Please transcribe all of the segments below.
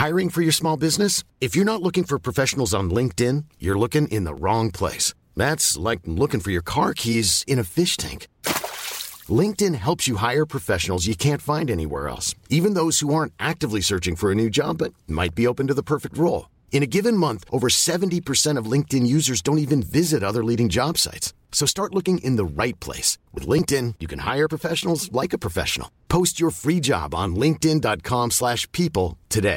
Hiring for your small business not looking for bring then you looking in wrong place like looking for your car keys in fish thing LinkedIn helps you can't actually searching new job be open given month over seventy percent users don't other leading job like your free job dot slash people today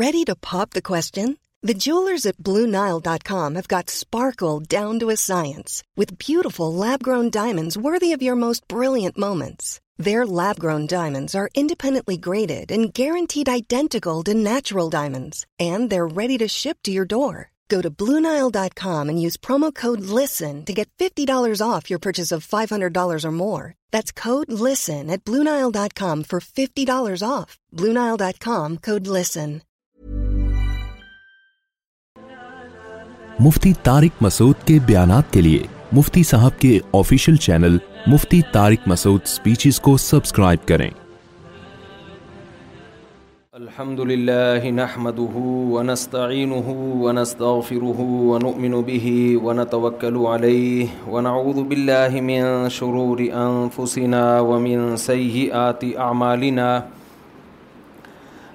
Ready to pop at Blue Nile dot sparkle down most brilliant moments diamonds and ready to Nile dot com use fifty dollars off off five hundred listen Mufti Tariq Masood کے بیانات کے لیے مفتی صاحب کے official channel Mufti Tariq Masood speeches کو subscribe کریں الحمد للہ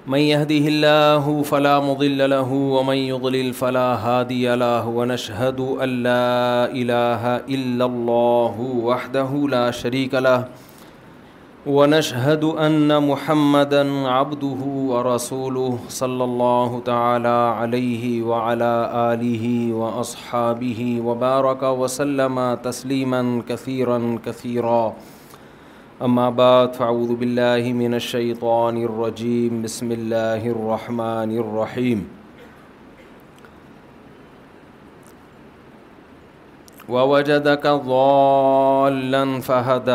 من يهده الله فلا فلا مضل له ومن يضلل هادي له ونشهد أن لا إله إلا الله وحده لا شريك له ونشهد أن محمدا عبده ورسوله صلى الله تعالى عليه وعلى آله وأصحابه وبارك وسلم تسليما كثيرا كثيرا, كثيرا اما بعد فاعوذ باللہ من الشیطان الرجیم بسم اللہ الرحمن الرحیم و وجد کا وَََََََََََََََََََََََََََََََََََََََََ فَد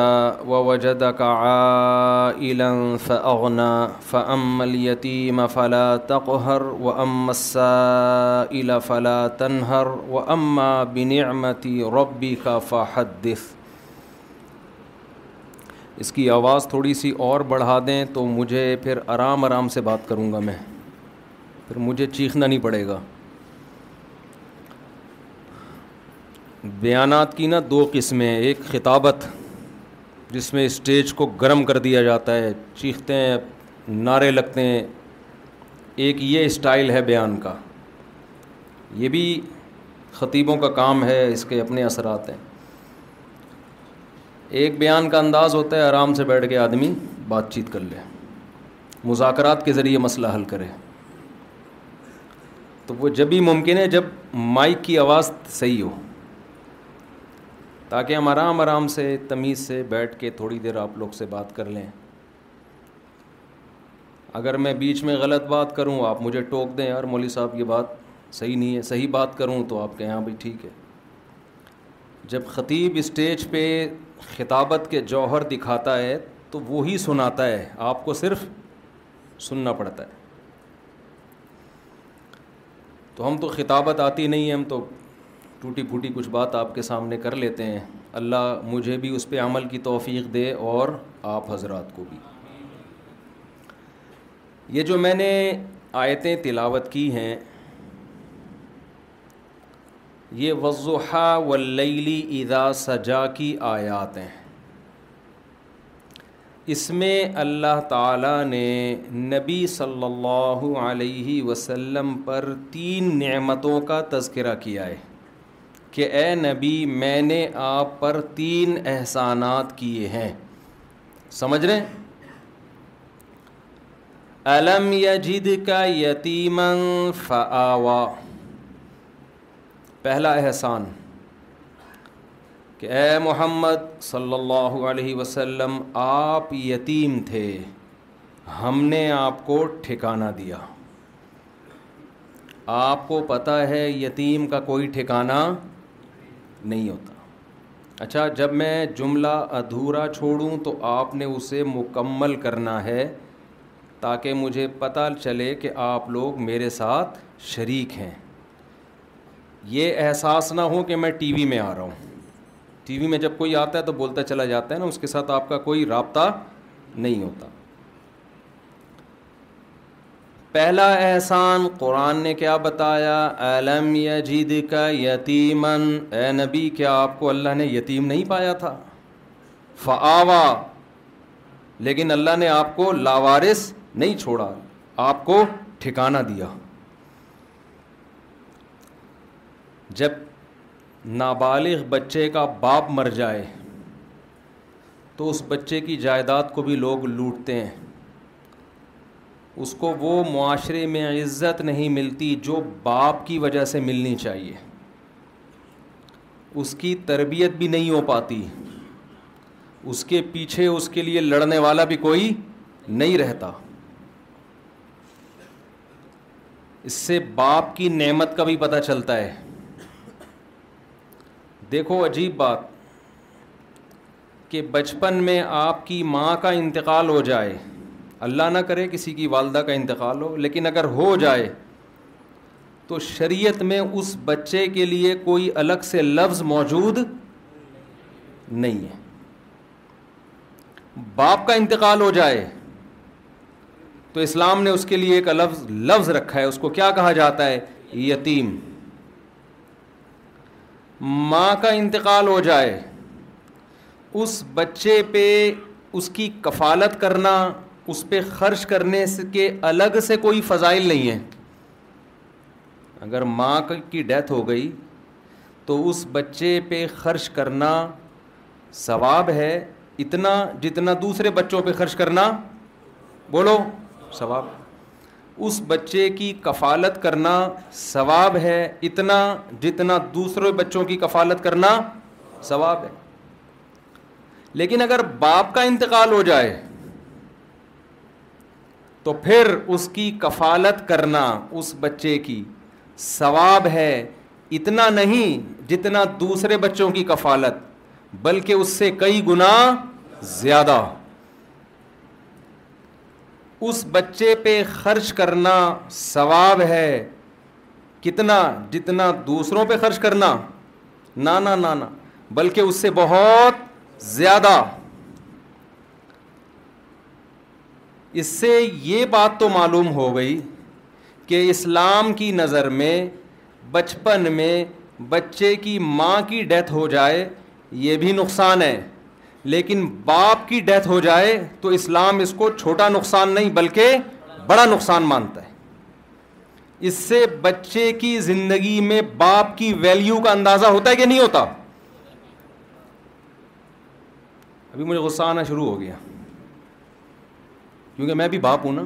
وجد كاَ فن فمليّى مفلا تقہر و امسٰ الفلا تنہر و اماں بنعمتى اس کی آواز تھوڑی سی اور بڑھا دیں تو مجھے پھر آرام آرام سے بات کروں گا میں پھر مجھے چیخنا نہیں پڑے گا بیانات کی نا دو قسمیں ایک خطابت جس میں اسٹیج کو گرم کر دیا جاتا ہے چیختے ہیں نعرے لگتے ہیں ایک یہ اسٹائل ہے بیان کا یہ بھی خطیبوں کا کام ہے اس کے اپنے اثرات ہیں ایک بیان کا انداز ہوتا ہے آرام سے بیٹھ کے آدمی بات چیت کر لے مذاکرات کے ذریعے مسئلہ حل کرے تو وہ جب بھی ممکن ہے جب مائک کی آواز صحیح ہو تاکہ ہم آرام آرام سے تمیز سے بیٹھ کے تھوڑی دیر آپ لوگ سے بات کر لیں اگر میں بیچ میں غلط بات کروں آپ مجھے ٹوک دیں یار مولوی صاحب یہ بات صحیح نہیں ہے صحیح بات کروں تو آپ کہیں ہاں بھائی ٹھیک ہے جب خطیب اسٹیج پہ خطابت کے جوہر دکھاتا ہے تو وہی سناتا ہے آپ کو صرف سننا پڑتا ہے تو ہم تو خطابت آتی نہیں ہے ہم تو ٹوٹی پھوٹی کچھ بات آپ کے سامنے کر لیتے ہیں اللہ مجھے بھی اس پہ عمل کی توفیق دے اور آپ حضرات کو بھی یہ جو میں نے آیتیں تلاوت کی ہیں یہ وضحا واللیلی ادا سجا کی آیات ہیں اس میں اللہ تعالیٰ نے نبی صلی اللہ علیہ وسلم پر تین نعمتوں کا تذکرہ کیا ہے کہ اے نبی میں نے آپ پر تین احسانات کیے ہیں سمجھ رہے ہیں علم یجد کا یتیمن فعوا پہلا احسان کہ اے محمد صلی اللہ علیہ وسلم آپ یتیم تھے ہم نے آپ کو ٹھکانہ دیا آپ کو پتہ ہے یتیم کا کوئی ٹھکانہ نہیں ہوتا اچھا جب میں جملہ ادھورا چھوڑوں تو آپ نے اسے مکمل کرنا ہے تاکہ مجھے پتہ چلے کہ آپ لوگ میرے ساتھ شریک ہیں یہ احساس نہ ہو کہ میں ٹی وی میں آ رہا ہوں ٹی وی میں جب کوئی آتا ہے تو بولتا چلا جاتا ہے نا اس کے ساتھ آپ کا کوئی رابطہ نہیں ہوتا پہلا احسان قرآن نے کیا بتایا علم یجید کا یتیمن اے نبی کیا آپ کو اللہ نے یتیم نہیں پایا تھا فعوا لیکن اللہ نے آپ کو لاوارث نہیں چھوڑا آپ کو ٹھکانہ دیا جب نابالغ بچے کا باپ مر جائے تو اس بچے کی جائیداد کو بھی لوگ لوٹتے ہیں اس کو وہ معاشرے میں عزت نہیں ملتی جو باپ کی وجہ سے ملنی چاہیے اس کی تربیت بھی نہیں ہو پاتی اس کے پیچھے اس کے لیے لڑنے والا بھی کوئی نہیں رہتا اس سے باپ کی نعمت کا بھی پتہ چلتا ہے دیکھو عجیب بات کہ بچپن میں آپ کی ماں کا انتقال ہو جائے اللہ نہ کرے کسی کی والدہ کا انتقال ہو لیکن اگر ہو جائے تو شریعت میں اس بچے کے لیے کوئی الگ سے لفظ موجود نہیں ہے باپ کا انتقال ہو جائے تو اسلام نے اس کے لیے ایک لفظ لفظ رکھا ہے اس کو کیا کہا جاتا ہے یتیم ماں کا انتقال ہو جائے اس بچے پہ اس کی کفالت کرنا اس پہ خرچ کرنے کے الگ سے کوئی فضائل نہیں ہے اگر ماں کی ڈیتھ ہو گئی تو اس بچے پہ خرچ کرنا ثواب ہے اتنا جتنا دوسرے بچوں پہ خرچ کرنا بولو ثواب اس بچے کی کفالت کرنا ثواب ہے اتنا جتنا دوسرے بچوں کی کفالت کرنا ثواب ہے لیکن اگر باپ کا انتقال ہو جائے تو پھر اس کی کفالت کرنا اس بچے کی ثواب ہے اتنا نہیں جتنا دوسرے بچوں کی کفالت بلکہ اس سے کئی گناہ زیادہ اس بچے پہ خرچ کرنا ثواب ہے کتنا جتنا دوسروں پہ خرچ کرنا نہ بلکہ اس سے بہت زیادہ اس سے یہ بات تو معلوم ہو گئی کہ اسلام کی نظر میں بچپن میں بچے کی ماں کی ڈیتھ ہو جائے یہ بھی نقصان ہے لیکن باپ کی ڈیتھ ہو جائے تو اسلام اس کو چھوٹا نقصان نہیں بلکہ بڑا نقصان مانتا ہے اس سے بچے کی زندگی میں باپ کی ویلیو کا اندازہ ہوتا ہے کہ نہیں ہوتا ابھی مجھے غصہ آنا شروع ہو گیا کیونکہ میں بھی باپ ہوں نا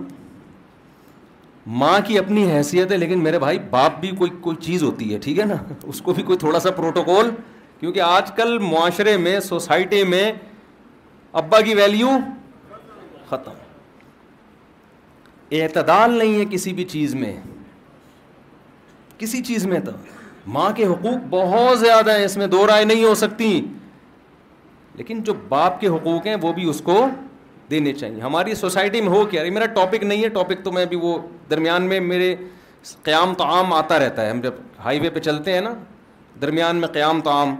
ماں کی اپنی حیثیت ہے لیکن میرے بھائی باپ بھی کوئی کوئی چیز ہوتی ہے ٹھیک ہے نا اس کو بھی کوئی تھوڑا سا پروٹوکول کیونکہ آج کل معاشرے میں سوسائٹی میں ابا کی ویلیو ختم اعتدال نہیں ہے کسی بھی چیز میں کسی چیز میں تو ماں کے حقوق بہت زیادہ ہیں اس میں دو رائے نہیں ہو سکتی لیکن جو باپ کے حقوق ہیں وہ بھی اس کو دینے چاہیے ہماری سوسائٹی میں ہو کیا میرا ٹاپک نہیں ہے ٹاپک تو میں بھی وہ درمیان میں میرے قیام تو عام آتا رہتا ہے ہم جب ہائی وے پہ چلتے ہیں نا درمیان میں قیام تعام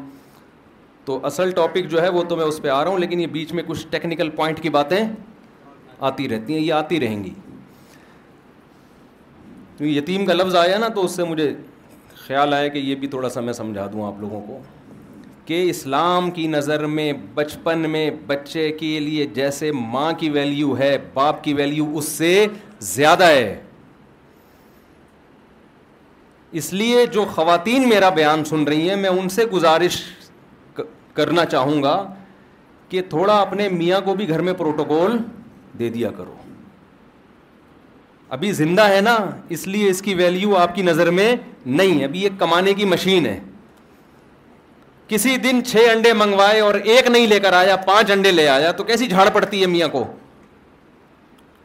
تو اصل ٹاپک جو ہے وہ تو میں اس پہ آ رہا ہوں لیکن یہ بیچ میں کچھ ٹیکنیکل پوائنٹ کی باتیں آتی رہتی ہیں یہ آتی رہیں گی یتیم کا لفظ آیا نا تو اس سے مجھے خیال آیا کہ یہ بھی تھوڑا سا میں سمجھا دوں آپ لوگوں کو کہ اسلام کی نظر میں بچپن میں بچے کے لیے جیسے ماں کی ویلیو ہے باپ کی ویلیو اس سے زیادہ ہے اس لیے جو خواتین میرا بیان سن رہی ہیں میں ان سے گزارش کرنا چاہوں گا کہ تھوڑا اپنے میاں کو بھی گھر میں پروٹوکول دے دیا کرو ابھی زندہ ہے نا اس لیے اس کی ویلیو آپ کی نظر میں نہیں ہے ابھی ایک کمانے کی مشین ہے کسی دن چھ انڈے منگوائے اور ایک نہیں لے کر آیا پانچ انڈے لے آیا تو کیسی جھاڑ پڑتی ہے میاں کو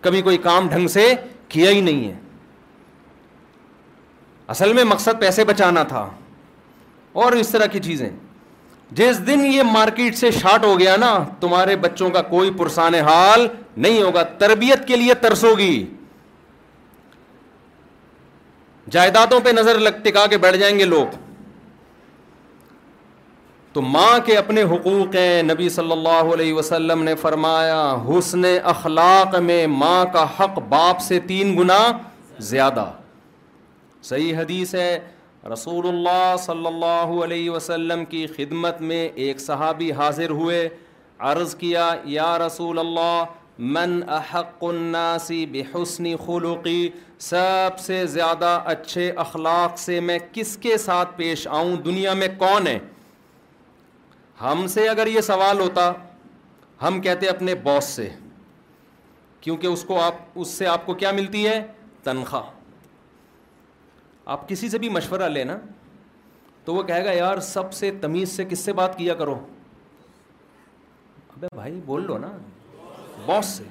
کبھی کوئی کام ڈھنگ سے کیا ہی نہیں ہے اصل میں مقصد پیسے بچانا تھا اور اس طرح کی چیزیں جس دن یہ مارکیٹ سے شارٹ ہو گیا نا تمہارے بچوں کا کوئی پرسان حال نہیں ہوگا تربیت کے لیے ترس ہوگی جائیدادوں پہ نظر لگ ٹکا کے بیٹھ جائیں گے لوگ تو ماں کے اپنے حقوق ہیں نبی صلی اللہ علیہ وسلم نے فرمایا حسن اخلاق میں ماں کا حق باپ سے تین گنا زیادہ صحیح حدیث ہے رسول اللہ صلی اللہ علیہ وسلم کی خدمت میں ایک صحابی حاضر ہوئے عرض کیا یا رسول اللہ من احق الناسی بحسن خلقی سب سے زیادہ اچھے اخلاق سے میں کس کے ساتھ پیش آؤں دنیا میں کون ہے ہم سے اگر یہ سوال ہوتا ہم کہتے اپنے باس سے کیونکہ اس کو آپ اس سے آپ کو کیا ملتی ہے تنخواہ آپ کسی سے بھی مشورہ لینا تو وہ کہے گا یار سب سے تمیز سے کس سے بات کیا کرو ابے بھائی بول لو نا باس سے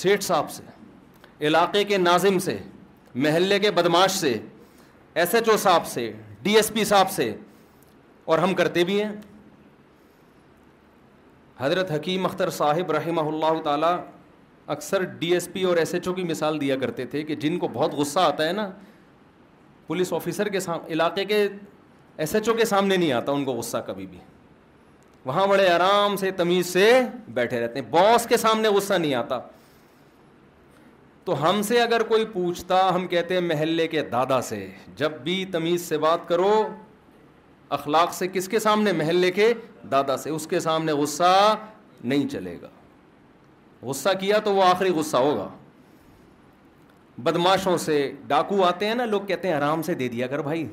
سیٹ صاحب سے علاقے کے ناظم سے محلے کے بدماش سے ایس ایچ او صاحب سے ڈی ایس پی صاحب سے اور ہم کرتے بھی ہیں حضرت حکیم اختر صاحب رحمہ اللہ تعالیٰ اکثر ڈی ایس پی اور ایس ایچ او کی مثال دیا کرتے تھے کہ جن کو بہت غصہ آتا ہے نا پولیس آفیسر کے سام علاقے کے ایس ایچ او کے سامنے نہیں آتا ان کو غصہ کبھی بھی وہاں بڑے آرام سے تمیز سے بیٹھے رہتے ہیں باس کے سامنے غصہ نہیں آتا تو ہم سے اگر کوئی پوچھتا ہم کہتے ہیں محلے کے دادا سے جب بھی تمیز سے بات کرو اخلاق سے کس کے سامنے محلے کے دادا سے اس کے سامنے غصہ نہیں چلے گا غصہ کیا تو وہ آخری غصہ ہوگا بدماشوں سے ڈاکو آتے ہیں نا لوگ کہتے ہیں آرام سے دے دیا کر بھائی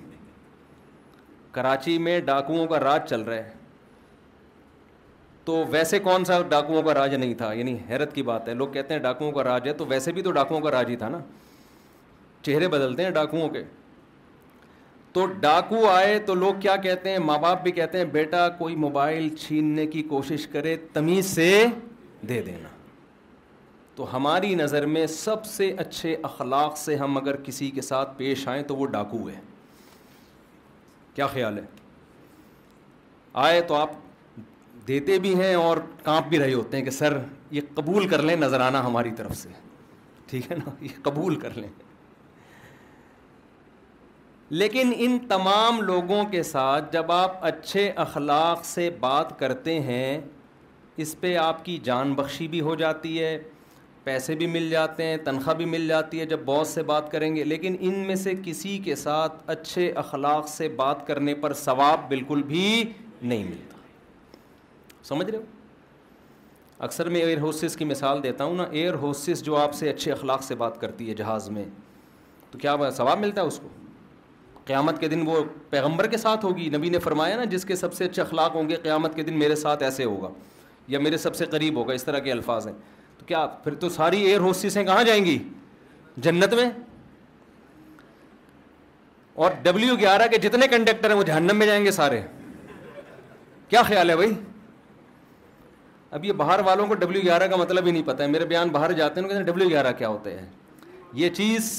کراچی میں ڈاکوؤں کا راج چل رہا ہے تو ویسے کون سا ڈاکوؤں کا راج نہیں تھا یعنی حیرت کی بات ہے لوگ کہتے ہیں ڈاکوؤں کا راج ہے تو ویسے بھی تو ڈاکوؤں کا راج ہی تھا نا چہرے بدلتے ہیں ڈاکوؤں کے تو ڈاکو آئے تو لوگ کیا کہتے ہیں ماں باپ بھی کہتے ہیں بیٹا کوئی موبائل چھیننے کی کوشش کرے تمیز سے دے دینا تو ہماری نظر میں سب سے اچھے اخلاق سے ہم اگر کسی کے ساتھ پیش آئیں تو وہ ڈاکو ہے کیا خیال ہے آئے تو آپ دیتے بھی ہیں اور کانپ بھی رہے ہوتے ہیں کہ سر یہ قبول کر لیں نظر آنا ہماری طرف سے ٹھیک ہے نا یہ قبول کر لیں لیکن ان تمام لوگوں کے ساتھ جب آپ اچھے اخلاق سے بات کرتے ہیں اس پہ آپ کی جان بخشی بھی ہو جاتی ہے پیسے بھی مل جاتے ہیں تنخواہ بھی مل جاتی ہے جب بوس سے بات کریں گے لیکن ان میں سے کسی کے ساتھ اچھے اخلاق سے بات کرنے پر ثواب بالکل بھی نہیں ملتا سمجھ رہے ہو اکثر میں ایئر ہوسس کی مثال دیتا ہوں نا ایئر ہوسس جو آپ سے اچھے اخلاق سے بات کرتی ہے جہاز میں تو کیا ثواب ملتا ہے اس کو قیامت کے دن وہ پیغمبر کے ساتھ ہوگی نبی نے فرمایا نا جس کے سب سے اچھے اخلاق ہوں گے قیامت کے دن میرے ساتھ ایسے ہوگا یا میرے سب سے قریب ہوگا اس طرح کے الفاظ ہیں تو کیا پھر تو ساری ایئر ہوسٹسیں کہاں جائیں گی جنت میں اور ڈبلیو گیارہ کے جتنے کنڈکٹر ہیں وہ جہنم میں جائیں گے سارے کیا خیال ہے بھائی اب یہ باہر والوں کو ڈبلیو گیارہ کا مطلب ہی نہیں پتہ ہے میرے بیان باہر جاتے ہیں ڈبلیو گیارہ کیا ہوتے ہیں یہ چیز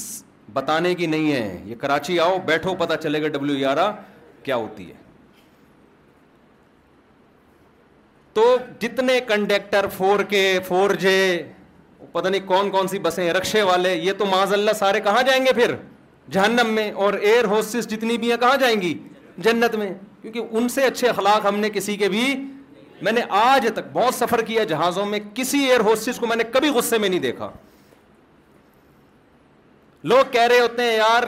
بتانے کی نہیں ہے یہ کراچی آؤ بیٹھو پتا چلے گا ڈبلیو گیارہ کیا ہوتی ہے تو جتنے کنڈیکٹر فور کے فور جے پتہ نہیں کون کون سی بسیں رکشے والے یہ تو معاذ اللہ سارے کہاں جائیں گے پھر جہنم میں اور ایئر ہوسٹس جتنی بھی ہیں کہاں جائیں گی جنت میں کیونکہ ان سے اچھے اخلاق ہم نے کسی کے بھی میں نے آج تک بہت سفر کیا جہازوں میں کسی ایئر ہوسز کو میں نے کبھی غصے میں نہیں دیکھا لوگ کہہ رہے ہوتے ہیں یار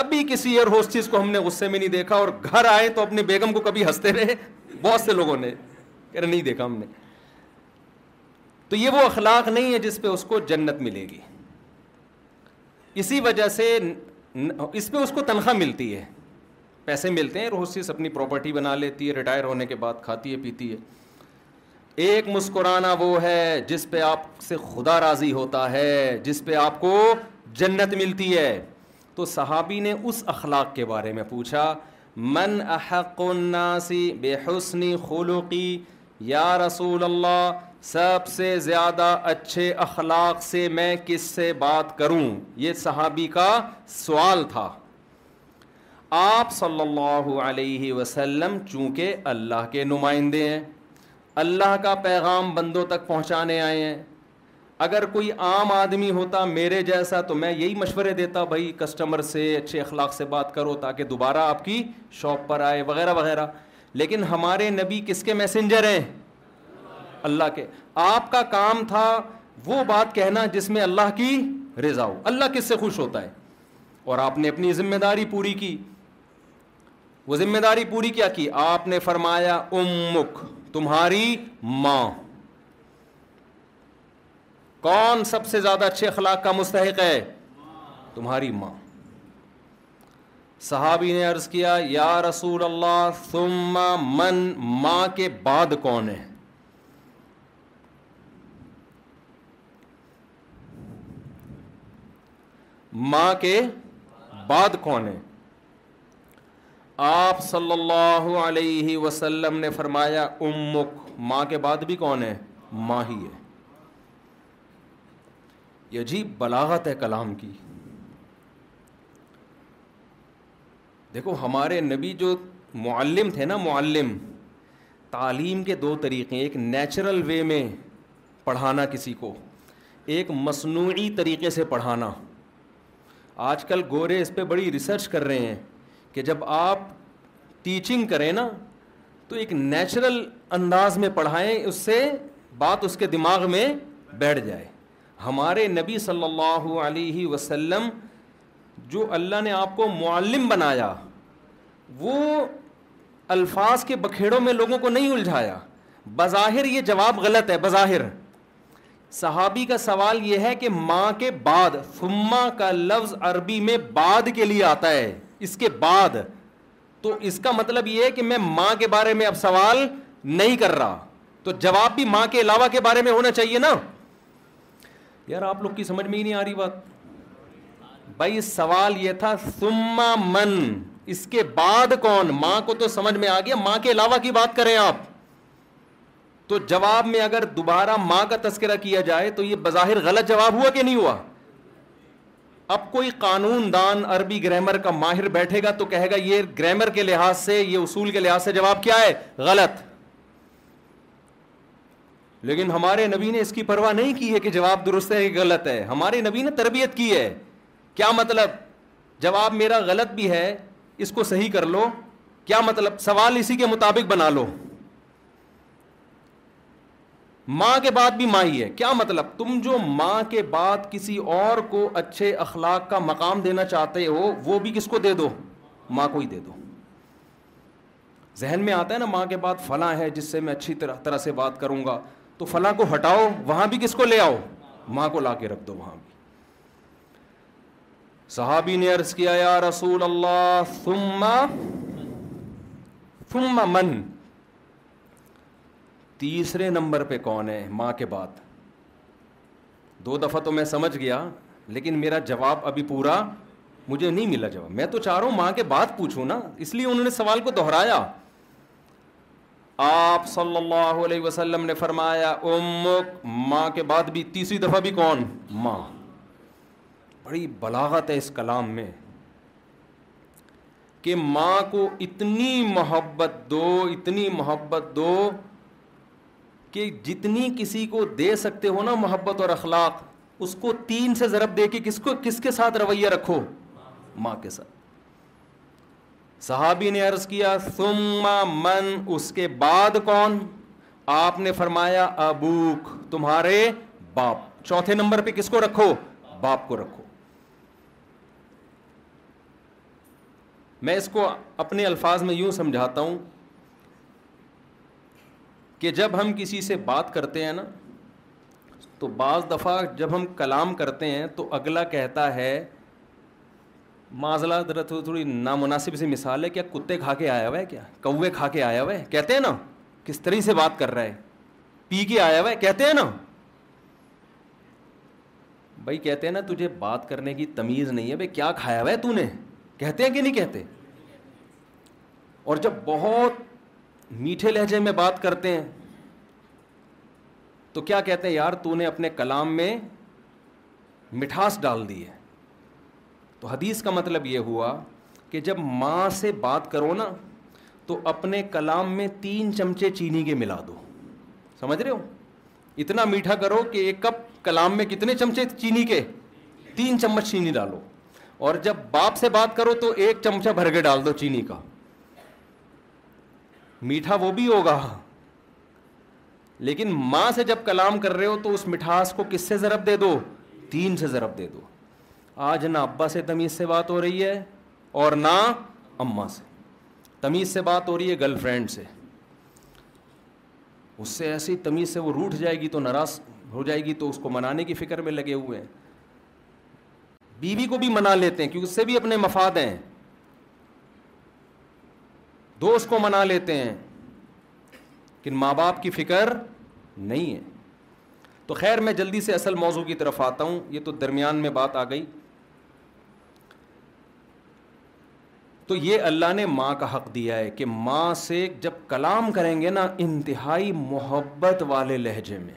کبھی کسی ایئر ہوسٹس کو ہم نے غصے میں نہیں دیکھا اور گھر آئے تو اپنے بیگم کو کبھی ہنستے رہے بہت سے لوگوں نے کہہ رہے نہیں دیکھا ہم نے تو یہ وہ اخلاق نہیں ہے جس پہ اس کو جنت ملے گی اسی وجہ سے اس پہ اس کو تنخواہ ملتی ہے پیسے ملتے ہیں اپنی پراپرٹی بنا لیتی ہے ریٹائر ہونے کے بعد کھاتی ہے پیتی ہے ایک مسکرانا وہ ہے جس پہ آپ سے خدا راضی ہوتا ہے جس پہ آپ کو جنت ملتی ہے تو صحابی نے اس اخلاق کے بارے میں پوچھا من احق الناس بے حسنی خلوقی یا رسول اللہ سب سے زیادہ اچھے اخلاق سے میں کس سے بات کروں یہ صحابی کا سوال تھا آپ صلی اللہ علیہ وسلم چونکہ اللہ کے نمائندے ہیں اللہ کا پیغام بندوں تک پہنچانے آئے ہیں اگر کوئی عام آدمی ہوتا میرے جیسا تو میں یہی مشورے دیتا بھائی کسٹمر سے اچھے اخلاق سے بات کرو تاکہ دوبارہ آپ کی شاپ پر آئے وغیرہ وغیرہ لیکن ہمارے نبی کس کے میسنجر ہیں اللہ کے آپ کا کام تھا وہ بات کہنا جس میں اللہ کی رضا ہو اللہ کس سے خوش ہوتا ہے اور آپ نے اپنی ذمہ داری پوری کی وہ ذمہ داری پوری کیا کی آپ نے فرمایا امک تمہاری ماں کون سب سے زیادہ اچھے اخلاق کا مستحق ہے تمہاری ماں صحابی نے عرض کیا یا رسول اللہ ثم من ماں کے بعد کون ہے ماں کے بعد کون ہے آپ صلی اللہ علیہ وسلم نے فرمایا امک ماں کے بعد بھی کون ہے ماں ہی ہے یہ عجیب بلاغت ہے کلام کی دیکھو ہمارے نبی جو معلم تھے نا معلم تعلیم کے دو طریقے ایک نیچرل وے میں پڑھانا کسی کو ایک مصنوعی طریقے سے پڑھانا آج کل گورے اس پہ بڑی ریسرچ کر رہے ہیں کہ جب آپ ٹیچنگ کریں نا تو ایک نیچرل انداز میں پڑھائیں اس سے بات اس کے دماغ میں بیٹھ جائے ہمارے نبی صلی اللہ علیہ وسلم جو اللہ نے آپ کو معلم بنایا وہ الفاظ کے بکھیڑوں میں لوگوں کو نہیں الجھایا بظاہر یہ جواب غلط ہے بظاہر صحابی کا سوال یہ ہے کہ ماں کے بعد فما کا لفظ عربی میں بعد کے لیے آتا ہے اس کے بعد تو اس کا مطلب یہ ہے کہ میں ماں کے بارے میں اب سوال نہیں کر رہا تو جواب بھی ماں کے علاوہ کے بارے میں ہونا چاہیے نا یار آپ لوگ کی سمجھ میں ہی نہیں آ رہی بات بھائی سوال یہ تھا فما من اس کے بعد کون ماں کو تو سمجھ میں آ گیا ماں کے علاوہ کی بات کریں آپ تو جواب میں اگر دوبارہ ماں کا تذکرہ کیا جائے تو یہ بظاہر غلط جواب ہوا کہ نہیں ہوا اب کوئی قانون دان عربی گرامر کا ماہر بیٹھے گا تو کہے گا یہ گرامر کے لحاظ سے یہ اصول کے لحاظ سے جواب کیا ہے غلط لیکن ہمارے نبی نے اس کی پرواہ نہیں کی ہے کہ جواب درست ہے کہ غلط ہے ہمارے نبی نے تربیت کی ہے کیا مطلب جواب میرا غلط بھی ہے اس کو صحیح کر لو کیا مطلب سوال اسی کے مطابق بنا لو ماں کے بعد بھی ماں ہی ہے کیا مطلب تم جو ماں کے بعد کسی اور کو اچھے اخلاق کا مقام دینا چاہتے ہو وہ بھی کس کو دے دو ماں کو ہی دے دو ذہن میں آتا ہے نا ماں کے بعد فلاں ہے جس سے میں اچھی طرح سے بات کروں گا تو فلاں کو ہٹاؤ وہاں بھی کس کو لے آؤ ماں کو لا کے رکھ دو وہاں صحابی نے عرض کیا یا رسول اللہ ثم ثم من تیسرے نمبر پہ کون ہے ماں کے بعد دو دفعہ تو میں سمجھ گیا لیکن میرا جواب ابھی پورا مجھے نہیں ملا جواب میں تو چاہ رہا ہوں ماں کے بعد پوچھوں نا اس لیے انہوں نے سوال کو دہرایا آپ صلی اللہ علیہ وسلم نے فرمایا امک ماں کے بعد بھی تیسری دفعہ بھی کون ماں بڑی بلاغت ہے اس کلام میں کہ ماں کو اتنی محبت دو اتنی محبت دو کہ جتنی کسی کو دے سکتے ہو نا محبت اور اخلاق اس کو تین سے ضرب دے کے کس کو کس کے ساتھ رویہ رکھو ماں کے ساتھ صحابی نے عرض کیا ثم من اس کے بعد کون آپ نے فرمایا ابوک تمہارے باپ چوتھے نمبر پہ کس کو رکھو باپ کو رکھو میں اس کو اپنے الفاظ میں یوں سمجھاتا ہوں کہ جب ہم کسی سے بات کرتے ہیں نا تو بعض دفعہ جب ہم کلام کرتے ہیں تو اگلا کہتا ہے معذلہ ذرا تھوڑی تھوڑی نامناسب سی مثال ہے کیا کتے کھا کے آیا ہوا ہے کیا کوے کھا کے آیا ہوا ہے کہتے ہیں نا کس طرح سے بات کر رہا ہے پی کے آیا ہوا ہے کہتے ہیں نا بھائی کہتے ہیں نا تجھے بات کرنے کی تمیز نہیں ہے بھائی کیا کھایا ہوا ہے تو نے کہتے ہیں کہ نہیں کہتے اور جب بہت میٹھے لہجے میں بات کرتے ہیں تو کیا کہتے ہیں یار تو نے اپنے کلام میں مٹھاس ڈال دی ہے تو حدیث کا مطلب یہ ہوا کہ جب ماں سے بات کرو نا تو اپنے کلام میں تین چمچے چینی کے ملا دو سمجھ رہے ہو اتنا میٹھا کرو کہ ایک کپ کلام میں کتنے چمچے چینی کے تین چمچ چینی ڈالو اور جب باپ سے بات کرو تو ایک چمچہ بھر کے ڈال دو چینی کا میٹھا وہ بھی ہوگا لیکن ماں سے جب کلام کر رہے ہو تو اس مٹھاس کو کس سے ضرب دے دو تین سے ضرب دے دو آج نہ ابا سے تمیز سے بات ہو رہی ہے اور نہ اما سے تمیز سے بات ہو رہی ہے گرل فرینڈ سے اس سے ایسی تمیز سے وہ روٹ جائے گی تو ناراض ہو جائے گی تو اس کو منانے کی فکر میں لگے ہوئے ہیں بیوی بی کو بھی منا لیتے ہیں کیونکہ اس سے بھی اپنے مفاد ہیں دوست کو منا لیتے ہیں کہ ماں باپ کی فکر نہیں ہے تو خیر میں جلدی سے اصل موضوع کی طرف آتا ہوں یہ تو درمیان میں بات آ گئی تو یہ اللہ نے ماں کا حق دیا ہے کہ ماں سے جب کلام کریں گے نا انتہائی محبت والے لہجے میں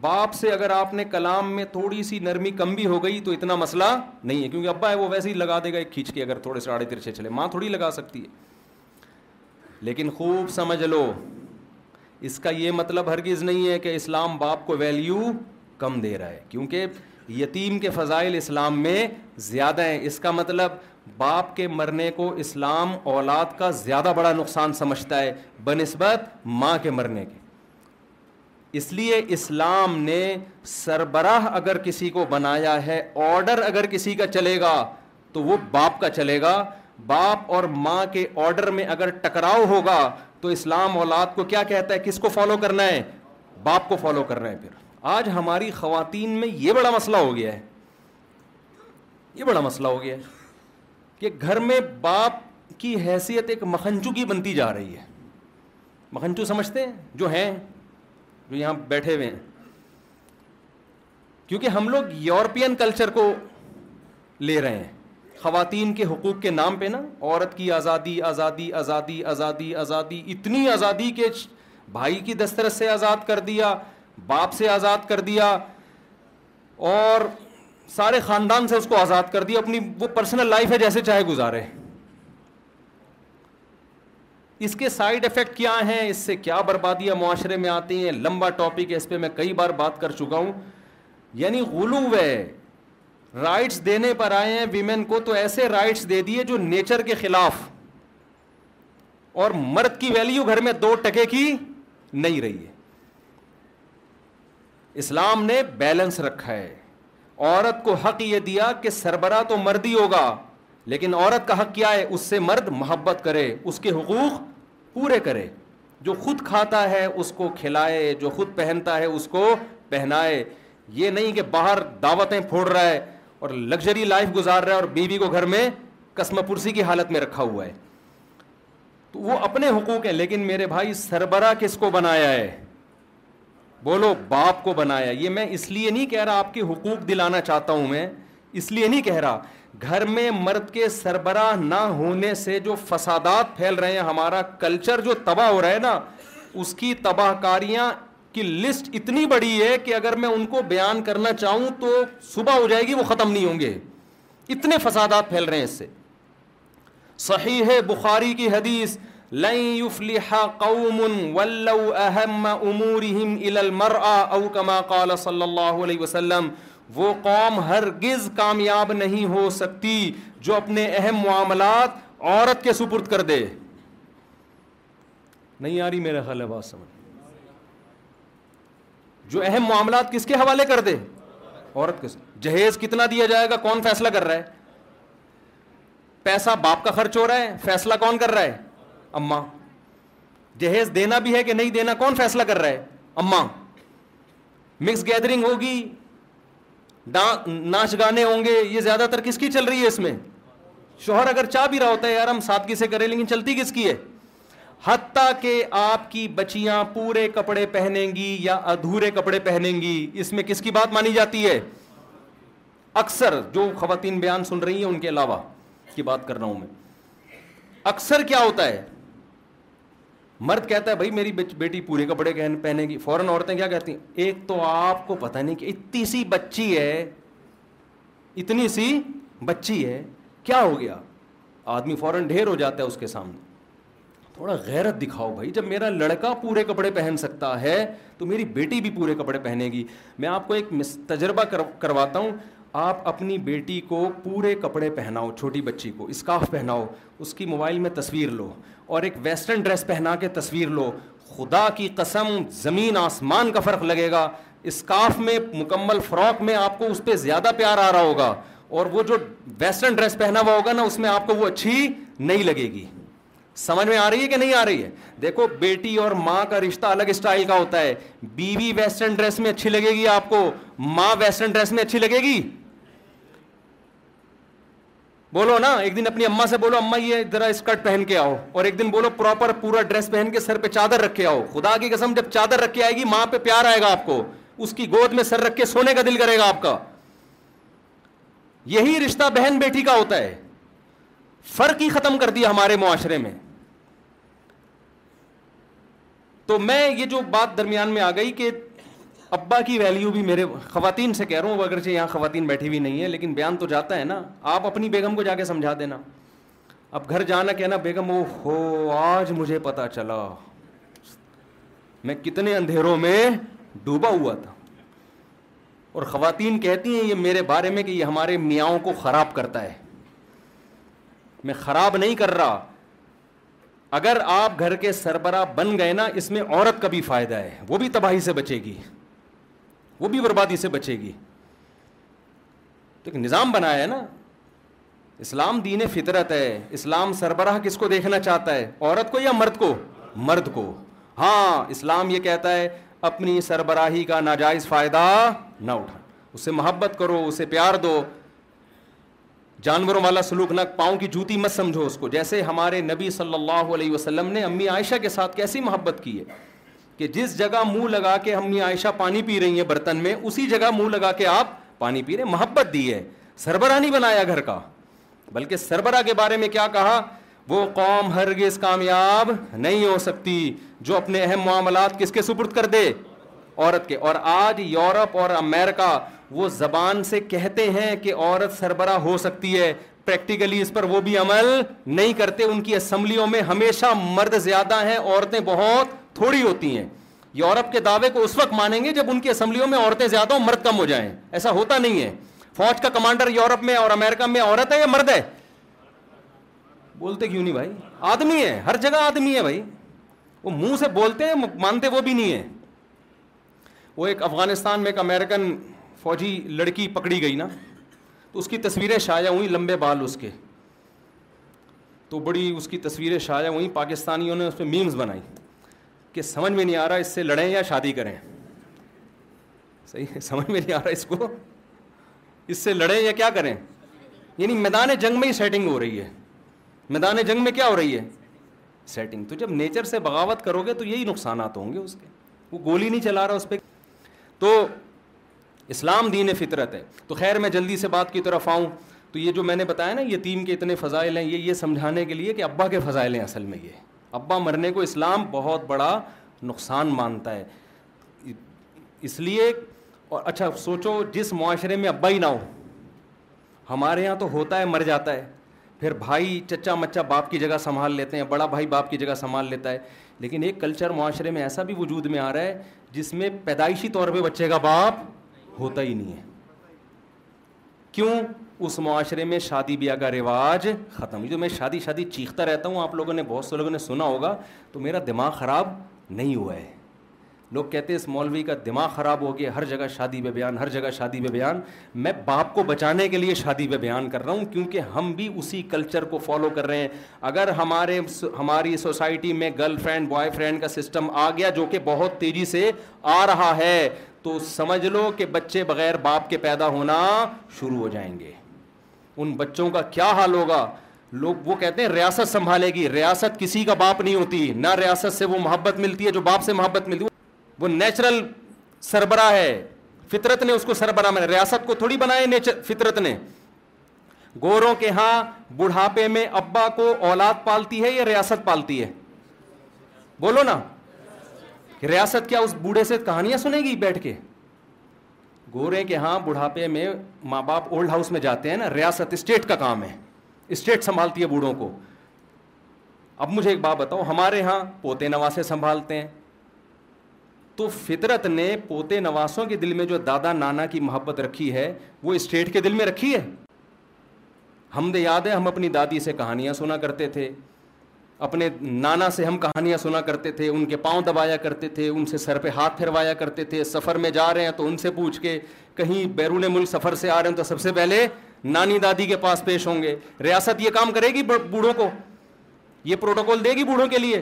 باپ سے اگر آپ نے کلام میں تھوڑی سی نرمی کم بھی ہو گئی تو اتنا مسئلہ نہیں ہے کیونکہ ابا ہے وہ ویسے ہی لگا دے گا ایک کھینچ کے اگر تھوڑے سے آڑے ترچھے چلے ماں تھوڑی لگا سکتی ہے لیکن خوب سمجھ لو اس کا یہ مطلب ہرگز نہیں ہے کہ اسلام باپ کو ویلیو کم دے رہا ہے کیونکہ یتیم کے فضائل اسلام میں زیادہ ہیں اس کا مطلب باپ کے مرنے کو اسلام اولاد کا زیادہ بڑا نقصان سمجھتا ہے بنسبت ماں کے مرنے کے اس لیے اسلام نے سربراہ اگر کسی کو بنایا ہے آڈر اگر کسی کا چلے گا تو وہ باپ کا چلے گا باپ اور ماں کے آرڈر میں اگر ٹکراؤ ہوگا تو اسلام اولاد کو کیا کہتا ہے کس کو فالو کرنا ہے باپ کو فالو کرنا ہے پھر آج ہماری خواتین میں یہ بڑا مسئلہ ہو گیا ہے یہ بڑا مسئلہ ہو گیا ہے کہ گھر میں باپ کی حیثیت ایک مکھنچو کی بنتی جا رہی ہے مکھنچو سمجھتے ہیں جو ہیں جو یہاں بیٹھے ہوئے ہیں کیونکہ ہم لوگ یورپین کلچر کو لے رہے ہیں خواتین کے حقوق کے نام پہ نا عورت کی آزادی آزادی آزادی آزادی آزادی اتنی آزادی کہ بھائی کی دسترس سے آزاد کر دیا باپ سے آزاد کر دیا اور سارے خاندان سے اس کو آزاد کر دیا اپنی وہ پرسنل لائف ہے جیسے چاہے گزارے اس کے سائڈ افیکٹ کیا ہیں اس سے کیا بربادیاں معاشرے میں آتی ہیں لمبا ٹاپک ہے اس پہ میں کئی بار بات کر چکا ہوں یعنی غلو ہے رائٹس دینے پر آئے ہیں ویمن کو تو ایسے رائٹس دے دیے جو نیچر کے خلاف اور مرد کی ویلیو گھر میں دو ٹکے کی نہیں رہی ہے اسلام نے بیلنس رکھا ہے عورت کو حق یہ دیا کہ سربراہ تو مرد ہی ہوگا لیکن عورت کا حق کیا ہے اس سے مرد محبت کرے اس کے حقوق پورے کرے جو خود کھاتا ہے اس کو کھلائے جو خود پہنتا ہے اس کو پہنائے یہ نہیں کہ باہر دعوتیں پھوڑ رہا ہے اور لگژری لائف گزار رہا ہے اور بی کو گھر میں قسم پرسی کی حالت میں رکھا ہوا ہے تو وہ اپنے حقوق ہیں لیکن میرے بھائی سربراہ کس کو بنایا ہے بولو باپ کو بنایا یہ میں اس لیے نہیں کہہ رہا آپ کے حقوق دلانا چاہتا ہوں میں اس لیے نہیں کہہ رہا گھر میں مرد کے سربراہ نہ ہونے سے جو فسادات پھیل رہے ہیں ہمارا کلچر جو تباہ ہو رہا ہے نا اس کی تباہ کاریاں کی لسٹ اتنی بڑی ہے کہ اگر میں ان کو بیان کرنا چاہوں تو صبح ہو جائے گی وہ ختم نہیں ہوں گے اتنے فسادات پھیل رہے ہیں اس سے صحیح ہے بخاری کی حدیث صلی اللہ علیہ وسلم وہ قوم ہرگز کامیاب نہیں ہو سکتی جو اپنے اہم معاملات عورت کے سپرد کر دے نہیں آ رہی میرا خیال ہے بات سمجھ جو اہم معاملات کس کے حوالے کر دے عورت کے جہیز کتنا دیا جائے گا کون فیصلہ کر رہا ہے پیسہ باپ کا خرچ ہو رہا ہے فیصلہ کون کر رہا ہے اماں جہیز دینا بھی ہے کہ نہیں دینا کون فیصلہ کر رہا ہے اماں مکس گیدرنگ ہوگی ناچ گانے ہوں گے یہ زیادہ تر کس کی چل رہی ہے اس میں شوہر اگر چاہ بھی رہا ہوتا ہے یار ہم سادگی سے کریں لیکن چلتی کس کی ہے حتیٰ کہ آپ کی بچیاں پورے کپڑے پہنیں گی یا ادھورے کپڑے پہنیں گی اس میں کس کی بات مانی جاتی ہے اکثر جو خواتین بیان سن رہی ہیں ان کے علاوہ کی بات کر رہا ہوں میں اکثر کیا ہوتا ہے مرد کہتا ہے بھائی میری بیٹی پورے کپڑے پہنے گی فوراً عورتیں کیا کہتی ہیں ایک تو آپ کو پتہ نہیں کہ اتنی سی بچی ہے اتنی سی بچی ہے کیا ہو گیا آدمی فوراً ڈھیر ہو جاتا ہے اس کے سامنے تھوڑا غیرت دکھاؤ بھائی جب میرا لڑکا پورے کپڑے پہن سکتا ہے تو میری بیٹی بھی پورے کپڑے پہنے گی میں آپ کو ایک تجربہ کرواتا ہوں آپ اپنی بیٹی کو پورے کپڑے پہناؤ چھوٹی بچی کو اسکارف پہناؤ اس کی موبائل میں تصویر لو اور ایک ویسٹرن ڈریس پہنا کے تصویر لو خدا کی قسم زمین آسمان کا فرق لگے گا اسکارف میں مکمل فراک میں آپ کو اس پہ زیادہ پیار آ رہا ہوگا اور وہ جو ویسٹرن ڈریس پہنا ہوا ہوگا نا اس میں آپ کو وہ اچھی نہیں لگے گی سمجھ میں آ رہی ہے کہ نہیں آ رہی ہے دیکھو بیٹی اور ماں کا رشتہ الگ اسٹائل کا ہوتا ہے بیوی ویسٹرن ڈریس میں اچھی لگے گی آپ کو ماں ویسٹرن ڈریس میں اچھی لگے گی بولو نا ایک دن اپنی اماں سے بولو اما یہ ذرا اسکرٹ پہن کے آؤ اور ایک دن بولو پراپر پورا ڈریس پہن کے سر پہ چادر رکھ کے آؤ خدا کی قسم جب چادر رکھ کے آئے گی ماں پہ پیار آئے گا آپ کو اس کی گود میں سر رکھ کے سونے کا دل کرے گا آپ کا یہی رشتہ بہن بیٹی کا ہوتا ہے فرق ہی ختم کر دیا ہمارے معاشرے میں تو میں یہ جو بات درمیان میں آ گئی کہ ابا کی ویلیو بھی میرے خواتین سے کہہ رہا ہوں وہ اگرچہ یہاں خواتین بیٹھی بھی نہیں ہے لیکن بیان تو جاتا ہے نا آپ اپنی بیگم کو جا کے سمجھا دینا اب گھر جانا کہنا بیگم ہو آج مجھے پتا چلا میں کتنے اندھیروں میں ڈوبا ہوا تھا اور خواتین کہتی ہیں یہ میرے بارے میں کہ یہ ہمارے میاؤں کو خراب کرتا ہے میں خراب نہیں کر رہا اگر آپ گھر کے سربراہ بن گئے نا اس میں عورت کا بھی فائدہ ہے وہ بھی تباہی سے بچے گی وہ بھی بربادی سے بچے گی تو ایک نظام بنایا ہے نا اسلام دین فطرت ہے اسلام سربراہ کس کو دیکھنا چاہتا ہے عورت کو یا مرد کو مرد کو ہاں اسلام یہ کہتا ہے اپنی سربراہی کا ناجائز فائدہ نہ اٹھا اسے محبت کرو اسے پیار دو جانوروں والا سلوک نہ پاؤں کی جوتی مت سمجھو اس کو جیسے ہمارے نبی صلی اللہ علیہ وسلم نے امی عائشہ کے ساتھ کیسی محبت کی ہے کہ جس جگہ منہ لگا کے ہم عائشہ پانی پی رہی ہیں برتن میں اسی جگہ منہ لگا کے آپ پانی پی رہے محبت دی ہے سربراہ نہیں بنایا گھر کا بلکہ سربراہ کے بارے میں کیا کہا وہ قوم ہرگز کامیاب نہیں ہو سکتی جو اپنے اہم معاملات کس کے سپرد کر دے عورت کے اور آج یورپ اور امریکہ وہ زبان سے کہتے ہیں کہ عورت سربراہ ہو سکتی ہے پریکٹیکلی اس پر وہ بھی عمل نہیں کرتے ان کی اسمبلیوں میں ہمیشہ مرد زیادہ ہیں عورتیں بہت تھوڑی ہوتی ہیں یورپ کے دعوے کو اس وقت مانیں گے جب ان کی اسمبلیوں میں عورتیں زیادہ ہوں مرد کم ہو جائیں ایسا ہوتا نہیں ہے فوج کا کمانڈر یورپ میں اور امریکہ میں عورت ہے یا مرد ہے بولتے کیوں نہیں بھائی آدمی ہے ہر جگہ آدمی ہے بھائی وہ منہ سے بولتے ہیں مانتے وہ بھی نہیں ہے وہ ایک افغانستان میں ایک امیرکن فوجی لڑکی پکڑی گئی نا تو اس کی تصویریں شائع ہوئیں لمبے بال اس کے تو بڑی اس کی تصویریں شائع ہوئیں پاکستانیوں نے اس پہ میمز بنائی کہ سمجھ میں نہیں آ رہا اس سے لڑیں یا شادی کریں صحیح ہے سمجھ میں نہیں آ رہا اس کو اس سے لڑیں یا کیا کریں یعنی میدان جنگ میں ہی سیٹنگ ہو رہی ہے میدان جنگ میں کیا ہو رہی ہے سیٹنگ تو جب نیچر سے بغاوت کرو گے تو یہی نقصانات ہوں گے اس کے وہ گولی نہیں چلا رہا اس پہ تو اسلام دین فطرت ہے تو خیر میں جلدی سے بات کی طرف آؤں تو یہ جو میں نے بتایا نا یتیم کے اتنے فضائل ہیں یہ یہ سمجھانے کے لیے کہ ابا کے فضائل ہیں اصل میں یہ ابا مرنے کو اسلام بہت بڑا نقصان مانتا ہے اس لیے اور اچھا سوچو جس معاشرے میں ابا ہی نہ ہو ہمارے یہاں تو ہوتا ہے مر جاتا ہے پھر بھائی چچا مچا باپ کی جگہ سنبھال لیتے ہیں بڑا بھائی باپ کی جگہ سنبھال لیتا ہے لیکن ایک کلچر معاشرے میں ایسا بھی وجود میں آ رہا ہے جس میں پیدائشی طور پہ بچے کا باپ ہوتا ہی نہیں ہے کیوں اس معاشرے میں شادی بیاہ کا رواج ختم جو میں شادی شادی چیختا رہتا ہوں آپ لوگوں نے بہت سے لوگوں نے سنا ہوگا تو میرا دماغ خراب نہیں ہوا ہے لوگ کہتے ہیں اس مولوی کا دماغ خراب ہو گیا ہر جگہ شادی بیان ہر جگہ شادی بیان میں باپ کو بچانے کے لیے شادی بے بیان کر رہا ہوں کیونکہ ہم بھی اسی کلچر کو فالو کر رہے ہیں اگر ہمارے ہماری سوسائٹی میں گرل فرینڈ بوائے فرینڈ کا سسٹم آ گیا جو کہ بہت تیزی سے آ رہا ہے تو سمجھ لو کہ بچے بغیر باپ کے پیدا ہونا شروع ہو جائیں گے ان بچوں کا کیا حال ہوگا لوگ وہ کہتے ہیں ریاست سنبھالے گی ریاست کسی کا باپ نہیں ہوتی نہ ریاست سے وہ محبت ملتی ہے جو باپ سے محبت ملتی ہے وہ نیچرل سربراہ ہے فطرت نے اس کو سربراہ بنایا ریاست کو تھوڑی بنایا فطرت نے گوروں کے ہاں بڑھاپے میں ابا کو اولاد پالتی ہے یا ریاست پالتی ہے بولو نا ریاست کیا اس بوڑھے سے کہانیاں سنے گی بیٹھ کے گورے کے ہاں بڑھاپے میں ماں باپ اولڈ ہاؤس میں جاتے ہیں نا ریاست اسٹیٹ کا کام ہے اسٹیٹ سنبھالتی ہے بوڑھوں کو اب مجھے ایک بات بتاؤ ہمارے ہاں پوتے نواسے سنبھالتے ہیں تو فطرت نے پوتے نواسوں کے دل میں جو دادا نانا کی محبت رکھی ہے وہ اسٹیٹ کے دل میں رکھی ہے ہم دے یاد ہے ہم اپنی دادی سے کہانیاں سنا کرتے تھے اپنے نانا سے ہم کہانیاں سنا کرتے تھے ان کے پاؤں دبایا کرتے تھے ان سے سر پہ ہاتھ پھروایا کرتے تھے سفر میں جا رہے ہیں تو ان سے پوچھ کے کہیں بیرون ملک سفر سے آ رہے ہیں تو سب سے پہلے نانی دادی کے پاس پیش ہوں گے ریاست یہ کام کرے گی بوڑھوں کو یہ پروٹوکول دے گی بوڑھوں کے لیے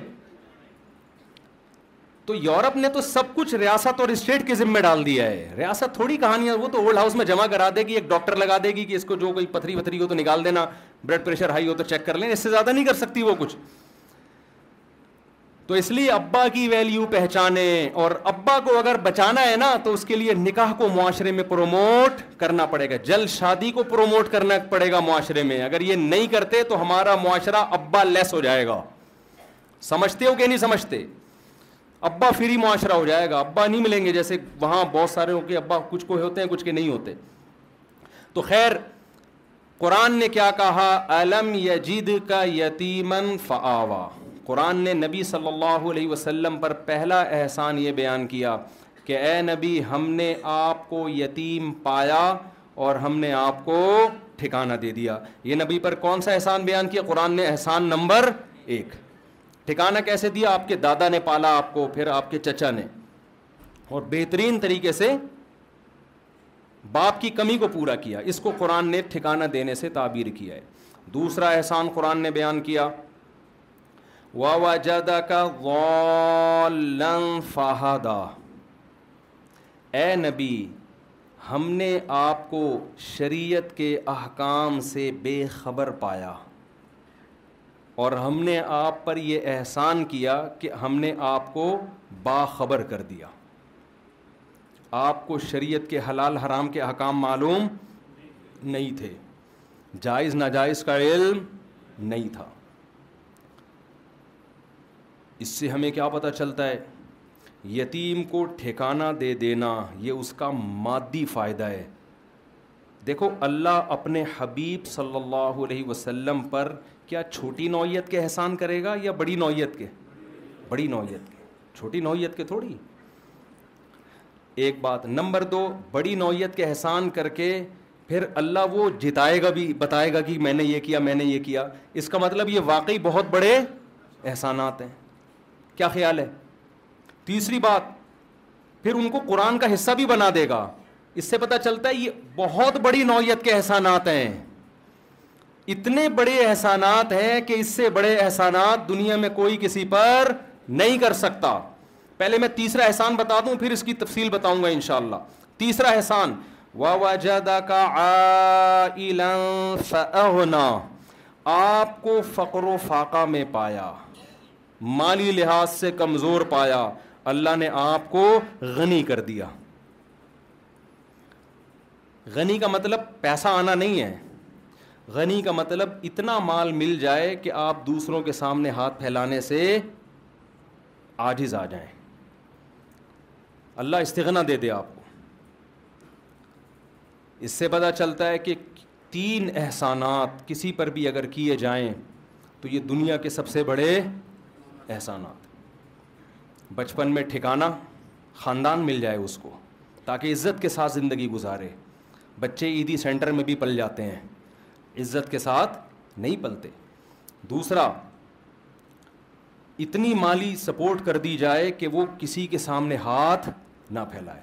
تو یورپ نے تو سب کچھ ریاست اور اسٹیٹ کے ذمے ڈال دیا ہے ریاست تھوڑی کہانیاں وہ تو اولڈ ہاؤس میں جمع کرا دے گی ایک ڈاکٹر لگا دے گی کہ اس کو جو کوئی پتھری وتھری ہو تو نکال دینا بلڈ پریشر ہائی ہو تو چیک کر لیں اس سے زیادہ نہیں کر سکتی وہ کچھ تو اس لیے ابا کی ویلیو پہچانے اور ابا کو اگر بچانا ہے نا تو اس کے لیے نکاح کو معاشرے میں پروموٹ کرنا پڑے گا جل شادی کو پروموٹ کرنا پڑے گا معاشرے میں اگر یہ نہیں کرتے تو ہمارا معاشرہ ابا لیس ہو جائے گا سمجھتے ہو کہ نہیں سمجھتے ابا فری معاشرہ ہو جائے گا ابا نہیں ملیں گے جیسے وہاں بہت سارے ہو کے ابا کچھ کو ہوتے ہیں کچھ کے نہیں ہوتے تو خیر قرآن نے کیا کہا علم یجید کا یتیمن فعوا قرآن نے نبی صلی اللہ علیہ وسلم پر پہلا احسان یہ بیان کیا کہ اے نبی ہم نے آپ کو یتیم پایا اور ہم نے آپ کو ٹھکانہ دے دیا یہ نبی پر کون سا احسان بیان کیا قرآن نے احسان نمبر ایک ٹھکانہ کیسے دیا آپ کے دادا نے پالا آپ کو پھر آپ کے چچا نے اور بہترین طریقے سے باپ کی کمی کو پورا کیا اس کو قرآن نے ٹھکانہ دینے سے تعبیر کیا ہے دوسرا احسان قرآن نے بیان کیا واہ وا جادہ کا اے نبی ہم نے آپ کو شریعت کے احکام سے بے خبر پایا اور ہم نے آپ پر یہ احسان کیا کہ ہم نے آپ کو باخبر کر دیا آپ کو شریعت کے حلال حرام کے احکام معلوم نہیں تھے جائز ناجائز کا علم نہیں تھا اس سے ہمیں کیا پتہ چلتا ہے یتیم کو ٹھکانہ دے دینا یہ اس کا مادی فائدہ ہے دیکھو اللہ اپنے حبیب صلی اللہ علیہ وسلم پر کیا چھوٹی نوعیت کے احسان کرے گا یا بڑی نوعیت کے بڑی نوعیت کے چھوٹی نوعیت کے تھوڑی ایک بات نمبر دو بڑی نوعیت کے احسان کر کے پھر اللہ وہ جتائے گا بھی بتائے گا کہ میں نے یہ کیا میں نے یہ کیا اس کا مطلب یہ واقعی بہت بڑے احسانات ہیں کیا خیال ہے تیسری بات پھر ان کو قرآن کا حصہ بھی بنا دے گا اس سے پتہ چلتا ہے یہ بہت بڑی نوعیت کے احسانات ہیں اتنے بڑے احسانات ہیں کہ اس سے بڑے احسانات دنیا میں کوئی کسی پر نہیں کر سکتا پہلے میں تیسرا احسان بتا دوں پھر اس کی تفصیل بتاؤں گا ان شاء اللہ تیسرا احسان کا آپ کو فقر و فاقہ میں پایا مالی لحاظ سے کمزور پایا اللہ نے آپ کو غنی کر دیا غنی کا مطلب پیسہ آنا نہیں ہے غنی کا مطلب اتنا مال مل جائے کہ آپ دوسروں کے سامنے ہاتھ پھیلانے سے آجز آ جائیں اللہ استغنا دے دے آپ کو اس سے پتہ چلتا ہے کہ تین احسانات کسی پر بھی اگر کیے جائیں تو یہ دنیا کے سب سے بڑے احسانات بچپن میں ٹھکانا خاندان مل جائے اس کو تاکہ عزت کے ساتھ زندگی گزارے بچے عیدی سینٹر میں بھی پل جاتے ہیں عزت کے ساتھ نہیں پلتے دوسرا اتنی مالی سپورٹ کر دی جائے کہ وہ کسی کے سامنے ہاتھ نہ پھیلائے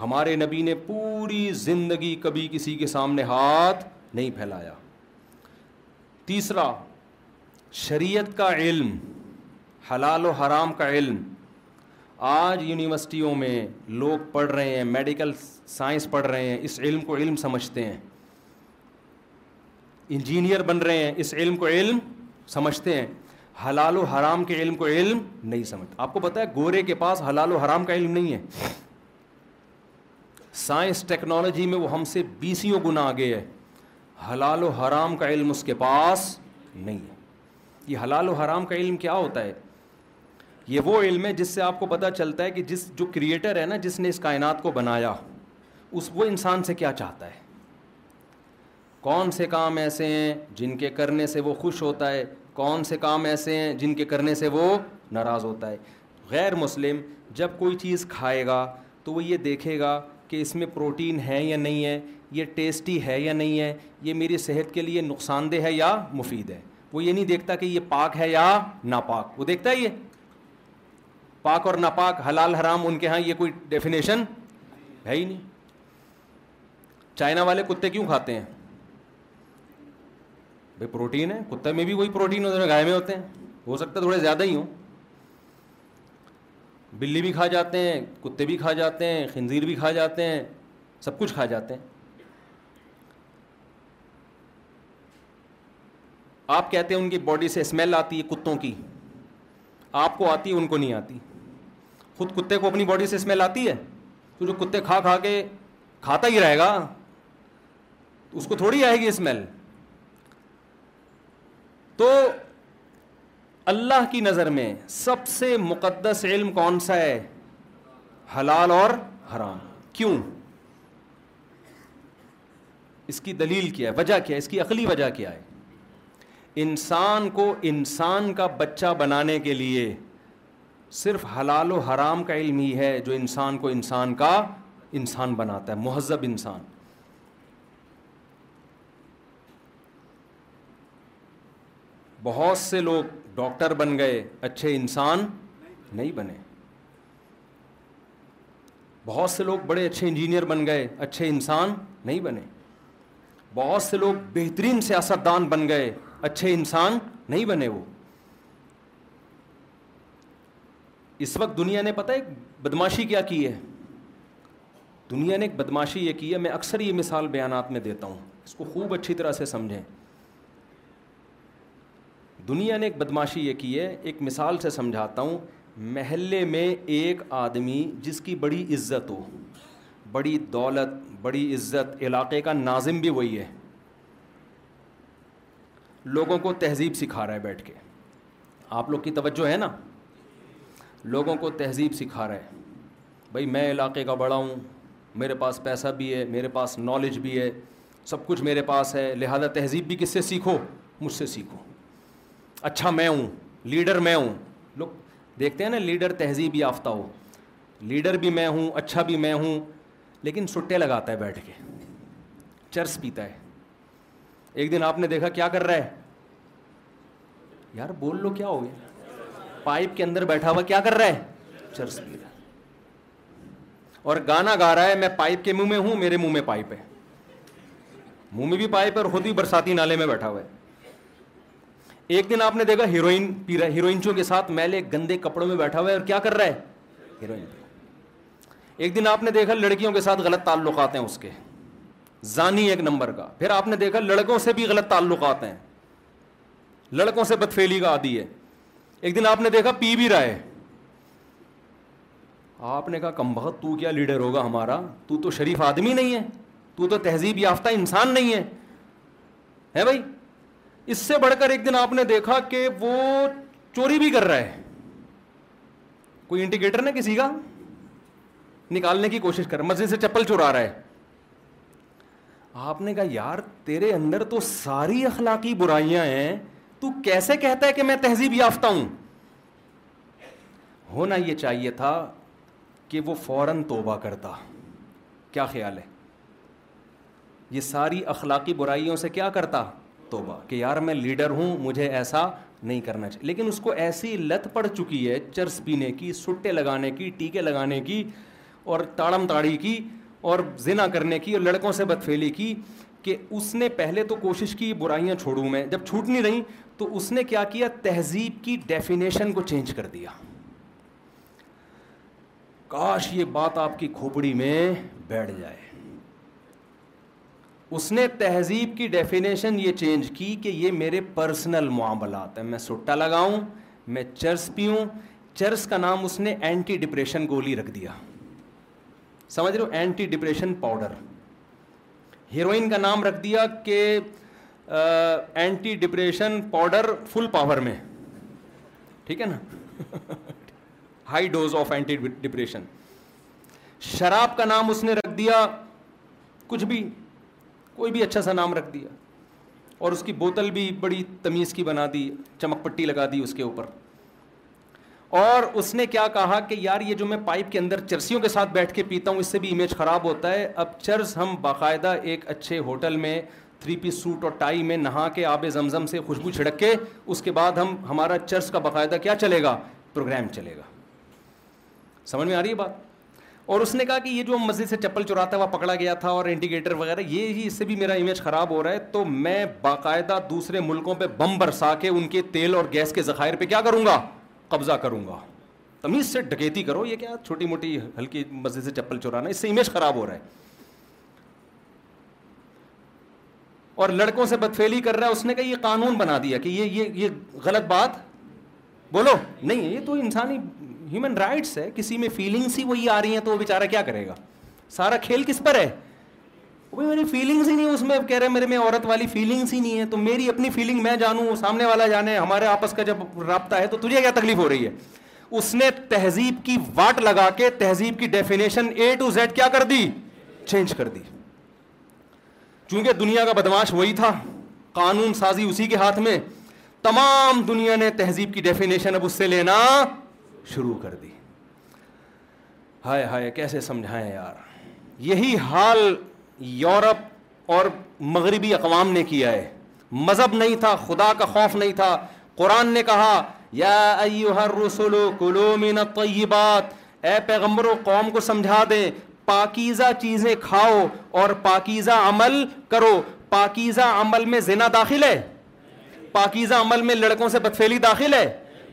ہمارے نبی نے پوری زندگی کبھی کسی کے سامنے ہاتھ نہیں پھیلایا تیسرا شریعت کا علم حلال و حرام کا علم آج یونیورسٹیوں میں لوگ پڑھ رہے ہیں میڈیکل سائنس پڑھ رہے ہیں اس علم کو علم سمجھتے ہیں انجینئر بن رہے ہیں اس علم کو علم سمجھتے ہیں حلال و حرام کے علم کو علم نہیں سمجھتے آپ کو پتا ہے گورے کے پاس حلال و حرام کا علم نہیں ہے سائنس ٹیکنالوجی میں وہ ہم سے بیسیوں گنا آگے ہے حلال و حرام کا علم اس کے پاس نہیں ہے یہ حلال و حرام کا علم کیا ہوتا ہے یہ وہ علم ہے جس سے آپ کو پتہ چلتا ہے کہ جس جو کریٹر ہے نا جس نے اس کائنات کو بنایا اس وہ انسان سے کیا چاہتا ہے کون سے کام ایسے ہیں جن کے کرنے سے وہ خوش ہوتا ہے کون سے کام ایسے ہیں جن کے کرنے سے وہ ناراض ہوتا ہے غیر مسلم جب کوئی چیز کھائے گا تو وہ یہ دیکھے گا کہ اس میں پروٹین ہے یا نہیں ہے یہ ٹیسٹی ہے یا نہیں ہے یہ میری صحت کے لیے نقصان دہ ہے یا مفید ہے وہ یہ نہیں دیکھتا کہ یہ پاک ہے یا ناپاک وہ دیکھتا یہ پاک اور ناپاک حلال حرام ان کے ہاں یہ کوئی ڈیفینیشن ہے ہی نہیں چائنا والے کتے کیوں کھاتے ہیں بھائی پروٹین ہے کتے میں بھی وہی پروٹین ہوتے ہیں گائے میں ہوتے ہیں ہو سکتا ہے تھوڑے زیادہ ہی ہوں بلی بھی کھا جاتے ہیں کتے بھی کھا جاتے ہیں خنزیر بھی کھا جاتے ہیں سب کچھ کھا جاتے ہیں آپ کہتے ہیں ان کی باڈی سے اسمیل آتی ہے کتوں کی آپ کو آتی ہے ان کو نہیں آتی خود کتے کو اپنی باڈی سے اسمیل آتی ہے تو جو کتے کھا کھا کے کھاتا ہی رہے گا اس کو تھوڑی آئے گی اسمیل تو اللہ کی نظر میں سب سے مقدس علم کون سا ہے حلال اور حرام کیوں اس کی دلیل کیا ہے وجہ کیا ہے اس کی عقلی وجہ کیا ہے انسان کو انسان کا بچہ بنانے کے لیے صرف حلال و حرام کا علم ہی ہے جو انسان کو انسان کا انسان بناتا ہے مہذب انسان بہت سے لوگ ڈاکٹر بن گئے اچھے انسان نہیں بنے بہت سے لوگ بڑے اچھے انجینئر بن گئے اچھے انسان نہیں بنے بہت سے لوگ بہترین سیاست دان بن گئے اچھے انسان نہیں بنے وہ اس وقت دنیا نے پتا ایک بدماشی کیا کی ہے دنیا نے ایک بدماشی یہ کی ہے میں اکثر یہ مثال بیانات میں دیتا ہوں اس کو خوب اچھی طرح سے سمجھیں دنیا نے ایک بدماشی یہ کی ہے ایک مثال سے سمجھاتا ہوں محلے میں ایک آدمی جس کی بڑی عزت ہو بڑی دولت بڑی عزت علاقے کا ناظم بھی وہی ہے لوگوں کو تہذیب سکھا رہا ہے بیٹھ کے آپ لوگ کی توجہ ہے نا لوگوں کو تہذیب سکھا رہا ہے بھائی میں علاقے کا بڑا ہوں میرے پاس پیسہ بھی ہے میرے پاس نالج بھی ہے سب کچھ میرے پاس ہے لہذا تہذیب بھی کس سے سیکھو مجھ سے سیکھو اچھا میں ہوں لیڈر میں ہوں لوگ دیکھتے ہیں نا لیڈر تہذیب یافتہ ہو لیڈر بھی میں ہوں اچھا بھی میں ہوں لیکن سٹے لگاتا ہے بیٹھ کے چرس پیتا ہے ایک دن آپ نے دیکھا کیا کر رہا ہے یار بول لو کیا ہو گیا پائپ کے اندر بیٹھا ہوا کیا کر رہا ہے چرس پی رہا اور گانا گا رہا ہے میں پائپ کے منہ منہ میں میں ہوں میرے پائپ ہے منہ میں بھی پائپ اور خود ہی برساتی نالے میں بیٹھا ہوا ہے ایک دن آپ نے دیکھا ہیروئن پی رہا ہے گندے کپڑوں میں بیٹھا ہوا ہے اور کیا کر رہا ہے ہیروئن ایک دن آپ نے دیکھا لڑکیوں کے ساتھ غلط تعلقات ہیں اس کے زانی ایک نمبر کا پھر آپ نے دیکھا لڑکوں سے بھی غلط تعلقات ہیں لڑکوں سے بدفیلی کا عادی ہے ایک دن آپ نے دیکھا پی بھی رہے آپ نے کہا کم بہت تو کیا لیڈر ہوگا ہمارا تو تو شریف آدمی نہیں ہے تو تو تہذیب یافتہ انسان نہیں ہے ہے بھائی اس سے بڑھ کر ایک دن آپ نے دیکھا کہ وہ چوری بھی کر رہا ہے کوئی انڈیکیٹر نا کسی کا نکالنے کی کوشش کر مسجد سے چپل چورا رہا ہے آپ نے کہا یار تیرے اندر تو ساری اخلاقی برائیاں ہیں تو کیسے کہتا ہے کہ میں تہذیب یافتہ ہوں ہونا یہ چاہیے تھا کہ وہ فوراً توبہ کرتا کیا خیال ہے یہ ساری اخلاقی برائیوں سے کیا کرتا توبہ کہ یار میں لیڈر ہوں مجھے ایسا نہیں کرنا چاہیے لیکن اس کو ایسی لت پڑ چکی ہے چرس پینے کی سٹے لگانے کی ٹیکے لگانے کی اور تاڑم تاڑی کی اور زنا کرنے کی اور لڑکوں سے بدفیلی کی کہ اس نے پہلے تو کوشش کی برائیاں چھوڑوں میں جب چھوٹ نہیں رہی تو اس نے کیا کیا تہذیب کی ڈیفینیشن کو چینج کر دیا کاش یہ بات آپ کی کھوپڑی میں بیٹھ جائے اس نے تہذیب کی ڈیفینیشن یہ چینج کی کہ یہ میرے پرسنل معاملات ہیں میں سٹا لگاؤں میں چرس پیوں چرس کا نام اس نے اینٹی ڈپریشن گولی رکھ دیا سمجھ رہے ہو اینٹی ڈپریشن پاؤڈر ہیروئن کا نام رکھ دیا کہ anti depression powder full power میں ٹھیک ہے نا high dose of anti depression شراب کا نام اس نے رکھ دیا کچھ بھی کوئی بھی اچھا سا نام رکھ دیا اور اس کی بوتل بھی بڑی تمیز کی بنا دی چمک پٹی لگا دی اس کے اوپر اور اس نے کیا کہا کہ یار یہ جو میں پائپ کے اندر چرسیوں کے ساتھ بیٹھ کے پیتا ہوں اس سے بھی امیج خراب ہوتا ہے اب چرس ہم باقاعدہ ایک اچھے ہوٹل میں تھری پی سوٹ اور ٹائی میں نہا کے آب زمزم سے خوشبو چھڑک کے اس کے بعد ہم ہمارا چرس کا باقاعدہ کیا چلے گا پروگرام چلے گا سمجھ میں آ رہی ہے بات اور اس نے کہا کہ یہ جو مسجد سے چپل چراتا ہوا پکڑا گیا تھا اور انڈیکیٹر وغیرہ یہ ہی اس سے بھی میرا امیج خراب ہو رہا ہے تو میں باقاعدہ دوسرے ملکوں پہ بم برسا کے ان کے تیل اور گیس کے ذخائر پہ کیا کروں گا قبضہ کروں گا تمیز سے ڈکیتی کرو یہ کیا چھوٹی موٹی ہلکی مزے سے چپل چورانا اس سے امیج خراب ہو رہا ہے اور لڑکوں سے بدفیلی کر رہا ہے اس نے کہا یہ قانون بنا دیا کہ یہ یہ یہ غلط بات بولو نہیں یہ تو انسانی ہیومن رائٹس ہے کسی میں فیلنگس ہی وہی آ رہی ہیں تو وہ بیچارہ کیا کرے گا سارا کھیل کس پر ہے میری فیلنگس ہی نہیں اس میں کہہ رہے میرے میں عورت والی فیلنگس ہی نہیں ہے تو میری اپنی فیلنگ میں جانوں سامنے والا جانے ہمارے آپس کا جب رابطہ ہے تو تجھے کیا تکلیف ہو رہی ہے اس نے تہذیب کی واٹ لگا کے تہذیب کی ڈیفینیشن اے ٹو زیڈ کیا کر کر دی دی چینج چونکہ دنیا کا بدماش وہی تھا قانون سازی اسی کے ہاتھ میں تمام دنیا نے تہذیب کی ڈیفینیشن اب اس سے لینا شروع کر دی ہائے ہائے کیسے سمجھائیں یار یہی حال یورپ اور مغربی اقوام نے کیا ہے مذہب نہیں تھا خدا کا خوف نہیں تھا قرآن نے کہا یا ایوہ الرسل کلو من الطیبات اے پیغمبر و قوم کو سمجھا دیں پاکیزہ چیزیں کھاؤ اور پاکیزہ عمل کرو پاکیزہ عمل میں زنا داخل ہے پاکیزہ عمل میں لڑکوں سے بدفیلی داخل ہے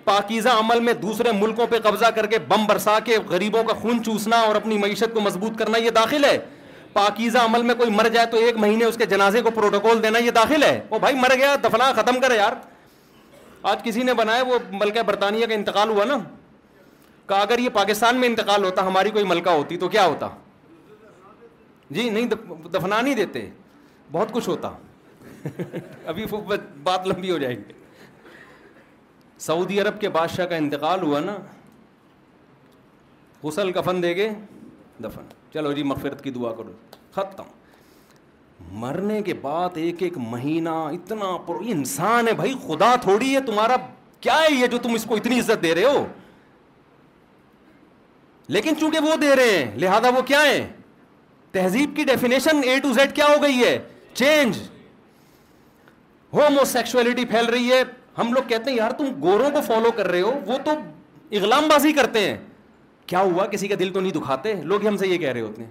پاکیزہ عمل میں دوسرے ملکوں پہ قبضہ کر کے بم برسا کے غریبوں کا خون چوسنا اور اپنی معیشت کو مضبوط کرنا یہ داخل ہے پاکیزہ عمل میں کوئی مر جائے تو ایک مہینے اس کے جنازے کو پروٹوکول دینا یہ داخل ہے وہ بھائی مر گیا دفنا ختم کرے یار آج کسی نے بنایا وہ ملکہ برطانیہ کا انتقال ہوا نا کہ اگر یہ پاکستان میں انتقال ہوتا ہماری کوئی ملکہ ہوتی تو کیا ہوتا جی نہیں دفنا نہیں دیتے بہت کچھ ہوتا ابھی بات لمبی ہو جائے گی سعودی عرب کے بادشاہ کا انتقال ہوا نا غسل کفن دے گے دفن چلو جی مغفرت کی دعا کرو ختم مرنے کے بعد ایک ایک مہینہ اتنا پر انسان ہے بھائی خدا تھوڑی ہے تمہارا کیا ہے یہ جو تم اس کو اتنی عزت دے رہے ہو لیکن چونکہ وہ دے رہے ہیں لہذا وہ کیا ہے تہذیب کی ڈیفینیشن اے ٹو زیڈ کیا ہو گئی ہے چینج ہومو او سیکسولیٹی پھیل رہی ہے ہم لوگ کہتے ہیں یار تم گوروں کو فالو کر رہے ہو وہ تو اغلام بازی کرتے ہیں کیا ہوا کسی کا دل تو نہیں دکھاتے لوگ ہم سے یہ کہہ رہے ہوتے ہیں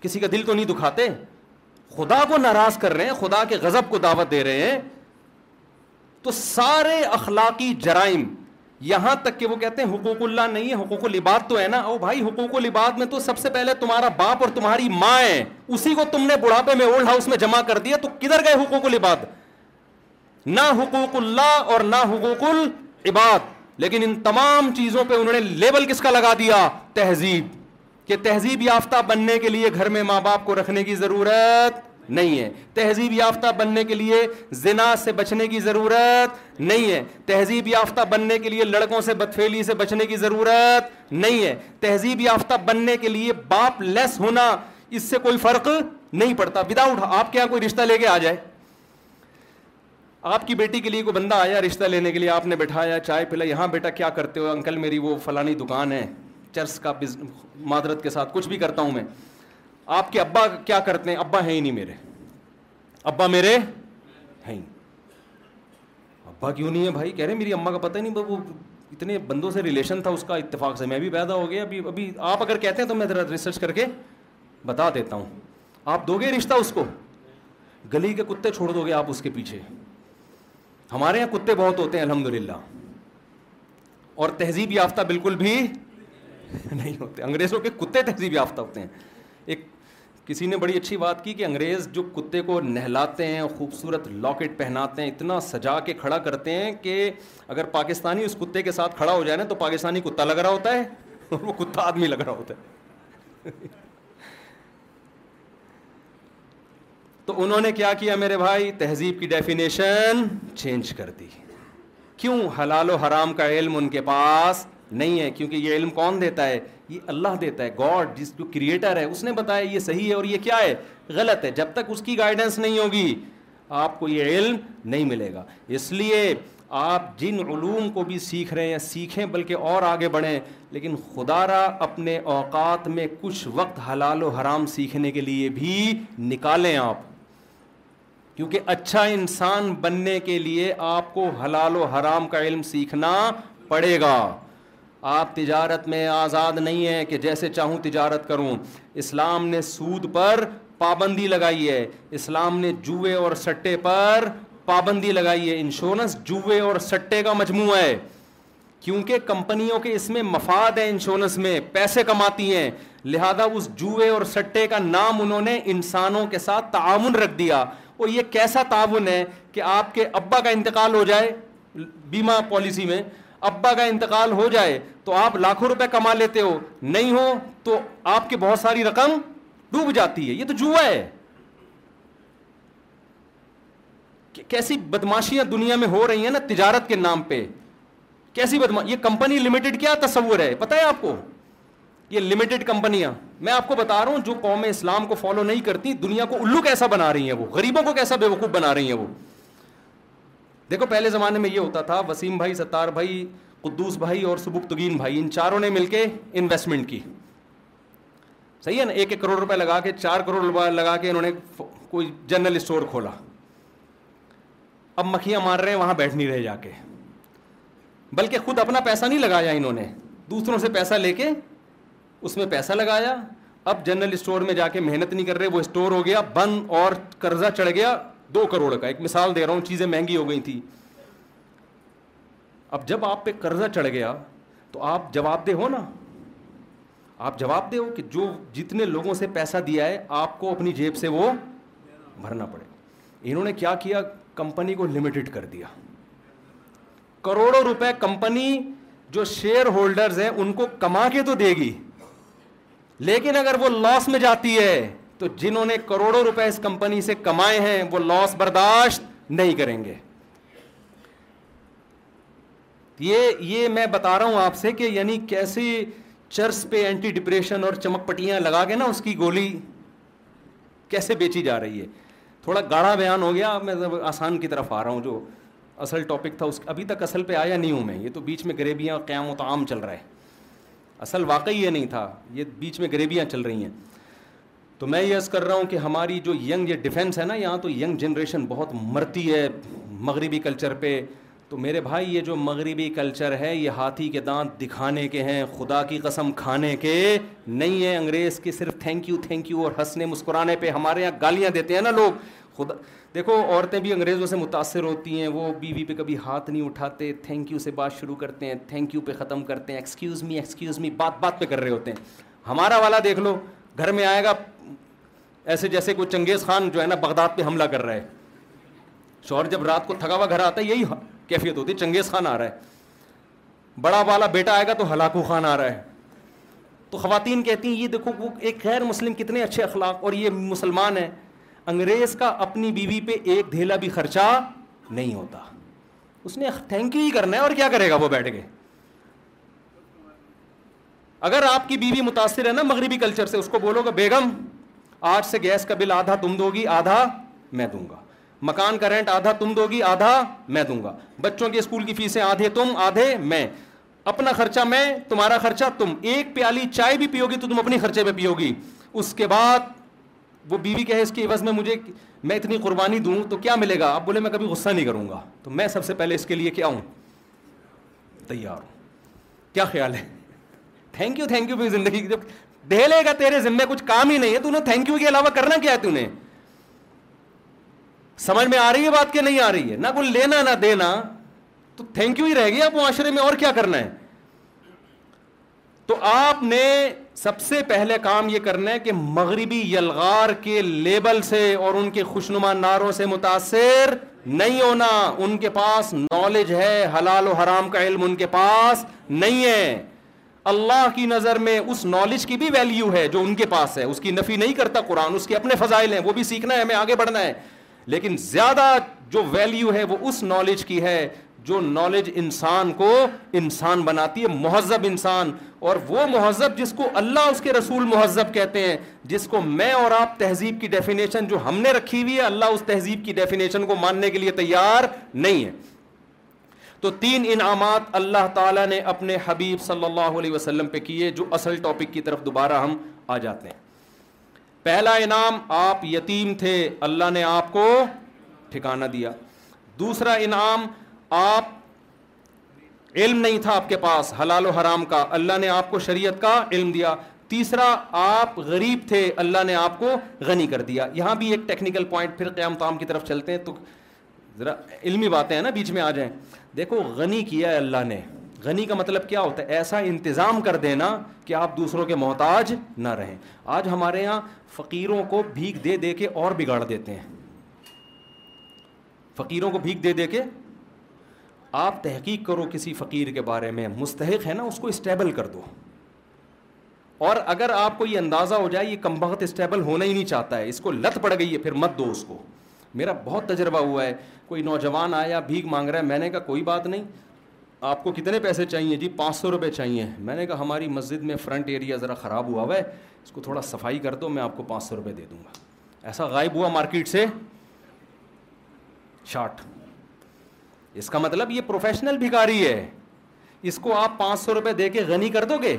کسی کا دل تو نہیں دکھاتے خدا کو ناراض کر رہے ہیں خدا کے غذب کو دعوت دے رہے ہیں تو سارے اخلاقی جرائم یہاں تک کہ وہ کہتے ہیں حقوق اللہ نہیں ہے حقوق لباد تو ہے نا او بھائی و لباد میں تو سب سے پہلے تمہارا باپ اور تمہاری ماں ہے اسی کو تم نے بڑھاپے میں اولڈ ہاؤس میں جمع کر دیا تو کدھر گئے حقوق و لباد نہ حقوق اللہ اور نہ حقوق العباد لیکن ان تمام چیزوں پہ انہوں نے لیبل کس کا لگا دیا تہذیب کہ تہذیب یافتہ بننے کے لیے گھر میں ماں باپ کو رکھنے کی ضرورت نہیں ہے تہذیب یافتہ بننے کے لیے زنا سے بچنے کی ضرورت نہیں ہے تہذیب یافتہ بننے کے لیے لڑکوں سے بدفیلی سے بچنے کی ضرورت نہیں ہے تہذیب یافتہ بننے کے لیے باپ لیس ہونا اس سے کوئی فرق نہیں پڑتا وداؤٹ آپ کے یہاں کوئی رشتہ لے کے آ جائے آپ کی بیٹی کے لیے کوئی بندہ آیا رشتہ لینے کے لیے آپ نے بٹھایا چائے پلا یہاں بیٹا کیا کرتے ہو انکل میری وہ فلانی دکان ہے چرس کا بز معذرت کے ساتھ کچھ بھی کرتا ہوں میں آپ کے ابا کیا کرتے ہیں ابا ہیں ہی نہیں میرے ابا میرے ہیں ابا کیوں نہیں ہے بھائی کہہ رہے میری اما کا پتہ نہیں وہ اتنے بندوں سے ریلیشن تھا اس کا اتفاق سے میں بھی پیدا ہو گیا ابھی ابھی آپ اگر کہتے ہیں تو میں ذرا ریسرچ کر کے بتا دیتا ہوں آپ دو گے رشتہ اس کو گلی کے کتے چھوڑ دو گے آپ اس کے پیچھے ہمارے یہاں کتے بہت ہوتے ہیں الحمد للہ اور تہذیب یافتہ بالکل بھی نہیں ہوتے انگریزوں کے کتے تہذیب یافتہ ہوتے ہیں ایک کسی نے بڑی اچھی بات کی کہ انگریز جو کتے کو نہلاتے ہیں خوبصورت لاکٹ پہناتے ہیں اتنا سجا کے کھڑا کرتے ہیں کہ اگر پاکستانی اس کتے کے ساتھ کھڑا ہو جائے نا تو پاکستانی کتا لگ رہا ہوتا ہے اور وہ کتا آدمی لگ رہا ہوتا ہے تو انہوں نے کیا کیا میرے بھائی تہذیب کی ڈیفینیشن چینج کر دی کیوں حلال و حرام کا علم ان کے پاس نہیں ہے کیونکہ یہ علم کون دیتا ہے یہ اللہ دیتا ہے گاڈ جس جو کریٹر ہے اس نے بتایا یہ صحیح ہے اور یہ کیا ہے غلط ہے جب تک اس کی گائیڈنس نہیں ہوگی آپ کو یہ علم نہیں ملے گا اس لیے آپ جن علوم کو بھی سیکھ رہے ہیں سیکھیں بلکہ اور آگے بڑھیں لیکن خدا را اپنے اوقات میں کچھ وقت حلال و حرام سیکھنے کے لیے بھی نکالیں آپ کیونکہ اچھا انسان بننے کے لیے آپ کو حلال و حرام کا علم سیکھنا پڑے گا آپ تجارت میں آزاد نہیں ہیں کہ جیسے چاہوں تجارت کروں اسلام نے سود پر پابندی لگائی ہے اسلام نے جوئے اور سٹے پر پابندی لگائی ہے انشورنس جوئے اور سٹے کا مجموعہ ہے کیونکہ کمپنیوں کے اس میں مفاد ہے انشورنس میں پیسے کماتی ہیں لہذا اس جوئے اور سٹے کا نام انہوں نے انسانوں کے ساتھ تعاون رکھ دیا اور یہ کیسا تعاون ہے کہ آپ کے ابا کا انتقال ہو جائے بیما پالیسی میں ابا کا انتقال ہو جائے تو آپ لاکھوں روپے کما لیتے ہو نہیں ہو تو آپ کی بہت ساری رقم ڈوب جاتی ہے یہ تو جوا ہے کیسی بدماشیاں دنیا میں ہو رہی ہیں نا تجارت کے نام پہ کیسی بدماش یہ کمپنی لمیٹڈ کیا تصور ہے پتہ ہے آپ کو یہ لمیٹڈ کمپنیاں میں آپ کو بتا رہا ہوں جو قوم اسلام کو فالو نہیں کرتی دنیا کو الو کیسا بنا رہی ہیں وہ غریبوں کو کیسا بے وقوف بنا رہی ہیں وہ دیکھو پہلے زمانے میں یہ ہوتا تھا وسیم بھائی ستار بھائی قدوس بھائی اور سبک تگین بھائی ان چاروں نے مل کے انویسٹمنٹ کی صحیح ہے نا ایک ایک کروڑ روپے لگا کے چار کروڑ روپئے لگا کے انہوں نے کوئی جنرل اسٹور کھولا اب مکھیاں مار رہے ہیں وہاں بیٹھ نہیں رہے جا کے بلکہ خود اپنا پیسہ نہیں لگایا انہوں نے دوسروں سے پیسہ لے کے اس میں پیسہ لگایا اب جنرل اسٹور میں جا کے محنت نہیں کر رہے وہ اسٹور ہو گیا بند اور قرضہ چڑھ گیا دو کروڑ کا ایک مثال دے رہا ہوں چیزیں مہنگی ہو گئی تھیں اب جب آپ پہ قرضہ چڑھ گیا تو آپ جواب دہ ہو نا آپ جواب دے ہو کہ جو جتنے لوگوں سے پیسہ دیا ہے آپ کو اپنی جیب سے وہ بھرنا پڑے انہوں نے کیا کیا کمپنی کو لمیٹڈ کر دیا کروڑوں روپے کمپنی جو شیئر ہولڈرز ہیں ان کو کما کے تو دے گی لیکن اگر وہ لاس میں جاتی ہے تو جنہوں نے کروڑوں روپے اس کمپنی سے کمائے ہیں وہ لاس برداشت نہیں کریں گے یہ یہ میں بتا رہا ہوں آپ سے کہ یعنی کیسی چرس پہ اینٹی ڈپریشن اور چمک پٹیاں لگا کے نا اس کی گولی کیسے بیچی جا رہی ہے تھوڑا گاڑا بیان ہو گیا میں آسان کی طرف آ رہا ہوں جو اصل ٹاپک تھا ابھی تک اصل پہ آیا نہیں ہوں میں یہ تو بیچ میں گریبیاں قیام و تعام چل رہا ہے اصل واقعی یہ نہیں تھا یہ بیچ میں گریبیاں چل رہی ہیں تو میں یہ عرض کر رہا ہوں کہ ہماری جو ینگ یہ ڈیفینس ہے نا یہاں تو ینگ جنریشن بہت مرتی ہے مغربی کلچر پہ تو میرے بھائی یہ جو مغربی کلچر ہے یہ ہاتھی کے دانت دکھانے کے ہیں خدا کی قسم کھانے کے نہیں ہیں انگریز کے صرف تھینک یو تھینک یو اور ہنسنے مسکرانے پہ ہمارے یہاں گالیاں دیتے ہیں نا لوگ خدا دیکھو عورتیں بھی انگریزوں سے متاثر ہوتی ہیں وہ بیوی پہ کبھی ہاتھ نہیں اٹھاتے تھینک یو سے بات شروع کرتے ہیں تھینک یو پہ ختم کرتے ہیں ایکسکیوز می ایکسکیوز می بات بات پہ کر رہے ہوتے ہیں ہمارا والا دیکھ لو گھر میں آئے گا ایسے جیسے کوئی چنگیز خان جو ہے نا بغداد پہ حملہ کر رہا ہے شوہر جب رات کو تھکا ہوا گھر آتا ہے یہی کیفیت ہوتی ہے چنگیز خان آ رہا ہے بڑا والا بیٹا آئے گا تو ہلاکو خان آ رہا ہے تو خواتین کہتی ہیں یہ دیکھو وہ ایک غیر مسلم کتنے اچھے اخلاق اور یہ مسلمان ہیں انگریز کا اپنی بیوی پہ ایک دھیلا بھی خرچہ نہیں ہوتا اس نے تھینک یو ہی کرنا ہے اور کیا کرے گا وہ بیٹھ کے اگر آپ کی بیوی متاثر ہے نا مغربی کلچر سے اس کو بولو بیگم آج سے گیس کا بل آدھا تم دو گی آدھا میں دوں گا مکان کا رینٹ آدھا تم دو گی آدھا میں دوں گا بچوں کے اسکول کی فیسیں آدھے تم آدھے میں اپنا خرچہ میں تمہارا خرچہ تم ایک پیالی چائے بھی پیو گی تو تم اپنے خرچے پہ پیو گی اس کے بعد وہ بیوی کہے اس کی عوض میں مجھے میں اتنی قربانی دوں تو کیا ملے گا آپ بولے میں کبھی غصہ نہیں کروں گا تو میں سب سے پہلے اس کے لیے کیا ہوں تیار ہوں کیا خیال ہے تھینک تھینک یو یو میری زندگی جب دے لے گا تیرے ذمے کچھ کام ہی نہیں ہے تو تھینک یو کے علاوہ کرنا کیا ہے تین سمجھ میں آ رہی ہے بات کہ نہیں آ رہی ہے نہ کوئی لینا نہ دینا تو تھینک یو ہی رہ گیا آپ معاشرے میں اور کیا کرنا ہے تو آپ نے سب سے پہلے کام یہ کرنا ہے کہ مغربی یلغار کے لیبل سے اور ان کے خوشنما ناروں سے متاثر نہیں ہونا ان کے پاس نالج ہے حلال و حرام کا علم ان کے پاس نہیں ہے اللہ کی نظر میں اس نالج کی بھی ویلیو ہے جو ان کے پاس ہے اس کی نفی نہیں کرتا قرآن اس کے اپنے فضائل ہیں وہ بھی سیکھنا ہے ہمیں آگے بڑھنا ہے لیکن زیادہ جو ویلیو ہے وہ اس نالج کی ہے جو نالج انسان کو انسان بناتی ہے مہذب انسان اور وہ مہذب جس کو اللہ اس کے رسول مہذب کہتے ہیں جس کو میں اور آپ تہذیب کی ڈیفینیشن جو ہم نے رکھی ہوئی ہے اللہ اس تہذیب کی ڈیفینیشن کو ماننے کے لیے تیار نہیں ہے تو تین انعامات اللہ تعالیٰ نے اپنے حبیب صلی اللہ علیہ وسلم پہ کیے جو اصل ٹاپک کی طرف دوبارہ ہم آ جاتے ہیں پہلا انعام آپ یتیم تھے اللہ نے آپ کو ٹھکانہ دیا دوسرا انعام آپ علم نہیں تھا آپ کے پاس حلال و حرام کا اللہ نے آپ کو شریعت کا علم دیا تیسرا آپ غریب تھے اللہ نے آپ کو غنی کر دیا یہاں بھی ایک ٹیکنیکل پوائنٹ پھر قیام تام کی طرف چلتے ہیں تو ذرا علمی باتیں ہیں نا بیچ میں آ جائیں دیکھو غنی کیا ہے اللہ نے غنی کا مطلب کیا ہوتا ہے ایسا انتظام کر دینا کہ آپ دوسروں کے محتاج نہ رہیں آج ہمارے یہاں فقیروں کو بھیک دے دے کے اور بگاڑ دیتے ہیں فقیروں کو بھیک دے دے کے آپ تحقیق کرو کسی فقیر کے بارے میں مستحق ہے نا اس کو اسٹیبل کر دو اور اگر آپ کو یہ اندازہ ہو جائے یہ کم بہت اسٹیبل ہونا ہی نہیں چاہتا ہے اس کو لت پڑ گئی ہے پھر مت دو اس کو میرا بہت تجربہ ہوا ہے کوئی نوجوان آیا بھیک مانگ رہا ہے میں نے کہا کوئی بات نہیں آپ کو کتنے پیسے چاہیے جی پانچ سو روپئے چاہیے میں نے کہا ہماری مسجد میں فرنٹ ایریا ذرا خراب ہوا ہوا ہے اس کو تھوڑا صفائی کر دو میں آپ کو پانچ سو روپئے دے دوں گا ایسا غائب ہوا مارکیٹ سے شارٹ اس کا مطلب یہ پروفیشنل بھکاری ہے اس کو آپ پانچ سو روپے دے کے غنی کر دو گے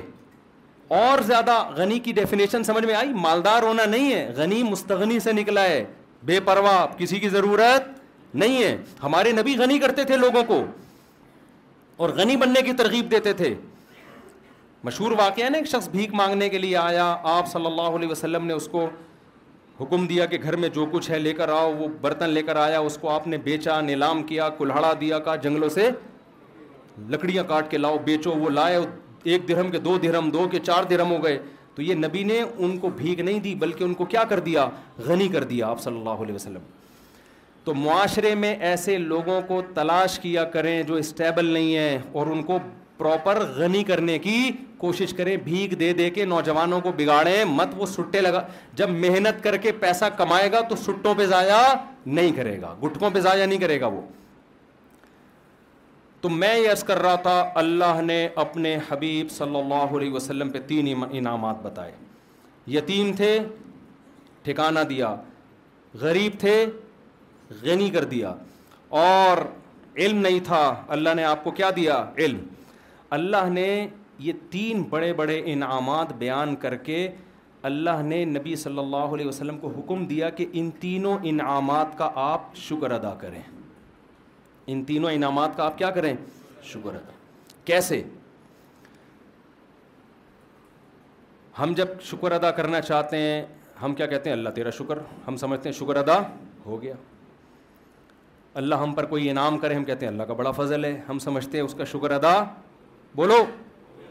اور زیادہ غنی کی ڈیفینیشن سمجھ میں آئی مالدار ہونا نہیں ہے غنی مستغنی سے نکلا ہے بے پرواہ کسی کی ضرورت نہیں ہے ہمارے نبی غنی کرتے تھے لوگوں کو اور غنی بننے کی ترغیب دیتے تھے مشہور واقعہ نا ایک شخص بھیک مانگنے کے لیے آیا آپ صلی اللہ علیہ وسلم نے اس کو حکم دیا کہ گھر میں جو کچھ ہے لے کر آؤ وہ برتن لے کر آیا اس کو آپ نے بیچا نیلام کیا کلہاڑا دیا کا جنگلوں سے لکڑیاں کاٹ کے لاؤ بیچو وہ لائے ایک دھرم کے دو دھرم دو کے چار دھرم ہو گئے تو یہ نبی نے ان کو بھیگ نہیں دی بلکہ ان کو کیا کر دیا غنی کر دیا آپ صلی اللہ علیہ وسلم تو معاشرے میں ایسے لوگوں کو تلاش کیا کریں جو اسٹیبل نہیں ہیں اور ان کو پراپر غنی کرنے کی کوشش کریں بھیگ دے دے کے نوجوانوں کو بگاڑیں مت وہ سٹے لگا جب محنت کر کے پیسہ کمائے گا تو سٹوں پہ ضائع نہیں کرے گا گٹکوں پہ ضائع نہیں کرے گا وہ تو میں یہ عرض کر رہا تھا اللہ نے اپنے حبیب صلی اللہ علیہ وسلم پہ تین انعامات بتائے یتیم تھے ٹھکانہ دیا غریب تھے غنی کر دیا اور علم نہیں تھا اللہ نے آپ کو کیا دیا علم اللہ نے یہ تین بڑے بڑے انعامات بیان کر کے اللہ نے نبی صلی اللہ علیہ وسلم کو حکم دیا کہ ان تینوں انعامات کا آپ شکر ادا کریں ان تینوں انعامات کا آپ کیا کریں شکر ادا کیسے ہم جب شکر ادا کرنا چاہتے ہیں ہم کیا کہتے ہیں اللہ تیرا شکر ہم سمجھتے ہیں شکر ادا ہو گیا اللہ ہم پر کوئی انعام کرے ہم کہتے ہیں اللہ کا بڑا فضل ہے ہم سمجھتے ہیں اس کا شکر ادا بولو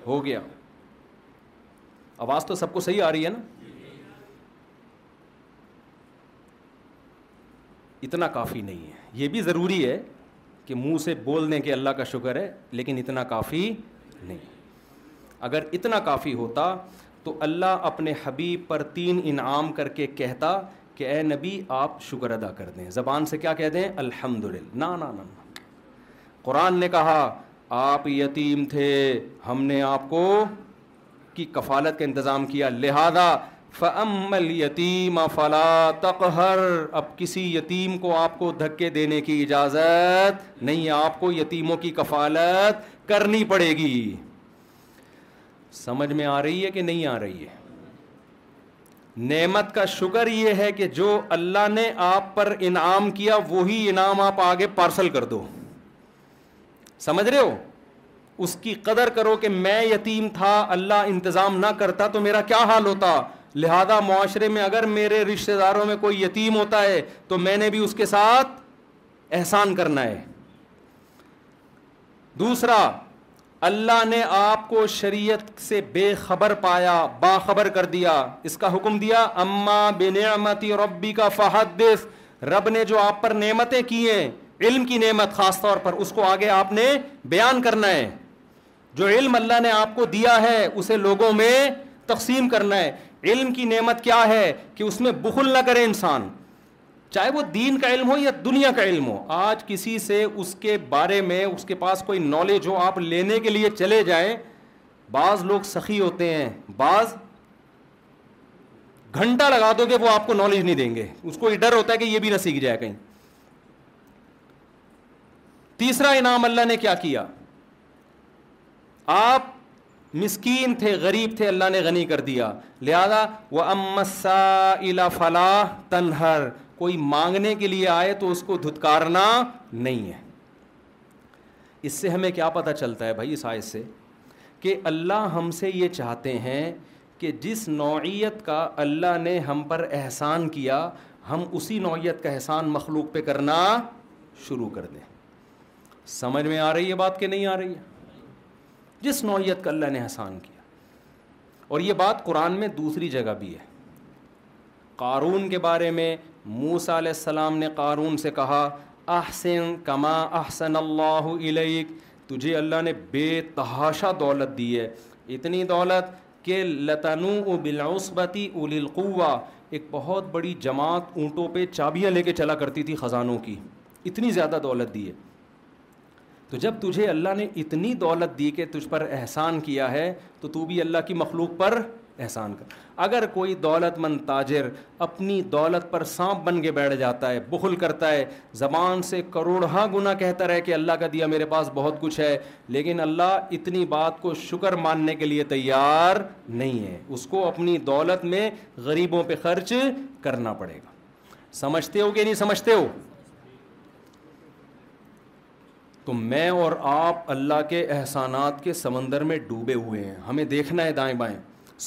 ہو گیا آواز تو سب کو صحیح آ رہی ہے نا اتنا کافی نہیں ہے یہ بھی ضروری ہے کہ منہ سے بول دیں کہ اللہ کا شکر ہے لیکن اتنا کافی نہیں اگر اتنا کافی ہوتا تو اللہ اپنے حبیب پر تین انعام کر کے کہتا کہ اے نبی آپ شکر ادا کر دیں زبان سے کیا کہہ دیں الحمد للہ نا نا نا قرآن نے کہا آپ یتیم تھے ہم نے آپ کو کی کفالت کا انتظام کیا لہذا ف یتیم فلا تقہر اب کسی یتیم کو آپ کو دھکے دینے کی اجازت نہیں آپ کو یتیموں کی کفالت کرنی پڑے گی سمجھ میں آ رہی ہے کہ نہیں آ رہی ہے نعمت کا شکر یہ ہے کہ جو اللہ نے آپ پر انعام کیا وہی انعام آپ آگے پارسل کر دو سمجھ رہے ہو اس کی قدر کرو کہ میں یتیم تھا اللہ انتظام نہ کرتا تو میرا کیا حال ہوتا لہذا معاشرے میں اگر میرے رشتہ داروں میں کوئی یتیم ہوتا ہے تو میں نے بھی اس کے ساتھ احسان کرنا ہے دوسرا اللہ نے آپ کو شریعت سے بے خبر پایا باخبر کر دیا اس کا حکم دیا اما بے نعمتی ربی کا فہد رب نے جو آپ پر نعمتیں کی ہیں علم کی نعمت خاص طور پر اس کو آگے آپ نے بیان کرنا ہے جو علم اللہ نے آپ کو دیا ہے اسے لوگوں میں تقسیم کرنا ہے علم کی نعمت کیا ہے کہ اس میں بخل نہ کرے انسان چاہے وہ دین کا علم ہو یا دنیا کا علم ہو آج کسی سے اس کے بارے میں اس کے پاس کوئی نالج ہو آپ لینے کے لیے چلے جائیں بعض لوگ سخی ہوتے ہیں بعض گھنٹہ لگا دو گے وہ آپ کو نالج نہیں دیں گے اس کو یہ ڈر ہوتا ہے کہ یہ بھی نہ سیکھ جائے کہیں تیسرا انعام اللہ نے کیا کیا آپ مسکین تھے غریب تھے اللہ نے غنی کر دیا لہذا وہ امسا فلاح تنہر کوئی مانگنے کے لیے آئے تو اس کو دھتکارنا نہیں ہے اس سے ہمیں کیا پتہ چلتا ہے بھائی اس آئے سے کہ اللہ ہم سے یہ چاہتے ہیں کہ جس نوعیت کا اللہ نے ہم پر احسان کیا ہم اسی نوعیت کا احسان مخلوق پہ کرنا شروع کر دیں سمجھ میں آ رہی ہے بات کہ نہیں آ رہی ہے جس نوعیت کا اللہ نے احسان کیا اور یہ بات قرآن میں دوسری جگہ بھی ہے قارون کے بارے میں موسا علیہ السلام نے قارون سے کہا احسن کما احسن اللہ علیہ تجھے اللہ نے بے تحاشا دولت دی ہے اتنی دولت کہ لتنو و بلاسبتی القوا ایک بہت بڑی جماعت اونٹوں پہ چابیاں لے کے چلا کرتی تھی خزانوں کی اتنی زیادہ دولت دی ہے تو جب تجھے اللہ نے اتنی دولت دی کہ تجھ پر احسان کیا ہے تو تو بھی اللہ کی مخلوق پر احسان کر اگر کوئی دولت مند تاجر اپنی دولت پر سانپ بن کے بیٹھ جاتا ہے بخل کرتا ہے زبان سے کروڑہ گنا کہتا رہے کہ اللہ کا دیا میرے پاس بہت کچھ ہے لیکن اللہ اتنی بات کو شکر ماننے کے لیے تیار نہیں ہے اس کو اپنی دولت میں غریبوں پہ خرچ کرنا پڑے گا سمجھتے ہو کہ نہیں سمجھتے ہو تو میں اور آپ اللہ کے احسانات کے سمندر میں ڈوبے ہوئے ہیں ہمیں دیکھنا ہے دائیں بائیں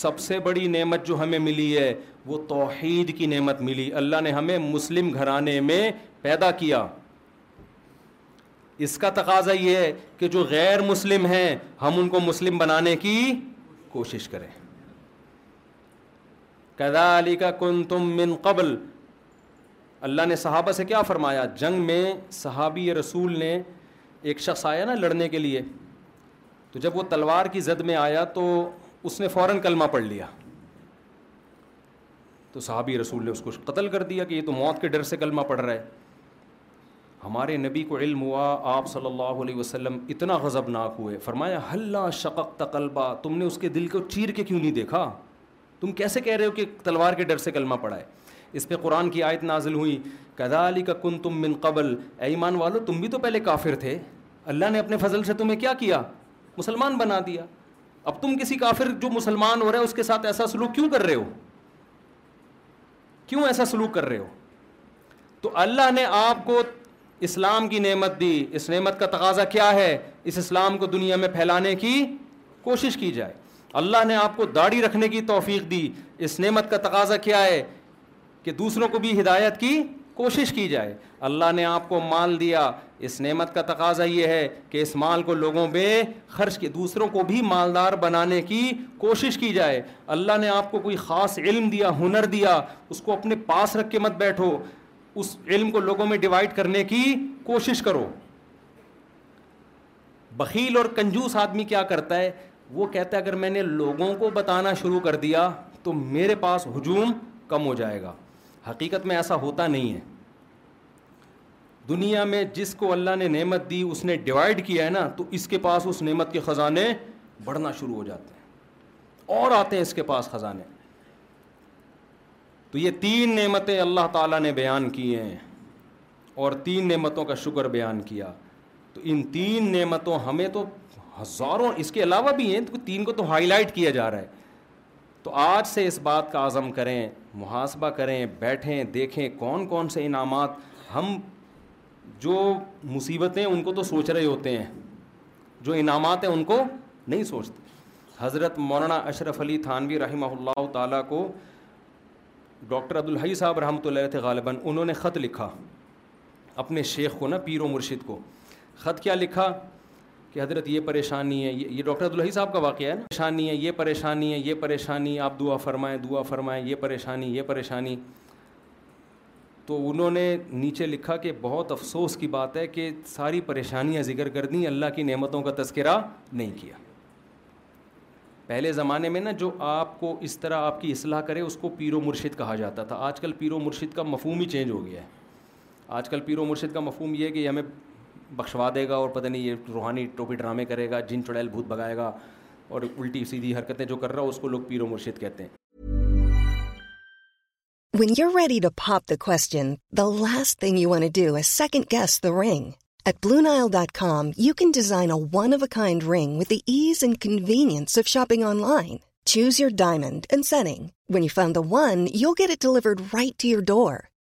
سب سے بڑی نعمت جو ہمیں ملی ہے وہ توحید کی نعمت ملی اللہ نے ہمیں مسلم گھرانے میں پیدا کیا اس کا تقاضا یہ ہے کہ جو غیر مسلم ہیں ہم ان کو مسلم بنانے کی کوشش کریں کدا علی کا کن تم من قبل اللہ نے صحابہ سے کیا فرمایا جنگ میں صحابی رسول نے ایک شخص آیا نا لڑنے کے لیے تو جب وہ تلوار کی زد میں آیا تو اس نے فوراً کلمہ پڑھ لیا تو صحابی رسول نے اس کو قتل کر دیا کہ یہ تو موت کے ڈر سے کلمہ پڑھ رہا ہے ہمارے نبی کو علم ہوا آپ صلی اللہ علیہ وسلم اتنا غضب ناک ہوئے فرمایا حلّہ شقق تقلبہ تم نے اس کے دل کو چیر کے کیوں نہیں دیکھا تم کیسے کہہ رہے ہو کہ تلوار کے ڈر سے کلمہ پڑھا ہے اس پہ قرآن کی آیت نازل ہوئی کدا علی کا کن تم من قبل ایمان والو تم بھی تو پہلے کافر تھے اللہ نے اپنے فضل سے تمہیں کیا کیا مسلمان بنا دیا اب تم کسی کافر جو مسلمان ہو رہا ہے اس کے ساتھ ایسا سلوک کیوں کر رہے ہو کیوں ایسا سلوک کر رہے ہو تو اللہ نے آپ کو اسلام کی نعمت دی اس نعمت کا تقاضا کیا ہے اس اسلام کو دنیا میں پھیلانے کی کوشش کی جائے اللہ نے آپ کو داڑھی رکھنے کی توفیق دی اس نعمت کا تقاضا کیا ہے کہ دوسروں کو بھی ہدایت کی کوشش کی جائے اللہ نے آپ کو مال دیا اس نعمت کا تقاضا یہ ہے کہ اس مال کو لوگوں میں خرچ کی دوسروں کو بھی مالدار بنانے کی کوشش کی جائے اللہ نے آپ کو کوئی خاص علم دیا ہنر دیا اس کو اپنے پاس رکھ کے مت بیٹھو اس علم کو لوگوں میں ڈیوائڈ کرنے کی کوشش کرو بخیل اور کنجوس آدمی کیا کرتا ہے وہ کہتا ہے اگر میں نے لوگوں کو بتانا شروع کر دیا تو میرے پاس ہجوم کم ہو جائے گا حقیقت میں ایسا ہوتا نہیں ہے دنیا میں جس کو اللہ نے نعمت دی اس نے ڈیوائڈ کیا ہے نا تو اس کے پاس اس نعمت کے خزانے بڑھنا شروع ہو جاتے ہیں اور آتے ہیں اس کے پاس خزانے تو یہ تین نعمتیں اللہ تعالیٰ نے بیان کی ہیں اور تین نعمتوں کا شکر بیان کیا تو ان تین نعمتوں ہمیں تو ہزاروں اس کے علاوہ بھی ہیں تو تین کو تو ہائی لائٹ کیا جا رہا ہے تو آج سے اس بات کا عزم کریں محاسبہ کریں بیٹھیں دیکھیں کون کون سے انعامات ہم جو مصیبتیں ان کو تو سوچ رہے ہوتے ہیں جو انعامات ہیں ان کو نہیں سوچتے حضرت مولانا اشرف علی تھانوی رحمہ اللہ تعالیٰ کو ڈاکٹر عبدالحی صاحب رحمۃ اللہ تھے غالباً انہوں نے خط لکھا اپنے شیخ کو نا پیر و مرشد کو خط کیا لکھا کہ حضرت یہ پریشانی ہے یہ ڈاکٹر عبدالحی صاحب کا واقعہ ہے پریشانی ہے یہ پریشانی ہے یہ پریشانی آپ دعا فرمائیں دعا فرمائیں یہ پریشانی یہ پریشانی تو انہوں نے نیچے لکھا کہ بہت افسوس کی بات ہے کہ ساری پریشانیاں ذکر کر دیں اللہ کی نعمتوں کا تذکرہ نہیں کیا پہلے زمانے میں نا جو آپ کو اس طرح آپ کی اصلاح کرے اس کو پیر و مرشد کہا جاتا تھا آج کل پیر و مرشد کا مفہوم ہی چینج ہو گیا ہے آج کل پیر و مرشد کا مفہوم یہ ہے کہ ہمیں بخشوا دے گا اور پتہ نہیں یہ روحانی ٹوپی ڈرامے کرے گا جن چڑیل بھوت بھگائے گا اور الٹی سیدھی حرکتیں جو کر رہا اس کو لوگ پیر و مرشد کہتے ہیں When you're ready to pop the question, the last thing you want to do is second guess the ring. At BlueNile.com, you can design a one-of-a-kind ring with the ease and convenience of shopping online. Choose your diamond and setting. When you find the one, you'll get it delivered right to your door.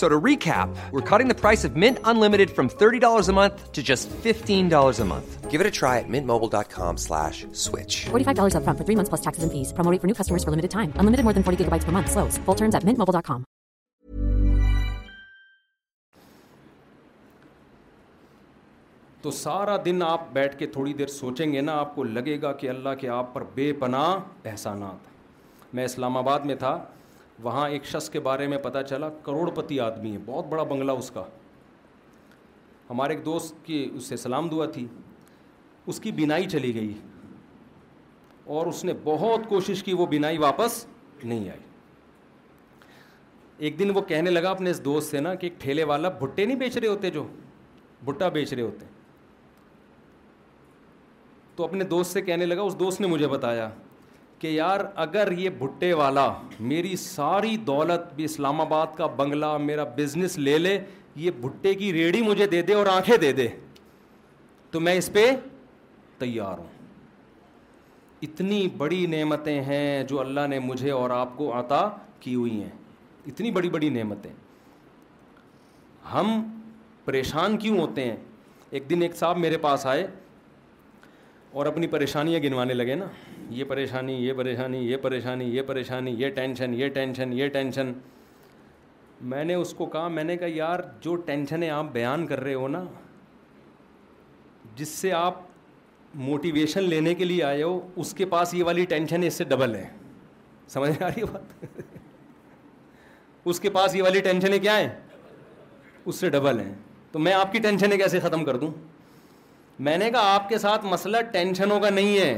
So to recap, we're cutting the price of Mint Unlimited from $30 a month to just $15 a month. Give it a try at mintmobile.com slash switch. $45 up front for three months plus taxes and fees. Promo for new customers for limited time. Unlimited more than 40 gigabytes per month. Slows. Full terms at mintmobile.com. تو سارا دن آپ بیٹھ کے تھوڑی دیر سوچیں گے نا آپ کو لگے گا کہ اللہ کے آپ پر بے پناہ احسانات میں اسلام آباد میں تھا وہاں ایک شخص کے بارے میں پتہ چلا کروڑ پتی آدمی ہے بہت بڑا بنگلہ اس کا ہمارے ایک دوست کی اس سے سلام دعا تھی اس کی بینائی چلی گئی اور اس نے بہت کوشش کی وہ بینائی واپس نہیں آئی ایک دن وہ کہنے لگا اپنے اس دوست سے نا کہ ایک ٹھیلے والا بھٹے نہیں بیچ رہے ہوتے جو بھٹا بیچ رہے ہوتے تو اپنے دوست سے کہنے لگا اس دوست نے مجھے بتایا کہ یار اگر یہ بھٹے والا میری ساری دولت بھی اسلام آباد کا بنگلہ میرا بزنس لے لے یہ بھٹے کی ریڑھی مجھے دے دے اور آنکھیں دے دے تو میں اس پہ تیار ہوں اتنی بڑی نعمتیں ہیں جو اللہ نے مجھے اور آپ کو عطا کی ہوئی ہیں اتنی بڑی بڑی نعمتیں ہم پریشان کیوں ہوتے ہیں ایک دن ایک صاحب میرے پاس آئے اور اپنی پریشانیاں گنوانے لگے نا یہ پریشانی یہ پریشانی یہ پریشانی یہ پریشانی یہ ٹینشن یہ ٹینشن یہ ٹینشن میں نے اس کو کہا میں نے کہا یار جو ٹینشنیں آپ بیان کر رہے ہو نا جس سے آپ موٹیویشن لینے کے لیے آئے ہو اس کے پاس یہ والی ٹینشن اس سے ڈبل ہے سمجھ میں آ رہی ہے بات اس کے پاس یہ والی ٹینشنیں کیا ہیں اس سے ڈبل ہیں تو میں آپ کی ٹینشنیں کیسے ختم کر دوں میں نے کہا آپ کے ساتھ مسئلہ ٹینشنوں کا نہیں ہے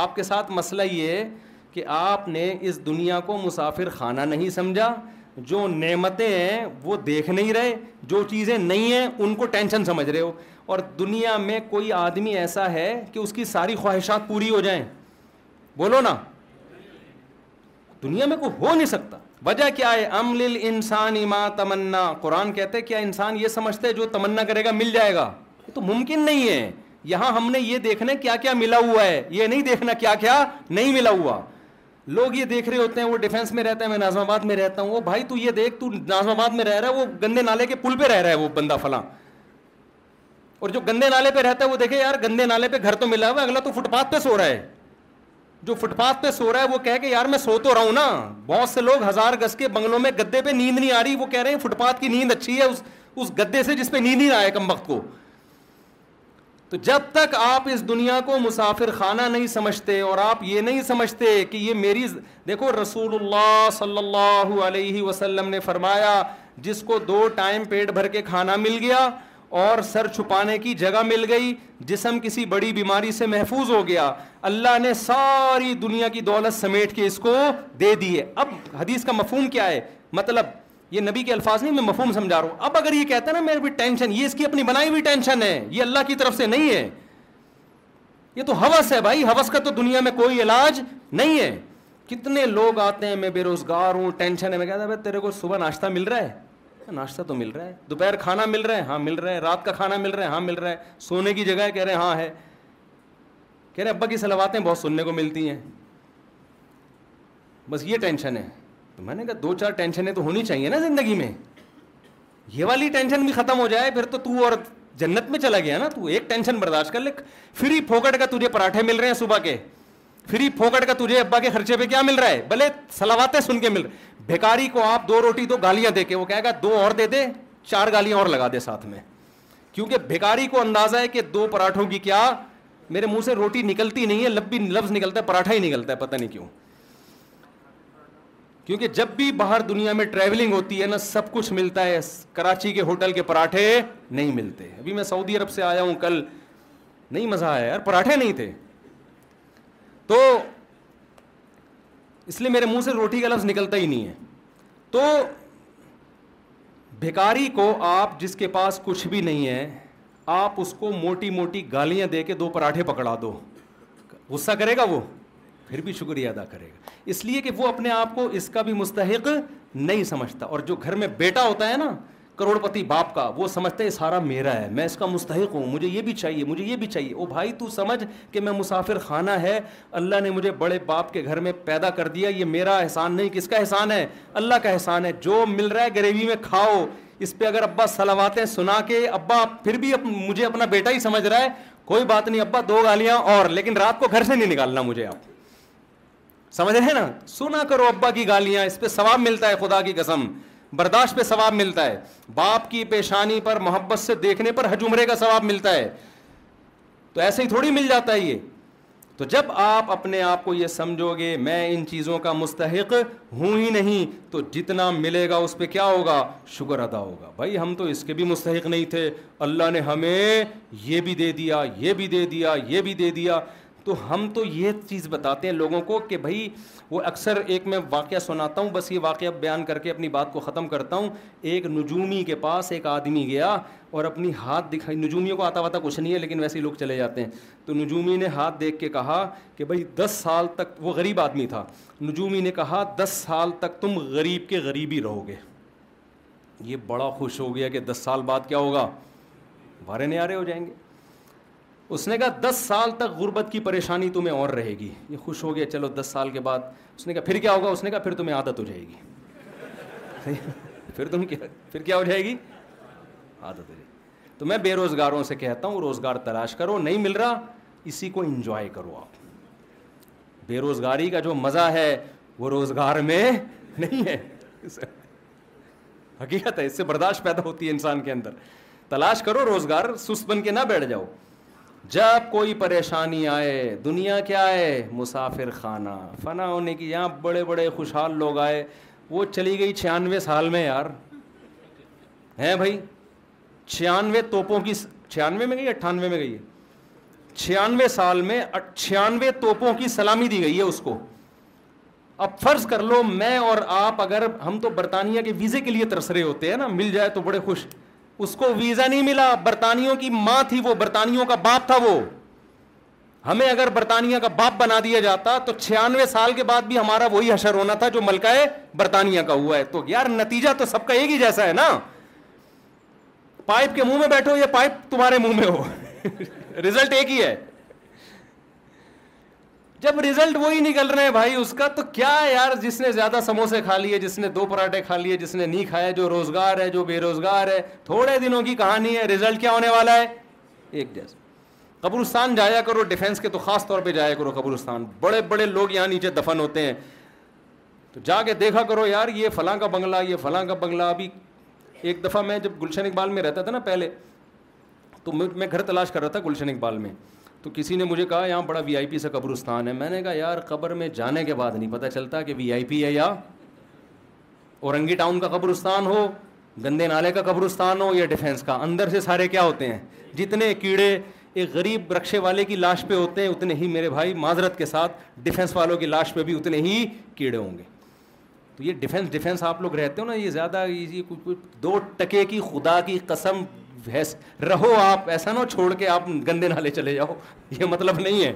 آپ کے ساتھ مسئلہ یہ کہ آپ نے اس دنیا کو مسافر خانہ نہیں سمجھا جو نعمتیں ہیں وہ دیکھ نہیں رہے جو چیزیں نہیں ہیں ان کو ٹینشن سمجھ رہے ہو اور دنیا میں کوئی آدمی ایسا ہے کہ اس کی ساری خواہشات پوری ہو جائیں بولو نا دنیا میں کوئی ہو نہیں سکتا وجہ کیا ہے ام انسان اما تمنا قرآن کہتے کیا انسان یہ سمجھتے جو تمنا کرے گا مل جائے گا یہ تو ممکن نہیں ہے یہاں ہم نے یہ دیکھنا کیا کیا ملا ہوا ہے یہ نہیں دیکھنا کیا کیا نہیں ملا ہوا لوگ یہ دیکھ رہے ہوتے ہیں وہ ڈیفینس میں رہتا ہے میں نازم آباد میں رہتا ہوں وہ بھائی تو یہ دیکھ تو نازم آباد میں رہ رہا ہے وہ گندے نالے کے پل پہ رہ رہا ہے وہ بندہ فلاں اور جو گندے نالے پہ رہتا ہے وہ دیکھے یار گندے نالے پہ گھر تو ملا ہوا اگلا تو فٹ پاتھ پہ سو رہا ہے جو فٹ پاتھ پہ سو رہا ہے وہ کہہ کہ یار میں سو تو رہا ہوں نا بہت سے لوگ ہزار گز کے بنگلوں میں گدے پہ نیند نہیں آ رہی وہ کہہ رہے ہیں فٹ پاتھ کی نیند اچھی ہے اس اس گدے سے جس پہ نیند نہیں رہا کم وقت کو تو جب تک آپ اس دنیا کو مسافر خانہ نہیں سمجھتے اور آپ یہ نہیں سمجھتے کہ یہ میری دیکھو رسول اللہ صلی اللہ علیہ وسلم نے فرمایا جس کو دو ٹائم پیٹ بھر کے کھانا مل گیا اور سر چھپانے کی جگہ مل گئی جسم کسی بڑی بیماری سے محفوظ ہو گیا اللہ نے ساری دنیا کی دولت سمیٹ کے اس کو دے ہے اب حدیث کا مفہوم کیا ہے مطلب یہ نبی کے الفاظ نہیں میں مفہوم سمجھا رہا ہوں اب اگر یہ کہتا ہے نا میرے بھی ٹینشن یہ اس کی اپنی بنائی ہوئی ٹینشن ہے یہ اللہ کی طرف سے نہیں ہے یہ تو حوث ہے بھائی حوث کا تو دنیا میں کوئی علاج نہیں ہے کتنے لوگ آتے ہیں میں بے روزگار ہوں ٹینشن ہے میں کہتا ہوں تیرے کو صبح ناشتہ مل رہا ہے ناشتہ تو مل رہا ہے دوپہر کھانا مل رہا ہے ہاں مل رہا ہے رات کا کھانا مل رہا ہے ہاں مل رہا ہے سونے کی جگہ کہہ رہے ہیں ہاں ہے کہہ رہے ابا کی سلواتیں بہت سننے کو ملتی ہیں بس یہ ٹینشن ہے تو میں نے کہا دو چار ٹینشنیں تو ہونی چاہیے نا زندگی میں یہ والی ٹینشن بھی ختم ہو جائے پھر تو تو اور جنت میں چلا گیا نا تو ایک ٹینشن برداشت کر لے فری پھوکٹ کا تجھے پراٹھے مل رہے ہیں صبح کے فری پھوکٹ کا تجھے ابا کے خرچے پہ کیا مل رہا ہے بھلے سلاواتیں سن کے مل رہے بھیکاری کو آپ دو روٹی دو گالیاں دے کے وہ کہے گا دو اور دے دے چار گالیاں اور لگا دے ساتھ میں کیونکہ بھیکاری کو اندازہ ہے کہ دو پراٹھوں کی کیا میرے منہ سے روٹی نکلتی نہیں ہے لب بھی لفظ نکلتا ہے پراٹھا ہی نکلتا ہے پتہ نہیں کیوں کیونکہ جب بھی باہر دنیا میں ٹریولنگ ہوتی ہے نا سب کچھ ملتا ہے کراچی کے ہوٹل کے پراٹھے نہیں ملتے ابھی میں سعودی عرب سے آیا ہوں کل نہیں مزہ آیا یار پراٹھے نہیں تھے تو اس لیے میرے منہ سے روٹی کا لفظ نکلتا ہی نہیں ہے تو بھیکاری کو آپ جس کے پاس کچھ بھی نہیں ہے آپ اس کو موٹی موٹی گالیاں دے کے دو پراٹھے پکڑا دو غصہ کرے گا وہ پھر بھی شکریہ ادا کرے گا اس لیے کہ وہ اپنے آپ کو اس کا بھی مستحق نہیں سمجھتا اور جو گھر میں بیٹا ہوتا ہے نا کروڑ پتی باپ کا وہ سمجھتا ہے سارا میرا ہے میں اس کا مستحق ہوں مجھے یہ بھی چاہیے مجھے یہ بھی چاہیے او بھائی تو سمجھ کہ میں مسافر خانہ ہے اللہ نے مجھے بڑے باپ کے گھر میں پیدا کر دیا یہ میرا احسان نہیں کس کا احسان ہے اللہ کا احسان ہے جو مل رہا ہے گریوی میں کھاؤ اس پہ اگر ابا سلواتیں سنا کے ابا پھر بھی اپ مجھے اپنا بیٹا ہی سمجھ رہا ہے کوئی بات نہیں ابا دو گالیاں اور لیکن رات کو گھر سے نہیں نکالنا مجھے آپ سمجھ رہے ہیں نا سنا کرو ابا کی گالیاں اس پہ ثواب ملتا ہے خدا کی قسم برداشت پہ ثواب ملتا ہے باپ کی پیشانی پر محبت سے دیکھنے پر ہجمرے کا ثواب ملتا ہے تو ایسے ہی تھوڑی مل جاتا ہے یہ تو جب آپ اپنے آپ کو یہ سمجھو گے میں ان چیزوں کا مستحق ہوں ہی نہیں تو جتنا ملے گا اس پہ کیا ہوگا شکر ادا ہوگا بھائی ہم تو اس کے بھی مستحق نہیں تھے اللہ نے ہمیں یہ بھی دے دیا یہ بھی دے دیا یہ بھی دے دیا تو ہم تو یہ چیز بتاتے ہیں لوگوں کو کہ بھائی وہ اکثر ایک میں واقعہ سناتا ہوں بس یہ واقعہ بیان کر کے اپنی بات کو ختم کرتا ہوں ایک نجومی کے پاس ایک آدمی گیا اور اپنی ہاتھ دکھائی نجومیوں کو آتا واتا کچھ نہیں ہے لیکن ویسے ہی لوگ چلے جاتے ہیں تو نجومی نے ہاتھ دیکھ کے کہا کہ بھائی دس سال تک وہ غریب آدمی تھا نجومی نے کہا دس سال تک تم غریب کے غریب ہی رہو گے یہ بڑا خوش ہو گیا کہ دس سال بعد کیا ہوگا وارے نیارے ہو جائیں گے اس نے کہا دس سال تک غربت کی پریشانی تمہیں اور رہے گی یہ خوش ہو گیا چلو دس سال کے بعد اس اس نے نے کہا کہا پھر پھر کیا ہوگا تمہیں عادت ہو جائے گی تو میں بے روزگاروں سے کہتا ہوں روزگار تلاش کرو نہیں مل رہا اسی کو انجوائے کرو آپ بے روزگاری کا جو مزہ ہے وہ روزگار میں نہیں ہے حقیقت ہے اس سے برداشت پیدا ہوتی ہے انسان کے اندر تلاش کرو روزگار سست بن کے نہ بیٹھ جاؤ جب کوئی پریشانی آئے دنیا کیا ہے مسافر خانہ فنا ہونے کی یہاں بڑے بڑے خوشحال لوگ آئے وہ چلی گئی چھیانوے سال میں یار ہیں بھائی چھیانوے توپوں کی چھیانوے میں گئی اٹھانوے میں گئی ہے چھیانوے سال میں چھیانوے توپوں کی سلامی دی گئی ہے اس کو اب فرض کر لو میں اور آپ اگر ہم تو برطانیہ کے ویزے کے لیے ترسرے ہوتے ہیں نا مل جائے تو بڑے خوش اس کو ویزا نہیں ملا برطانیوں کی ماں تھی وہ برطانیوں کا باپ تھا وہ ہمیں اگر برطانیہ کا باپ بنا دیا جاتا تو چھیانوے سال کے بعد بھی ہمارا وہی حشر ہونا تھا جو ملکہ برطانیہ کا ہوا ہے تو یار نتیجہ تو سب کا ایک ہی جیسا ہے نا پائپ کے منہ میں بیٹھو یا پائپ تمہارے منہ میں ہو رزلٹ ایک ہی ہے جب ریزلٹ وہی نکل رہے ہیں بھائی اس کا تو کیا ہے یار جس نے زیادہ سموسے کھا لیے جس نے دو پراٹھے کھا لیے جس نے نہیں کھایا جو روزگار ہے جو بے روزگار ہے تھوڑے دنوں کی کہانی ہے ریزلٹ کیا ہونے والا ہے ایک جیسا قبرستان جایا کرو ڈیفینس کے تو خاص طور پہ جایا کرو قبرستان بڑے بڑے لوگ یہاں نیچے دفن ہوتے ہیں تو جا کے دیکھا کرو یار یہ فلاں کا بنگلہ یہ فلاں کا بنگلہ ابھی ایک دفعہ میں جب گلشن اقبال میں رہتا تھا نا پہلے تو میں گھر تلاش کر رہا تھا گلشن اقبال میں تو کسی نے مجھے کہا یہاں بڑا وی آئی پی سا قبرستان ہے میں نے کہا یار قبر میں جانے کے بعد نہیں پتہ چلتا کہ وی آئی پی ہے یا اورنگی ٹاؤن کا قبرستان ہو گندے نالے کا قبرستان ہو یا ڈیفینس کا اندر سے سارے کیا ہوتے ہیں جتنے کیڑے ایک غریب رکشے والے کی لاش پہ ہوتے ہیں اتنے ہی میرے بھائی معذرت کے ساتھ ڈیفینس والوں کی لاش پہ بھی اتنے ہی کیڑے ہوں گے تو یہ ڈیفینس ڈیفینس آپ لوگ رہتے ہو نا یہ زیادہ یہ دو ٹکے کی خدا کی قسم رہو آپ ایسا نہ چھوڑ کے آپ گندے نالے چلے جاؤ یہ مطلب نہیں ہے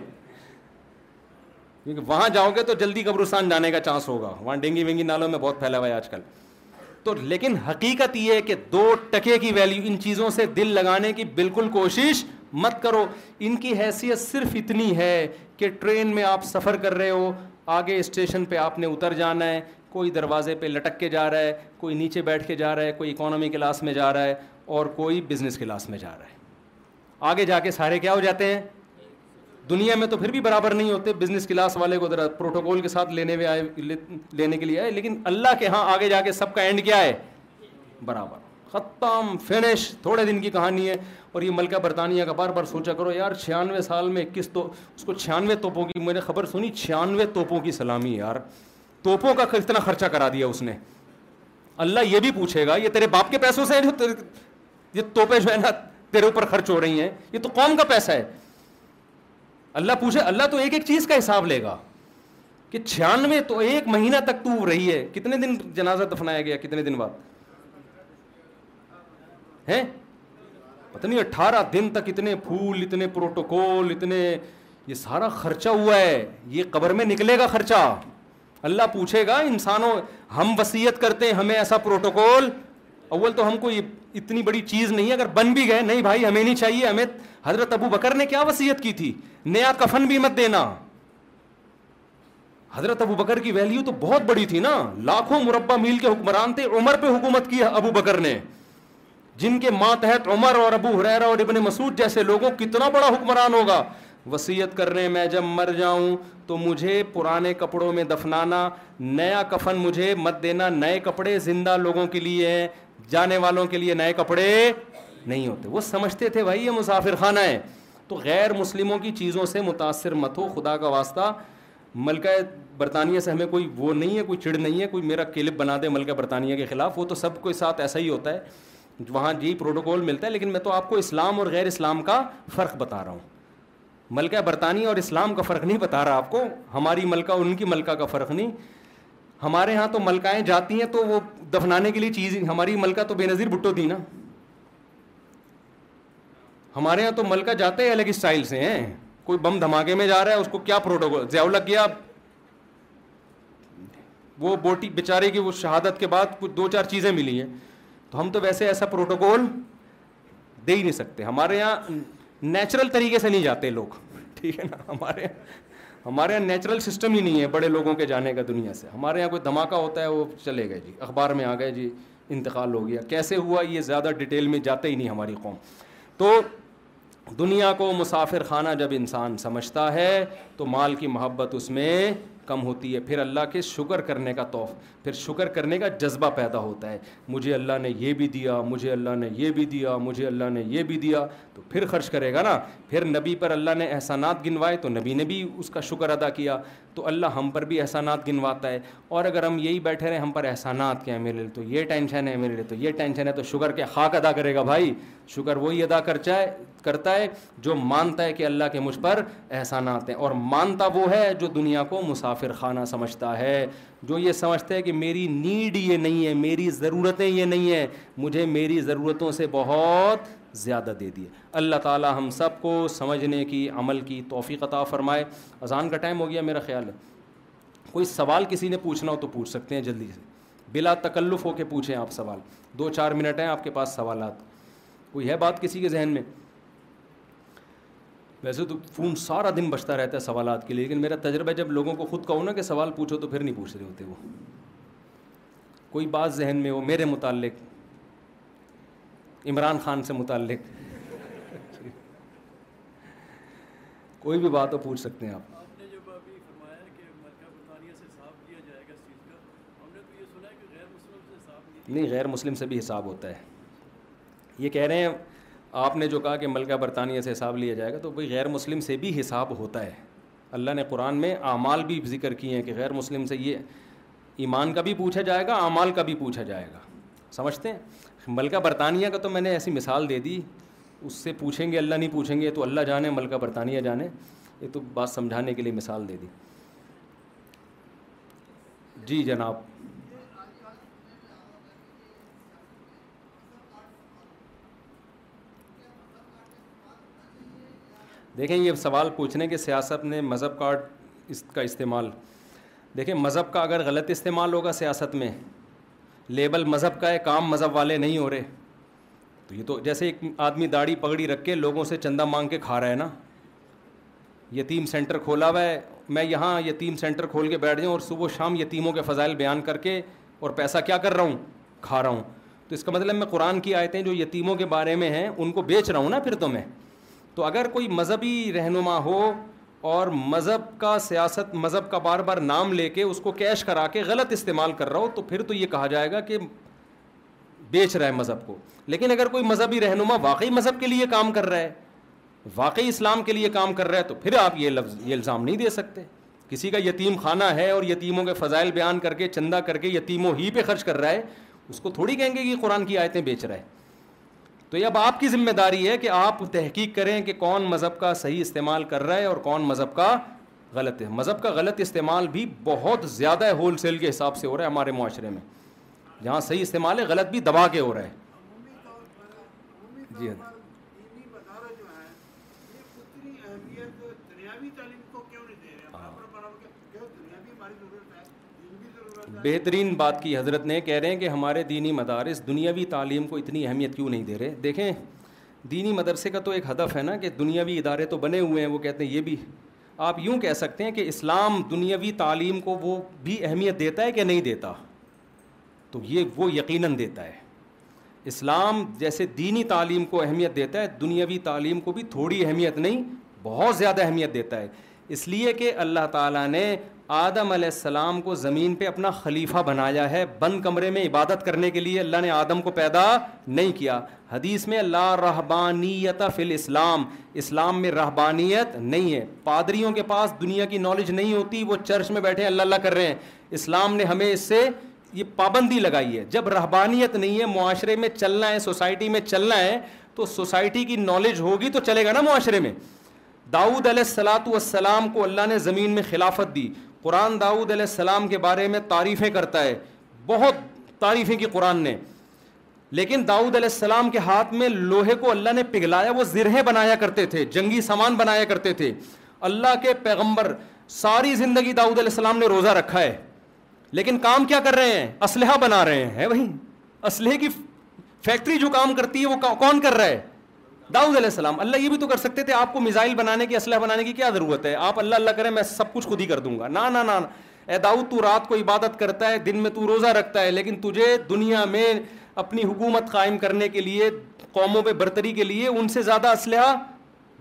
کیونکہ وہاں جاؤ گے تو جلدی قبرستان جانے کا چانس ہوگا وہاں ڈینگی وینگی نالوں میں بہت پھیلا ہوا ہے آج کل تو لیکن حقیقت یہ ہے کہ دو ٹکے کی ویلیو ان چیزوں سے دل لگانے کی بالکل کوشش مت کرو ان کی حیثیت صرف اتنی ہے کہ ٹرین میں آپ سفر کر رہے ہو آگے اسٹیشن پہ آپ نے اتر جانا ہے کوئی دروازے پہ لٹک کے جا رہا ہے کوئی نیچے بیٹھ کے جا رہا ہے کوئی اکانومی کلاس میں جا رہا ہے اور کوئی بزنس کلاس میں جا رہا ہے آگے جا کے سارے کیا ہو جاتے ہیں دنیا میں تو پھر بھی برابر نہیں ہوتے بزنس کلاس والے کو پروٹوکول کے ساتھ لینے میں آئے لینے کے لیے آئے لیکن اللہ کے ہاں آگے جا کے سب کا اینڈ کیا ہے برابر ختم فینش تھوڑے دن کی کہانی ہے اور یہ ملکہ برطانیہ کا بار بار سوچا کرو یار چھیانوے سال میں کس تو اس کو چھیانوے توپوں کی میں نے خبر سنی چھیانوے توپوں کی سلامی یار توپوں کا کتنا خرچہ کرا دیا اس نے اللہ یہ بھی پوچھے گا یہ تیرے باپ کے پیسوں سے جو یہ توپے جو ہے نا تیرے اوپر خرچ ہو رہی ہیں یہ تو قوم کا پیسہ ہے اللہ پوچھے اللہ تو ایک ایک چیز کا حساب لے گا کہ چھیانوے تو ایک مہینہ تک تو رہی ہے کتنے دن جنازہ دفنایا گیا کتنے دن بعد ہے پتہ نہیں اٹھارہ دن تک اتنے پھول اتنے پروٹوکول اتنے یہ سارا خرچہ ہوا ہے یہ قبر میں نکلے گا خرچہ اللہ پوچھے گا انسانوں ہم وسیعت کرتے ہمیں ایسا پروٹوکول اول تو ہم کو یہ اتنی بڑی چیز نہیں ہے اگر بن بھی گئے نہیں بھائی ہمیں نہیں چاہیے ہمیں حضرت ابو بکر نے کیا وسیعت کی تھی نیا کفن بھی مت دینا حضرت ابو بکر کی ویلیو تو بہت بڑی تھی نا لاکھوں مربع میل کے حکمران تھے عمر پہ حکومت کی ابو بکر نے جن کے ماتحت عمر اور ابو حریرا اور ابن مسعود جیسے لوگوں کتنا بڑا حکمران ہوگا وسیعت کرنے میں جب مر جاؤں تو مجھے پرانے کپڑوں میں دفنانا نیا کفن مجھے مت دینا نئے کپڑے زندہ لوگوں کے لیے ہیں جانے والوں کے لیے نئے کپڑے نہیں ہوتے وہ سمجھتے تھے بھائی یہ مسافر خانہ ہے تو غیر مسلموں کی چیزوں سے متاثر مت ہو خدا کا واسطہ ملکہ برطانیہ سے ہمیں کوئی وہ نہیں ہے کوئی چڑ نہیں ہے کوئی میرا کلپ بنا دے ملکہ برطانیہ کے خلاف وہ تو سب کے ساتھ ایسا ہی ہوتا ہے وہاں جی پروٹوکول ملتا ہے لیکن میں تو آپ کو اسلام اور غیر اسلام کا فرق بتا رہا ہوں ملکہ برطانیہ اور اسلام کا فرق نہیں بتا رہا آپ کو ہماری ملکہ ان کی ملکہ کا فرق نہیں ہمارے ہاں تو ملکائیں جاتی ہیں تو وہ دفنانے کے لیے چیز ہماری ملکہ تو بے نظیر بھٹو تھی نا ہمارے یہاں تو ملکہ جاتے ہیں الگ اسٹائل سے ہیں کوئی بم دھماکے میں جا رہا ہے اس کو کیا پروٹوکول لگ گیا وہ بوٹی بیچارے کی وہ شہادت کے بعد کچھ دو چار چیزیں ملی ہیں تو ہم تو ویسے ایسا پروٹوکول دے ہی نہیں سکتے ہمارے یہاں نیچرل طریقے سے نہیں جاتے لوگ ٹھیک ہے نا ہمارے یہاں ہمارے یہاں نیچرل سسٹم ہی نہیں ہے بڑے لوگوں کے جانے کا دنیا سے ہمارے یہاں کوئی دھماکہ ہوتا ہے وہ چلے گئے جی اخبار میں آ گئے جی انتقال ہو گیا کیسے ہوا یہ زیادہ ڈیٹیل میں جاتے ہی نہیں ہماری قوم تو دنیا کو مسافر خانہ جب انسان سمجھتا ہے تو مال کی محبت اس میں کم ہوتی ہے پھر اللہ کے شکر کرنے کا توف پھر شکر کرنے کا جذبہ پیدا ہوتا ہے مجھے اللہ نے یہ بھی دیا مجھے اللہ نے یہ بھی دیا مجھے اللہ نے یہ بھی دیا تو پھر خرچ کرے گا نا پھر نبی پر اللہ نے احسانات گنوائے تو نبی نے بھی اس کا شکر ادا کیا تو اللہ ہم پر بھی احسانات گنواتا ہے اور اگر ہم یہی بیٹھے رہے ہم پر احسانات کے ہیں میرے لیے تو یہ ٹینشن ہے میرے لیے تو یہ ٹینشن ہے تو شکر کے خاک ادا کرے گا بھائی شکر وہی ادا کر جائے کرتا ہے جو مانتا ہے کہ اللہ کے مجھ پر احسانات ہیں اور مانتا وہ ہے جو دنیا کو مسافر خانہ سمجھتا ہے جو یہ سمجھتا ہے کہ میری نیڈ یہ نہیں ہے میری ضرورتیں یہ نہیں ہیں مجھے میری ضرورتوں سے بہت زیادہ دے دیے اللہ تعالیٰ ہم سب کو سمجھنے کی عمل کی توفیق عطا فرمائے اذان کا ٹائم ہو گیا میرا خیال ہے کوئی سوال کسی نے پوچھنا ہو تو پوچھ سکتے ہیں جلدی سے بلا تکلف ہو کے پوچھیں آپ سوال دو چار منٹ ہیں آپ کے پاس سوالات کوئی ہے بات کسی کے ذہن میں ویسے تو فون سارا دن بچتا رہتا ہے سوالات کے لیے لیکن میرا تجربہ جب لوگوں کو خود کہوں نا کہ سوال پوچھو تو پھر نہیں پوچھ رہے ہوتے وہ کوئی بات ذہن میں ہو میرے متعلق عمران خان سے متعلق کوئی بھی بات ہو پوچھ سکتے ہیں آپ نہیں غیر مسلم سے بھی حساب ہوتا ہے یہ کہہ رہے ہیں آپ نے جو کہا کہ ملکہ برطانیہ سے حساب لیا جائے گا تو بھائی غیر مسلم سے بھی حساب ہوتا ہے اللہ نے قرآن میں اعمال بھی ذکر کیے ہیں کہ غیر مسلم سے یہ ایمان کا بھی پوچھا جائے گا اعمال کا بھی پوچھا جائے گا سمجھتے ہیں ملکہ برطانیہ کا تو میں نے ایسی مثال دے دی اس سے پوچھیں گے اللہ نہیں پوچھیں گے تو اللہ جانے ملکہ برطانیہ جانے یہ تو بات سمجھانے کے لیے مثال دے دی جی جناب دیکھیں یہ سوال پوچھنے کہ سیاست نے مذہب کارڈ اس کا استعمال دیکھیں مذہب کا اگر غلط استعمال ہوگا سیاست میں لیبل مذہب کا ہے کام مذہب والے نہیں ہو رہے تو یہ تو جیسے ایک آدمی داڑھی پگڑی رکھ کے لوگوں سے چندہ مانگ کے کھا رہا ہے نا یتیم سینٹر کھولا ہوا ہے میں یہاں یتیم سینٹر کھول کے بیٹھ جاؤں اور صبح و شام یتیموں کے فضائل بیان کر کے اور پیسہ کیا کر رہا ہوں کھا رہا ہوں تو اس کا مطلب میں قرآن کی آیتیں جو یتیموں کے بارے میں ہیں ان کو بیچ رہا ہوں نا پھر تو میں تو اگر کوئی مذہبی رہنما ہو اور مذہب کا سیاست مذہب کا بار بار نام لے کے اس کو کیش کرا کے غلط استعمال کر رہا ہو تو پھر تو یہ کہا جائے گا کہ بیچ رہا ہے مذہب کو لیکن اگر کوئی مذہبی رہنما واقعی مذہب کے لیے کام کر رہا ہے واقعی اسلام کے لیے کام کر رہا ہے تو پھر آپ یہ لفظ یہ الزام نہیں دے سکتے کسی کا یتیم خانہ ہے اور یتیموں کے فضائل بیان کر کے چندہ کر کے یتیموں ہی پہ خرچ کر رہا ہے اس کو تھوڑی کہیں گے کہ قرآن کی آیتیں بیچ رہا ہے تو یہ اب آپ کی ذمہ داری ہے کہ آپ تحقیق کریں کہ کون مذہب کا صحیح استعمال کر رہا ہے اور کون مذہب کا غلط ہے مذہب کا غلط استعمال بھی بہت زیادہ ہے ہول سیل کے حساب سے ہو رہا ہے ہمارے معاشرے میں جہاں صحیح استعمال ہے غلط بھی دبا کے ہو رہا ہے جی ہاں بہترین بات کی حضرت نے کہہ رہے ہیں کہ ہمارے دینی مدارس دنیاوی تعلیم کو اتنی اہمیت کیوں نہیں دے رہے دیکھیں دینی مدرسے کا تو ایک ہدف ہے نا کہ دنیاوی ادارے تو بنے ہوئے ہیں وہ کہتے ہیں یہ بھی آپ یوں کہہ سکتے ہیں کہ اسلام دنیاوی تعلیم کو وہ بھی اہمیت دیتا ہے کہ نہیں دیتا تو یہ وہ یقیناً دیتا ہے اسلام جیسے دینی تعلیم کو اہمیت دیتا ہے دنیاوی تعلیم کو بھی تھوڑی اہمیت نہیں بہت زیادہ اہمیت دیتا ہے اس لیے کہ اللہ تعالیٰ نے آدم علیہ السلام کو زمین پہ اپنا خلیفہ بنایا ہے بند کمرے میں عبادت کرنے کے لیے اللہ نے آدم کو پیدا نہیں کیا حدیث میں اللہ رحبانیت الاسلام اسلام میں رحبانیت نہیں ہے پادریوں کے پاس دنیا کی نالج نہیں ہوتی وہ چرچ میں بیٹھے اللہ کر رہے ہیں اسلام نے ہمیں اس سے یہ پابندی لگائی ہے جب رہبانیت نہیں ہے معاشرے میں چلنا ہے سوسائٹی میں چلنا ہے تو سوسائٹی کی نالج ہوگی تو چلے گا نا معاشرے میں داؤد علیہ السلاۃ والسلام کو اللہ نے زمین میں خلافت دی قرآن داؤد علیہ السلام کے بارے میں تعریفیں کرتا ہے بہت تعریفیں کی قرآن نے لیکن داؤد علیہ السلام کے ہاتھ میں لوہے کو اللہ نے پگھلایا وہ زرہے بنایا کرتے تھے جنگی سامان بنایا کرتے تھے اللہ کے پیغمبر ساری زندگی داؤد علیہ السلام نے روزہ رکھا ہے لیکن کام کیا کر رہے ہیں اسلحہ بنا رہے ہیں وہی اسلحے کی فیکٹری جو کام کرتی ہے وہ کون کر رہا ہے داؤد علیہ السلام اللہ یہ بھی تو کر سکتے تھے آپ کو میزائل بنانے کی اسلحہ بنانے کی کیا ضرورت ہے آپ اللہ اللہ کرے میں سب کچھ خود ہی کر دوں گا نہ نہ نا اے داؤد تو رات کو عبادت کرتا ہے دن میں تو روزہ رکھتا ہے لیکن تجھے دنیا میں اپنی حکومت قائم کرنے کے لیے قوموں پہ برتری کے لیے ان سے زیادہ اسلحہ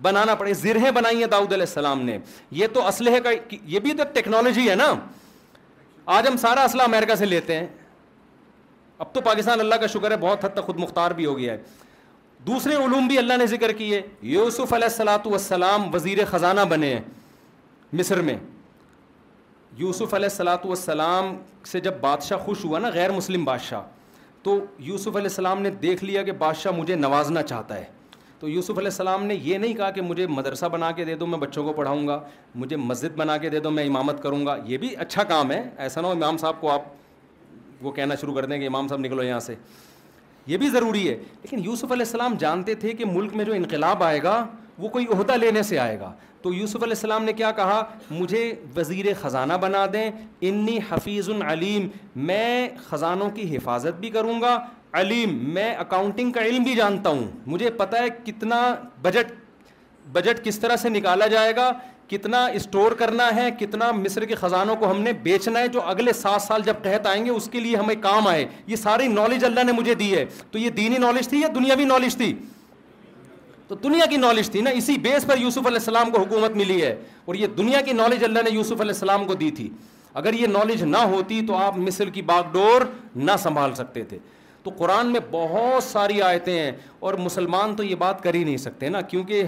بنانا پڑے زرہیں بنائی ہیں داؤد علیہ السلام نے یہ تو اسلحے کا یہ بھی تو ٹیکنالوجی ہے نا آج ہم سارا اسلحہ امریکہ سے لیتے ہیں اب تو پاکستان اللہ کا شکر ہے بہت حد تک خود مختار بھی ہو گیا ہے دوسرے علوم بھی اللہ نے ذکر کیے یوسف علیہ السلاۃ والسلام وزیر خزانہ بنے ہیں مصر میں یوسف علیہ السلاۃ والسلام سے جب بادشاہ خوش ہوا نا غیر مسلم بادشاہ تو یوسف علیہ السلام نے دیکھ لیا کہ بادشاہ مجھے نوازنا چاہتا ہے تو یوسف علیہ السلام نے یہ نہیں کہا کہ مجھے مدرسہ بنا کے دے دو میں بچوں کو پڑھاؤں گا مجھے مسجد بنا کے دے دو میں امامت کروں گا یہ بھی اچھا کام ہے ایسا نہ ہو امام صاحب کو آپ وہ کہنا شروع کر دیں کہ امام صاحب نکلو یہاں سے یہ بھی ضروری ہے لیکن یوسف علیہ السلام جانتے تھے کہ ملک میں جو انقلاب آئے گا وہ کوئی عہدہ لینے سے آئے گا تو یوسف علیہ السلام نے کیا کہا مجھے وزیر خزانہ بنا دیں انی حفیظ العلیم میں خزانوں کی حفاظت بھی کروں گا علیم میں اکاؤنٹنگ کا علم بھی جانتا ہوں مجھے پتہ ہے کتنا بجٹ بجٹ کس طرح سے نکالا جائے گا کتنا اسٹور کرنا ہے کتنا مصر کے خزانوں کو ہم نے بیچنا ہے جو اگلے سات سال جب قحط آئیں گے اس کے لیے ہمیں کام آئے یہ ساری نالج اللہ نے مجھے دی ہے تو یہ دینی نالج تھی یا دنیاوی نالج تھی تو دنیا کی نالج تھی نا اسی بیس پر یوسف علیہ السلام کو حکومت ملی ہے اور یہ دنیا کی نالج اللہ نے یوسف علیہ السلام کو دی تھی اگر یہ نالج نہ ہوتی تو آپ مصر کی باغ ڈور نہ سنبھال سکتے تھے تو قرآن میں بہت ساری آیتیں ہیں اور مسلمان تو یہ بات کر ہی نہیں سکتے نا کیونکہ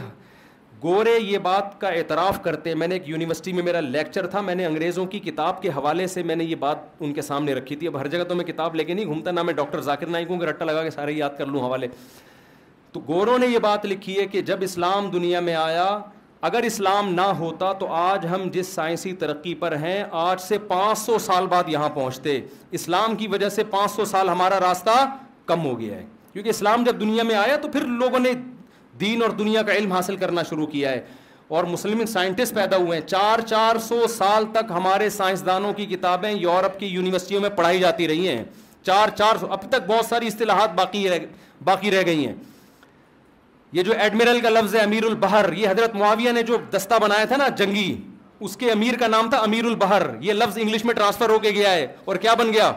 گورے یہ بات کا اعتراف کرتے میں نے ایک یونیورسٹی میں میرا لیکچر تھا میں نے انگریزوں کی کتاب کے حوالے سے میں نے یہ بات ان کے سامنے رکھی تھی اب ہر جگہ تو میں کتاب لے کے نہیں گھومتا نہ میں ڈاکٹر ذاکر نائک ہوں کہ رٹا لگا کے سارے یاد کر لوں حوالے تو گوروں نے یہ بات لکھی ہے کہ جب اسلام دنیا میں آیا اگر اسلام نہ ہوتا تو آج ہم جس سائنسی ترقی پر ہیں آج سے پانچ سو سال بعد یہاں پہنچتے اسلام کی وجہ سے پانچ سو سال ہمارا راستہ کم ہو گیا ہے کیونکہ اسلام جب دنیا میں آیا تو پھر لوگوں نے دین اور دنیا کا علم حاصل کرنا شروع کیا ہے اور مسلم سائنٹسٹ پیدا ہوئے ہیں چار چار سو سال تک ہمارے سائنسدانوں کی کتابیں یورپ کی یونیورسٹیوں میں پڑھائی جاتی رہی ہیں چار چار سو اب تک بہت ساری اصطلاحات باقی رہ باقی رہ گئی ہیں یہ جو ایڈمرل کا لفظ ہے امیر البحر یہ حضرت معاویہ نے جو دستہ بنایا تھا نا جنگی اس کے امیر کا نام تھا امیر البہر یہ لفظ انگلش میں ٹرانسفر ہو کے گیا ہے اور کیا بن گیا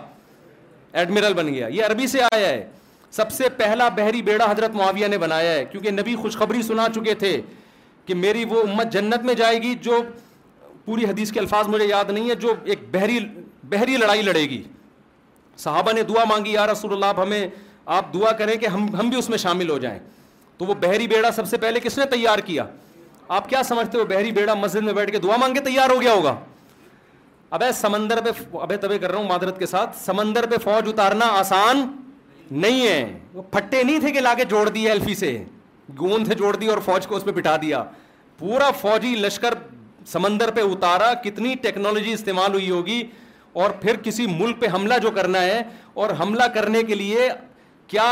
ایڈمرل بن گیا یہ عربی سے آیا ہے سب سے پہلا بحری بیڑا حضرت معاویہ نے بنایا ہے کیونکہ نبی خوشخبری سنا چکے تھے کہ میری وہ امت جنت میں جائے گی جو پوری حدیث کے الفاظ مجھے یاد نہیں ہے جو ایک بحری بحری لڑائی لڑے گی صحابہ نے دعا مانگی یا رسول اللہ ہمیں آپ دعا کریں کہ ہم ہم بھی اس میں شامل ہو جائیں تو وہ بحری بیڑا سب سے پہلے کس نے تیار کیا آپ کیا سمجھتے ہو بحری بیڑا مسجد میں بیٹھ کے دعا مانگ کے تیار ہو گیا ہوگا ابے سمندر پہ ابے تبے کر رہا ہوں معذرت کے ساتھ سمندر پہ فوج اتارنا آسان نہیں ہے وہ پھٹے نہیں تھے کہ لا کے جوڑ دیے ایلفی سے گون سے جوڑ دی اور فوج کو اس پہ بٹھا دیا پورا فوجی لشکر سمندر پہ اتارا کتنی ٹیکنالوجی استعمال ہوئی ہوگی اور پھر کسی ملک پہ حملہ جو کرنا ہے اور حملہ کرنے کے لیے کیا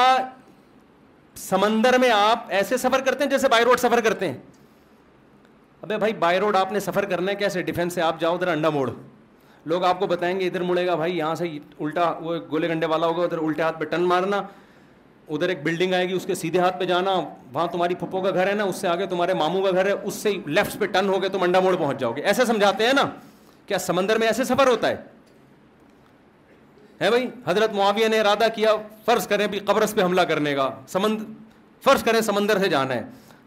سمندر میں آپ ایسے سفر کرتے ہیں جیسے بائی روڈ سفر کرتے ہیں ابھی بھائی بائی روڈ آپ نے سفر کرنا ہے کیسے ڈیفینس سے آپ جاؤ ادھر انڈا موڑ لوگ آپ کو بتائیں گے ادھر مڑے گا بھائی یہاں سے الٹا وہ گولے گنڈے والا ہوگا ادھر الٹے ہاتھ پہ ٹن مارنا ادھر ایک بلڈنگ آئے گی اس کے سیدھے ہاتھ پہ جانا وہاں تمہاری پھپھو کا گھر ہے نا اس سے آگے تمہارے ماموں کا گھر ہے اس سے لیفٹ پہ ٹن ہو گئے تم انڈا موڑ پہنچ جاؤ گے ایسے سمجھاتے ہیں نا کیا سمندر میں ایسے سفر ہوتا ہے ہے بھائی حضرت معاویہ نے ارادہ کیا فرض کریں بھی قبرص پہ حملہ کرنے کا فرض کریں سمندر سے جانا ہے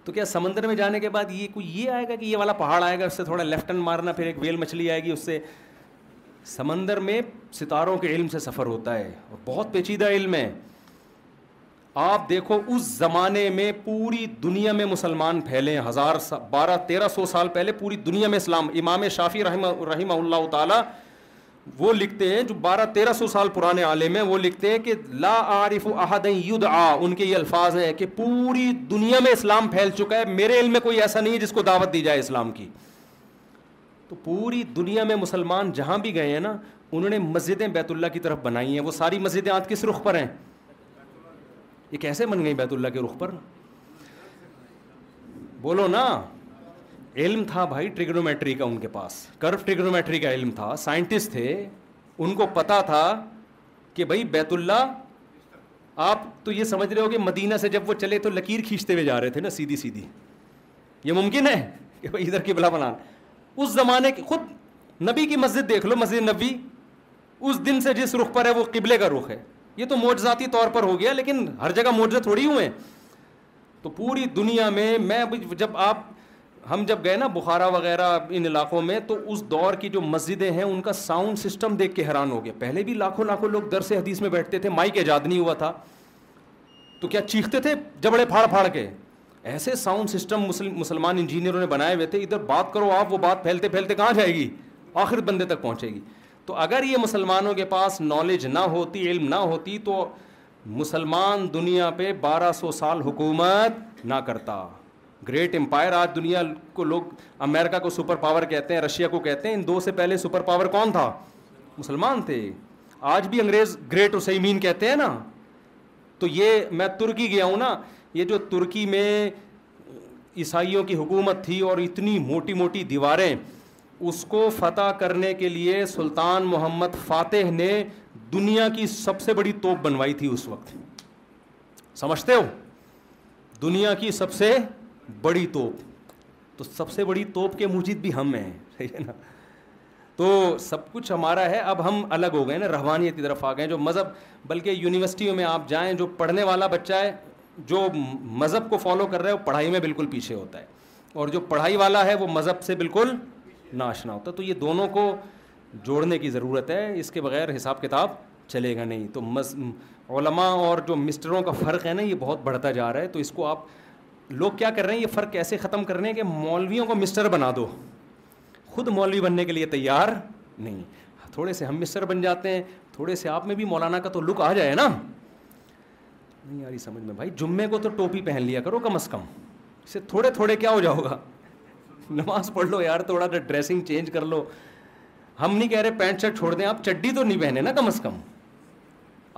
تو کیا سمندر میں جانے کے بعد یہ کوئی یہ آئے گا کہ یہ والا پہاڑ آئے گا اس سے تھوڑا لیفٹ ٹن مارنا پھر ایک ویل مچھلی آئے گی اس سے سمندر میں ستاروں کے علم سے سفر ہوتا ہے اور بہت پیچیدہ علم ہے آپ دیکھو اس زمانے میں پوری دنیا میں مسلمان پھیلے ہزار ہزار بارہ تیرہ سو سال پہلے پوری دنیا میں اسلام امام شافی رحمہ رحمہ اللہ تعالیٰ وہ لکھتے ہیں جو بارہ تیرہ سو سال پرانے عالم ہیں وہ لکھتے ہیں کہ لا عارف احد آ ان کے یہ الفاظ ہیں کہ پوری دنیا میں اسلام پھیل چکا ہے میرے علم میں کوئی ایسا نہیں ہے جس کو دعوت دی جائے اسلام کی تو پوری دنیا میں مسلمان جہاں بھی گئے ہیں نا انہوں نے مسجدیں بیت اللہ کی طرف بنائی ہیں وہ ساری مسجدیں آج کس رخ پر ہیں یہ کیسے بن گئی بیت اللہ کے رخ پر بولو نا علم تھا بھائی ٹریگنومیٹری کا ان کے پاس کرو ٹریگنومیٹری کا علم تھا سائنٹسٹ تھے ان کو پتا تھا کہ بھائی بیت اللہ آپ تو یہ سمجھ رہے ہو کہ مدینہ سے جب وہ چلے تو لکیر کھینچتے ہوئے جا رہے تھے نا سیدھی سیدھی یہ ممکن ہے کہ بھائی ادھر کی بلا بنان اس زمانے کی خود نبی کی مسجد دیکھ لو مسجد نبی اس دن سے جس رخ پر ہے وہ قبلے کا رخ ہے یہ تو معذاتی طور پر ہو گیا لیکن ہر جگہ موجود تھوڑی ہوئے ہیں تو پوری دنیا میں میں جب آپ ہم جب گئے نا بخارا وغیرہ ان علاقوں میں تو اس دور کی جو مسجدیں ہیں ان کا ساؤنڈ سسٹم دیکھ کے حیران ہو گیا پہلے بھی لاکھوں لاکھوں لوگ درس حدیث میں بیٹھتے تھے مائک ایجاد نہیں ہوا تھا تو کیا چیختے تھے جبڑے پھاڑ پھاڑ کے ایسے ساؤنڈ سسٹم مسلمان انجینئروں نے بنائے ہوئے تھے ادھر بات کرو آپ وہ بات پھیلتے پھیلتے کہاں جائے گی آخر بندے تک پہنچے گی تو اگر یہ مسلمانوں کے پاس نالج نہ ہوتی علم نہ ہوتی تو مسلمان دنیا پہ بارہ سو سال حکومت نہ کرتا گریٹ امپائر آج دنیا کو لوگ امریکہ کو سپر پاور کہتے ہیں رشیا کو کہتے ہیں ان دو سے پہلے سپر پاور کون تھا مسلمان تھے آج بھی انگریز گریٹ وسعمین کہتے ہیں نا تو یہ میں ترکی گیا ہوں نا یہ جو ترکی میں عیسائیوں کی حکومت تھی اور اتنی موٹی موٹی دیواریں اس کو فتح کرنے کے لیے سلطان محمد فاتح نے دنیا کی سب سے بڑی توپ بنوائی تھی اس وقت سمجھتے ہو دنیا کی سب سے بڑی توپ تو سب سے بڑی توپ کے موجود بھی ہم ہیں صحیح ہے نا تو سب کچھ ہمارا ہے اب ہم الگ ہو گئے نا رحمانیت کی طرف آ گئے جو مذہب بلکہ یونیورسٹیوں میں آپ جائیں جو پڑھنے والا بچہ ہے جو مذہب کو فالو کر رہا ہے وہ پڑھائی میں بالکل پیچھے ہوتا ہے اور جو پڑھائی والا ہے وہ مذہب سے بالکل ناشنا ہوتا ہے تو یہ دونوں کو جوڑنے کی ضرورت ہے اس کے بغیر حساب کتاب چلے گا نہیں تو علما اور جو مسٹروں کا فرق ہے نا یہ بہت بڑھتا جا رہا ہے تو اس کو آپ لوگ کیا کر رہے ہیں یہ فرق ایسے ختم کر رہے ہیں کہ مولویوں کو مسٹر بنا دو خود مولوی بننے کے لیے تیار نہیں تھوڑے سے ہم مسٹر بن جاتے ہیں تھوڑے سے آپ میں بھی مولانا کا تو لک آ جائے نا نہیں رہی سمجھ میں بھائی جمعے کو تو ٹوپی پہن لیا کرو کم از کم اسے تھوڑے تھوڑے کیا ہو جاؤ گا نماز پڑھ لو یار تھوڑا سا ڈریسنگ چینج کر لو ہم نہیں کہہ رہے پینٹ شرٹ چھوڑ دیں آپ چڈی تو نہیں پہنے نا کم از کم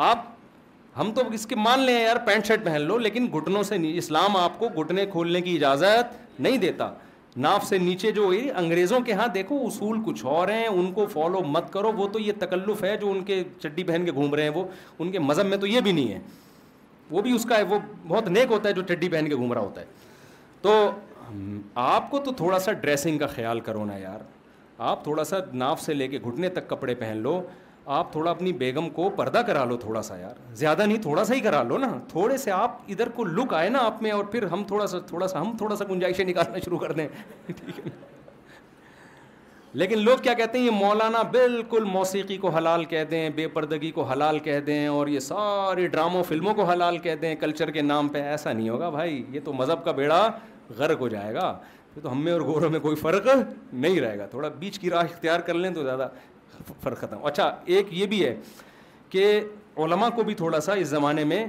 آپ ہم تو اس کے مان لیں یار پینٹ شرٹ پہن لو لیکن گھٹنوں سے نہیں اسلام آپ کو گھٹنے کھولنے کی اجازت نہیں دیتا ناف سے نیچے جو انگریزوں کے ہاں دیکھو اصول کچھ اور ہیں ان کو فالو مت کرو وہ تو یہ تکلف ہے جو ان کے چڈی پہن کے گھوم رہے ہیں وہ ان کے مذہب میں تو یہ بھی نہیں ہے وہ بھی اس کا ہے وہ بہت نیک ہوتا ہے جو ٹڈی پہن کے گھوم رہا ہوتا ہے تو آپ کو تو تھوڑا سا ڈریسنگ کا خیال کرو نا یار آپ تھوڑا سا ناف سے لے کے گھٹنے تک کپڑے پہن لو آپ تھوڑا اپنی بیگم کو پردہ کرا لو تھوڑا سا یار زیادہ نہیں تھوڑا سا ہی کرا لو نا تھوڑے سے آپ ادھر کو لک آئے نا آپ میں اور پھر ہم تھوڑا سا تھوڑا سا ہم تھوڑا سا گنجائشیں نکالنا شروع کر دیں ٹھیک ہے لیکن لوگ کیا کہتے ہیں یہ مولانا بالکل موسیقی کو حلال کہہ دیں بے پردگی کو حلال کہہ دیں اور یہ سارے ڈراموں فلموں کو حلال کہہ دیں کلچر کے نام پہ ایسا نہیں ہوگا بھائی یہ تو مذہب کا بیڑا غرق ہو جائے گا یہ تو میں اور گوروں میں کوئی فرق نہیں رہے گا تھوڑا بیچ کی راہ اختیار کر لیں تو زیادہ فرق ختم اچھا ایک یہ بھی ہے کہ علماء کو بھی تھوڑا سا اس زمانے میں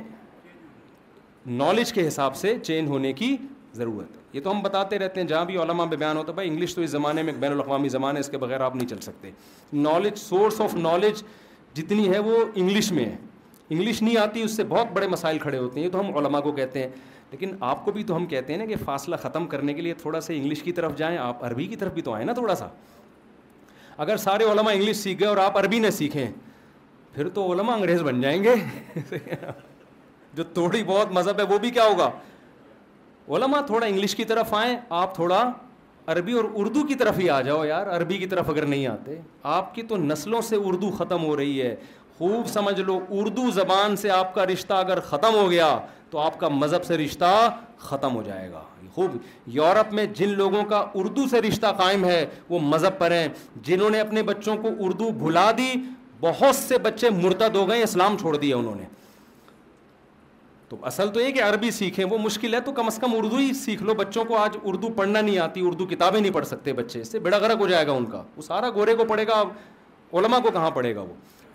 نالج کے حساب سے چینج ہونے کی ضرورت یہ تو ہم بتاتے رہتے ہیں جہاں بھی علماء میں بیان ہوتا ہے بھائی انگلش تو اس زمانے میں بین الاقوامی زمانے ہے اس کے بغیر آپ نہیں چل سکتے نالج سورس آف نالج جتنی ہے وہ انگلش میں ہے انگلش نہیں آتی اس سے بہت بڑے مسائل کھڑے ہوتے ہیں یہ تو ہم علماء کو کہتے ہیں لیکن آپ کو بھی تو ہم کہتے ہیں نا کہ فاصلہ ختم کرنے کے لیے تھوڑا سا انگلش کی طرف جائیں آپ عربی کی طرف بھی تو آئیں نا تھوڑا سا اگر سارے علماء انگلش سیکھ گئے اور آپ عربی نہ سیکھیں پھر تو علماء انگریز بن جائیں گے جو تھوڑی بہت مذہب ہے وہ بھی کیا ہوگا علماء تھوڑا انگلش کی طرف آئیں آپ تھوڑا عربی اور اردو کی طرف ہی آ جاؤ یار عربی کی طرف اگر نہیں آتے آپ کی تو نسلوں سے اردو ختم ہو رہی ہے خوب سمجھ لو اردو زبان سے آپ کا رشتہ اگر ختم ہو گیا تو آپ کا مذہب سے رشتہ ختم ہو جائے گا خوب یورپ میں جن لوگوں کا اردو سے رشتہ قائم ہے وہ مذہب پر ہیں جنہوں نے اپنے بچوں کو اردو بھلا دی بہت سے بچے مرتد ہو گئے اسلام چھوڑ دیا انہوں نے تو اصل تو یہ کہ عربی سیکھیں وہ مشکل ہے تو کم از کم اردو ہی سیکھ لو بچوں کو آج اردو پڑھنا نہیں آتی اردو کتابیں نہیں پڑھ سکتے بچے اس سے بڑا غرق ہو جائے گا ان کا وہ سارا گورے کو پڑھے گا علماء کو کہاں پڑھے گا وہ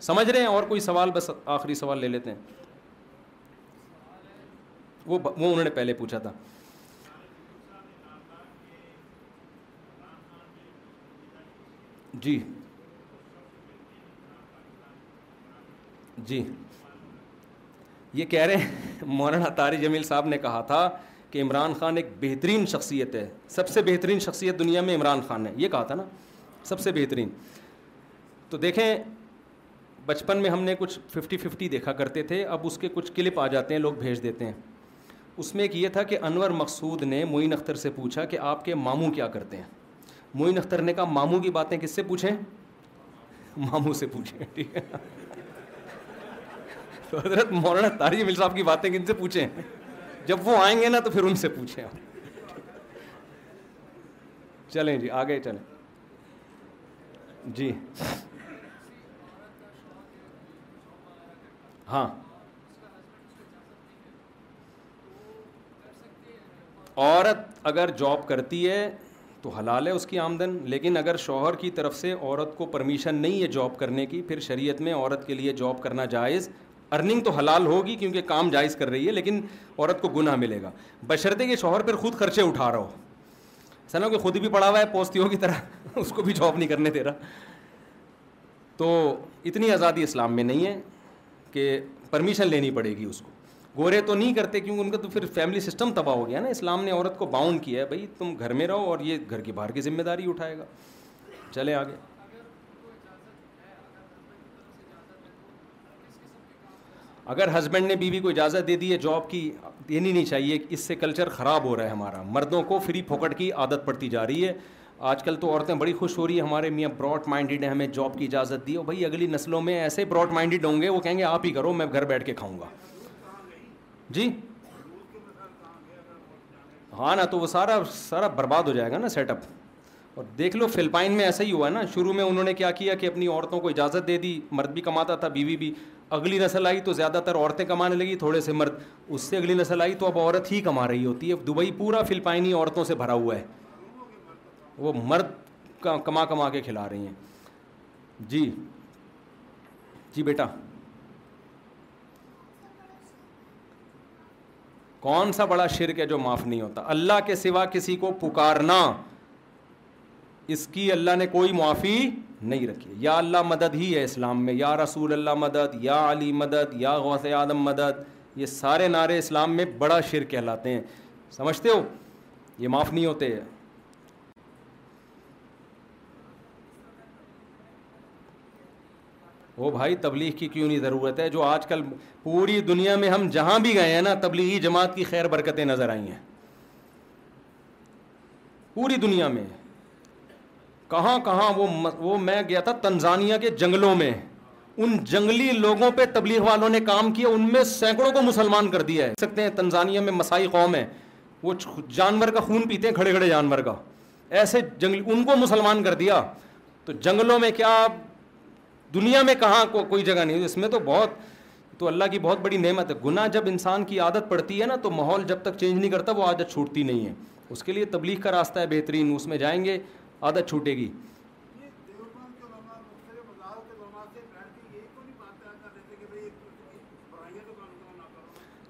سمجھ رہے ہیں اور کوئی سوال بس آخری سوال لے لیتے ہیں وہ وہ انہوں نے پہلے پوچھا تھا جی جی یہ کہہ رہے ہیں مولانا طارِ جمیل صاحب نے کہا تھا کہ عمران خان ایک بہترین شخصیت ہے سب سے بہترین شخصیت دنیا میں عمران خان ہے یہ کہا تھا نا سب سے بہترین تو دیکھیں بچپن میں ہم نے کچھ ففٹی ففٹی دیکھا کرتے تھے اب اس کے کچھ کلپ آ جاتے ہیں لوگ بھیج دیتے ہیں اس میں ایک یہ تھا کہ انور مقصود نے معین اختر سے پوچھا کہ آپ کے ماموں کیا کرتے ہیں معین اختر نے کہا ماموں کی باتیں کس سے پوچھیں ماموں سے پوچھیں ٹھیک ہے حضرت مولانا مل صاحب کی باتیں کن سے پوچھیں جب وہ آئیں گے نا تو پھر ان سے آپ چلیں جی آگے چلیں جی ہاں عورت اگر جاب کرتی ہے تو حلال ہے اس کی آمدن لیکن اگر شوہر کی طرف سے عورت کو پرمیشن نہیں ہے جاب کرنے کی پھر شریعت میں عورت کے لیے جاب کرنا جائز ارننگ تو حلال ہوگی کیونکہ کام جائز کر رہی ہے لیکن عورت کو گناہ ملے گا بشرطے کے شوہر پھر خود خرچے اٹھا رہا ہو سنا کہ خود بھی پڑا ہوا ہے پوستیوں کی طرح اس کو بھی جاب نہیں کرنے دے رہا تو اتنی آزادی اسلام میں نہیں ہے کہ پرمیشن لینی پڑے گی اس کو گورے تو نہیں کرتے کیونکہ ان کا تو پھر فیملی سسٹم تباہ ہو گیا نا اسلام نے عورت کو باؤنڈ کیا ہے بھائی تم گھر میں رہو اور یہ گھر کے باہر کی ذمہ داری اٹھائے گا چلے آگے اگر ہسبینڈ نے بیوی کو اجازت دے دی ہے جاب کی دینی نہیں چاہیے اس سے کلچر خراب ہو رہا ہے ہمارا مردوں کو فری پھوکٹ کی عادت پڑتی جا رہی ہے آج کل تو عورتیں بڑی خوش ہو رہی ہیں ہمارے میاں براڈ مائنڈیڈ ہیں ہمیں جاب کی اجازت دی اور بھائی اگلی نسلوں میں ایسے براڈ مائنڈیڈ ہوں گے وہ کہیں گے آپ ہی کرو میں گھر بیٹھ کے کھاؤں گا جی ہاں نا تو وہ سارا سارا برباد ہو جائے گا نا سیٹ اپ اور دیکھ لو فلپائن میں ایسا ہی ہوا ہے نا شروع میں انہوں نے کیا کیا کہ اپنی عورتوں کو اجازت دے دی مرد بھی کماتا تھا بیوی بھی اگلی نسل آئی تو زیادہ تر عورتیں کمانے لگی تھوڑے سے مرد اس سے اگلی نسل آئی تو اب عورت ہی کما رہی ہوتی ہے دبئی پورا فلپائنی عورتوں سے بھرا ہوا ہے وہ مرد کما کما کے کھلا رہی ہیں جی جی بیٹا کون سا بڑا شرک ہے جو معاف نہیں ہوتا اللہ کے سوا کسی کو پکارنا اس کی اللہ نے کوئی معافی نہیں رکھی یا اللہ مدد ہی ہے اسلام میں یا رسول اللہ مدد یا علی مدد یا غوث آدم مدد یہ سارے نعرے اسلام میں بڑا شر کہلاتے ہیں سمجھتے ہو یہ معاف نہیں ہوتے وہ بھائی تبلیغ کی کیوں نہیں ضرورت ہے جو آج کل پوری دنیا میں ہم جہاں بھی گئے ہیں نا تبلیغی جماعت کی خیر برکتیں نظر آئی ہیں پوری دنیا میں کہاں کہاں وہ وہ میں گیا تھا تنزانیہ کے جنگلوں میں ان جنگلی لوگوں پہ تبلیغ والوں نے کام کیا ان میں سینکڑوں کو مسلمان کر دیا ہے سکتے ہیں تنزانیہ میں مسائی قوم ہے وہ جانور کا خون پیتے ہیں کھڑے کھڑے جانور کا ایسے ان کو مسلمان کر دیا تو جنگلوں میں کیا دنیا میں کہاں کو کوئی جگہ نہیں اس میں تو بہت تو اللہ کی بہت بڑی نعمت ہے گناہ جب انسان کی عادت پڑتی ہے نا تو ماحول جب تک چینج نہیں کرتا وہ عادت چھوٹتی نہیں ہے اس کے لیے تبلیغ کا راستہ ہے بہترین اس میں جائیں گے عادت چھوٹے گی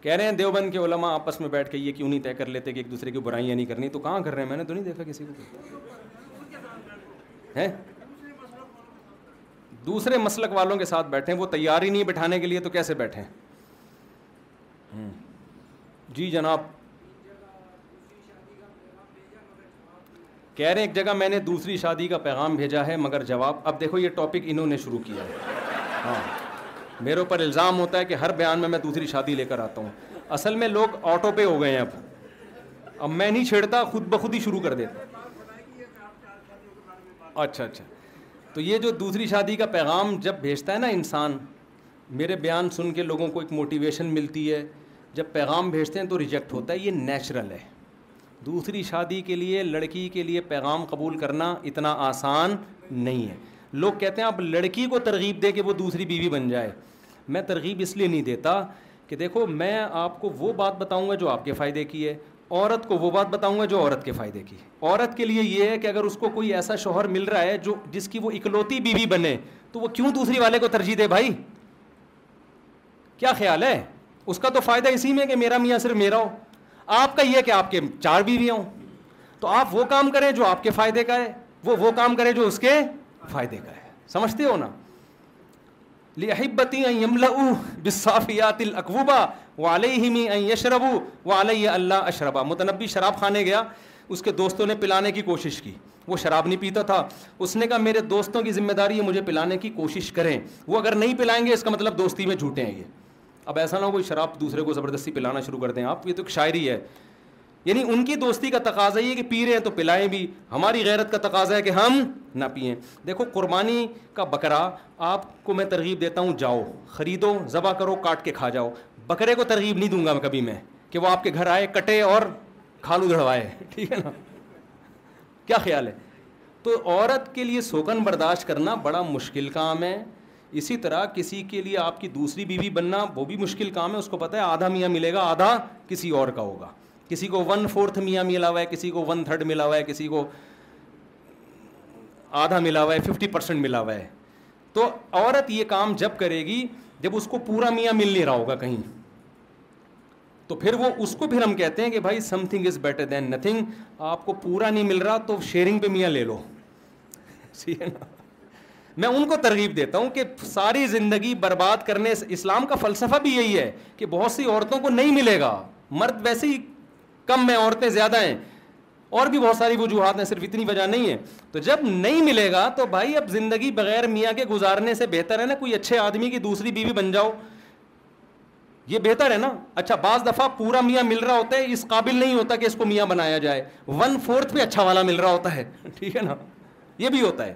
کہہ رہے ہیں دیوبند کے علماء آپس میں بیٹھ کے یہ کیوں نہیں طے کر لیتے کہ ایک دوسرے کی برائیاں نہیں کرنی تو کہاں کر رہے ہیں میں نے تو نہیں دیکھا کسی کو دوسرے مسلک والوں کے ساتھ بیٹھے وہ تیار ہی نہیں بٹھانے کے لیے تو کیسے بیٹھے جی جناب کہہ رہے ہیں ایک جگہ میں نے دوسری شادی کا پیغام بھیجا ہے مگر جواب اب دیکھو یہ ٹاپک انہوں نے شروع کیا ہے ہاں میرے اوپر الزام ہوتا ہے کہ ہر بیان میں میں دوسری شادی لے کر آتا ہوں اصل میں لوگ آٹو پہ ہو گئے ہیں اب اب میں نہیں چھیڑتا خود بخود ہی شروع کر دیتا اچھا اچھا تو یہ جو دوسری شادی کا پیغام جب بھیجتا ہے نا انسان میرے بیان سن کے لوگوں کو ایک موٹیویشن ملتی ہے جب پیغام بھیجتے ہیں تو ریجیکٹ ہوتا ہے یہ نیچرل ہے دوسری شادی کے لیے لڑکی کے لیے پیغام قبول کرنا اتنا آسان نہیں ہے لوگ کہتے ہیں آپ لڑکی کو ترغیب دے کہ وہ دوسری بیوی بن جائے میں ترغیب اس لیے نہیں دیتا کہ دیکھو میں آپ کو وہ بات بتاؤں گا جو آپ کے فائدے کی ہے عورت کو وہ بات بتاؤں گا جو عورت کے فائدے کی ہے عورت کے لیے یہ ہے کہ اگر اس کو کوئی ایسا شوہر مل رہا ہے جو جس کی وہ اکلوتی بیوی بنے تو وہ کیوں دوسری والے کو ترجیح دے بھائی کیا خیال ہے اس کا تو فائدہ اسی میں کہ میرا میاں صرف میرا ہو آپ کا یہ کہ آپ کے چار بیویاں ہوں تو آپ وہ کام کریں جو آپ کے فائدے کا ہے وہ وہ کام کریں جو اس کے فائدے کا ہے سمجھتے ہو نا لبتی اقبوبا والی اللہ اشربا متنبی شراب خانے گیا اس کے دوستوں نے پلانے کی کوشش کی وہ شراب نہیں پیتا تھا اس نے کہا میرے دوستوں کی ذمہ داری ہے مجھے پلانے کی کوشش کریں وہ اگر نہیں پلائیں گے اس کا مطلب دوستی میں جھوٹیں یہ اب ایسا نہ ہو کوئی شراب دوسرے کو زبردستی پلانا شروع کر دیں آپ یہ تو ایک شاعری ہے یعنی ان کی دوستی کا تقاضا یہ کہ پی رہے ہیں تو پلائیں بھی ہماری غیرت کا تقاضا ہے کہ ہم نہ پئیں دیکھو قربانی کا بکرا آپ کو میں ترغیب دیتا ہوں جاؤ خریدو ذبح کرو کاٹ کے کھا جاؤ بکرے کو ترغیب نہیں دوں گا میں کبھی میں کہ وہ آپ کے گھر آئے کٹے اور کھالو دھڑوائے ٹھیک ہے نا کیا خیال ہے تو عورت کے لیے سوکن برداشت کرنا بڑا مشکل کام ہے اسی طرح کسی کے لیے آپ کی دوسری بیوی بننا وہ بھی مشکل کام ہے اس کو پتا ہے آدھا میاں ملے گا آدھا کسی اور کا ہوگا کسی کو ون فورتھ میاں ملا ہوا ہے کسی کو ون تھرڈ ملا ہوا ہے کسی کو آدھا ملا ہوا ہے ففٹی پرسینٹ ملا ہوا ہے تو عورت یہ کام جب کرے گی جب اس کو پورا میاں مل نہیں رہا ہوگا کہیں تو پھر وہ اس کو پھر ہم کہتے ہیں کہ بھائی something is better than nothing آپ کو پورا نہیں مل رہا تو شیئرنگ پہ میاں لے لو میں ان کو ترغیب دیتا ہوں کہ ساری زندگی برباد کرنے اسلام کا فلسفہ بھی یہی ہے کہ بہت سی عورتوں کو نہیں ملے گا مرد ویسے ہی کم ہیں عورتیں زیادہ ہیں اور بھی بہت ساری وجوہات ہیں صرف اتنی وجہ نہیں ہے تو جب نہیں ملے گا تو بھائی اب زندگی بغیر میاں کے گزارنے سے بہتر ہے نا کوئی اچھے آدمی کی دوسری بیوی بن جاؤ یہ بہتر ہے نا اچھا بعض دفعہ پورا میاں مل رہا ہوتا ہے اس قابل نہیں ہوتا کہ اس کو میاں بنایا جائے ون فورتھ بھی اچھا والا مل رہا ہوتا ہے ٹھیک ہے نا یہ بھی ہوتا ہے